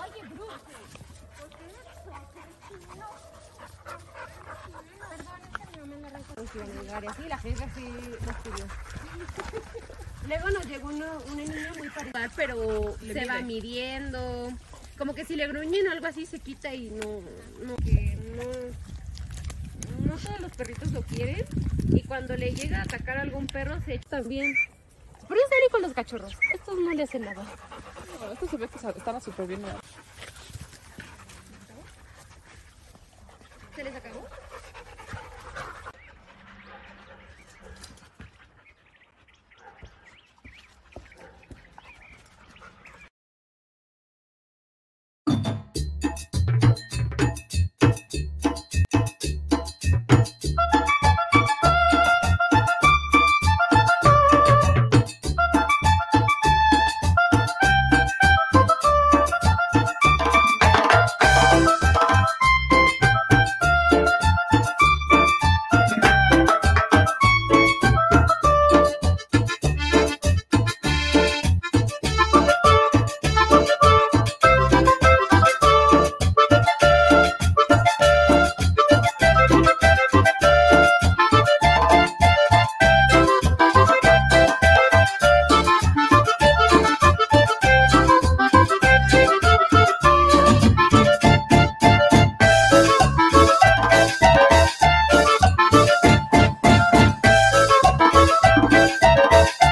Oye, Bruce. ¿Por qué Así, la gente así nos pidió. Luego nos llegó una, una niña muy parecida, pero se va midiendo. Como que si le gruñen o algo así se quita y no, no, que no, no todos los perritos lo quieren. Y cuando le llega a atacar a algún perro se echa también. Pero es ahí con los cachorros. Estos no le hacen nada. Bueno, esto se ve que estaba súper bien. ¿Se les acabó?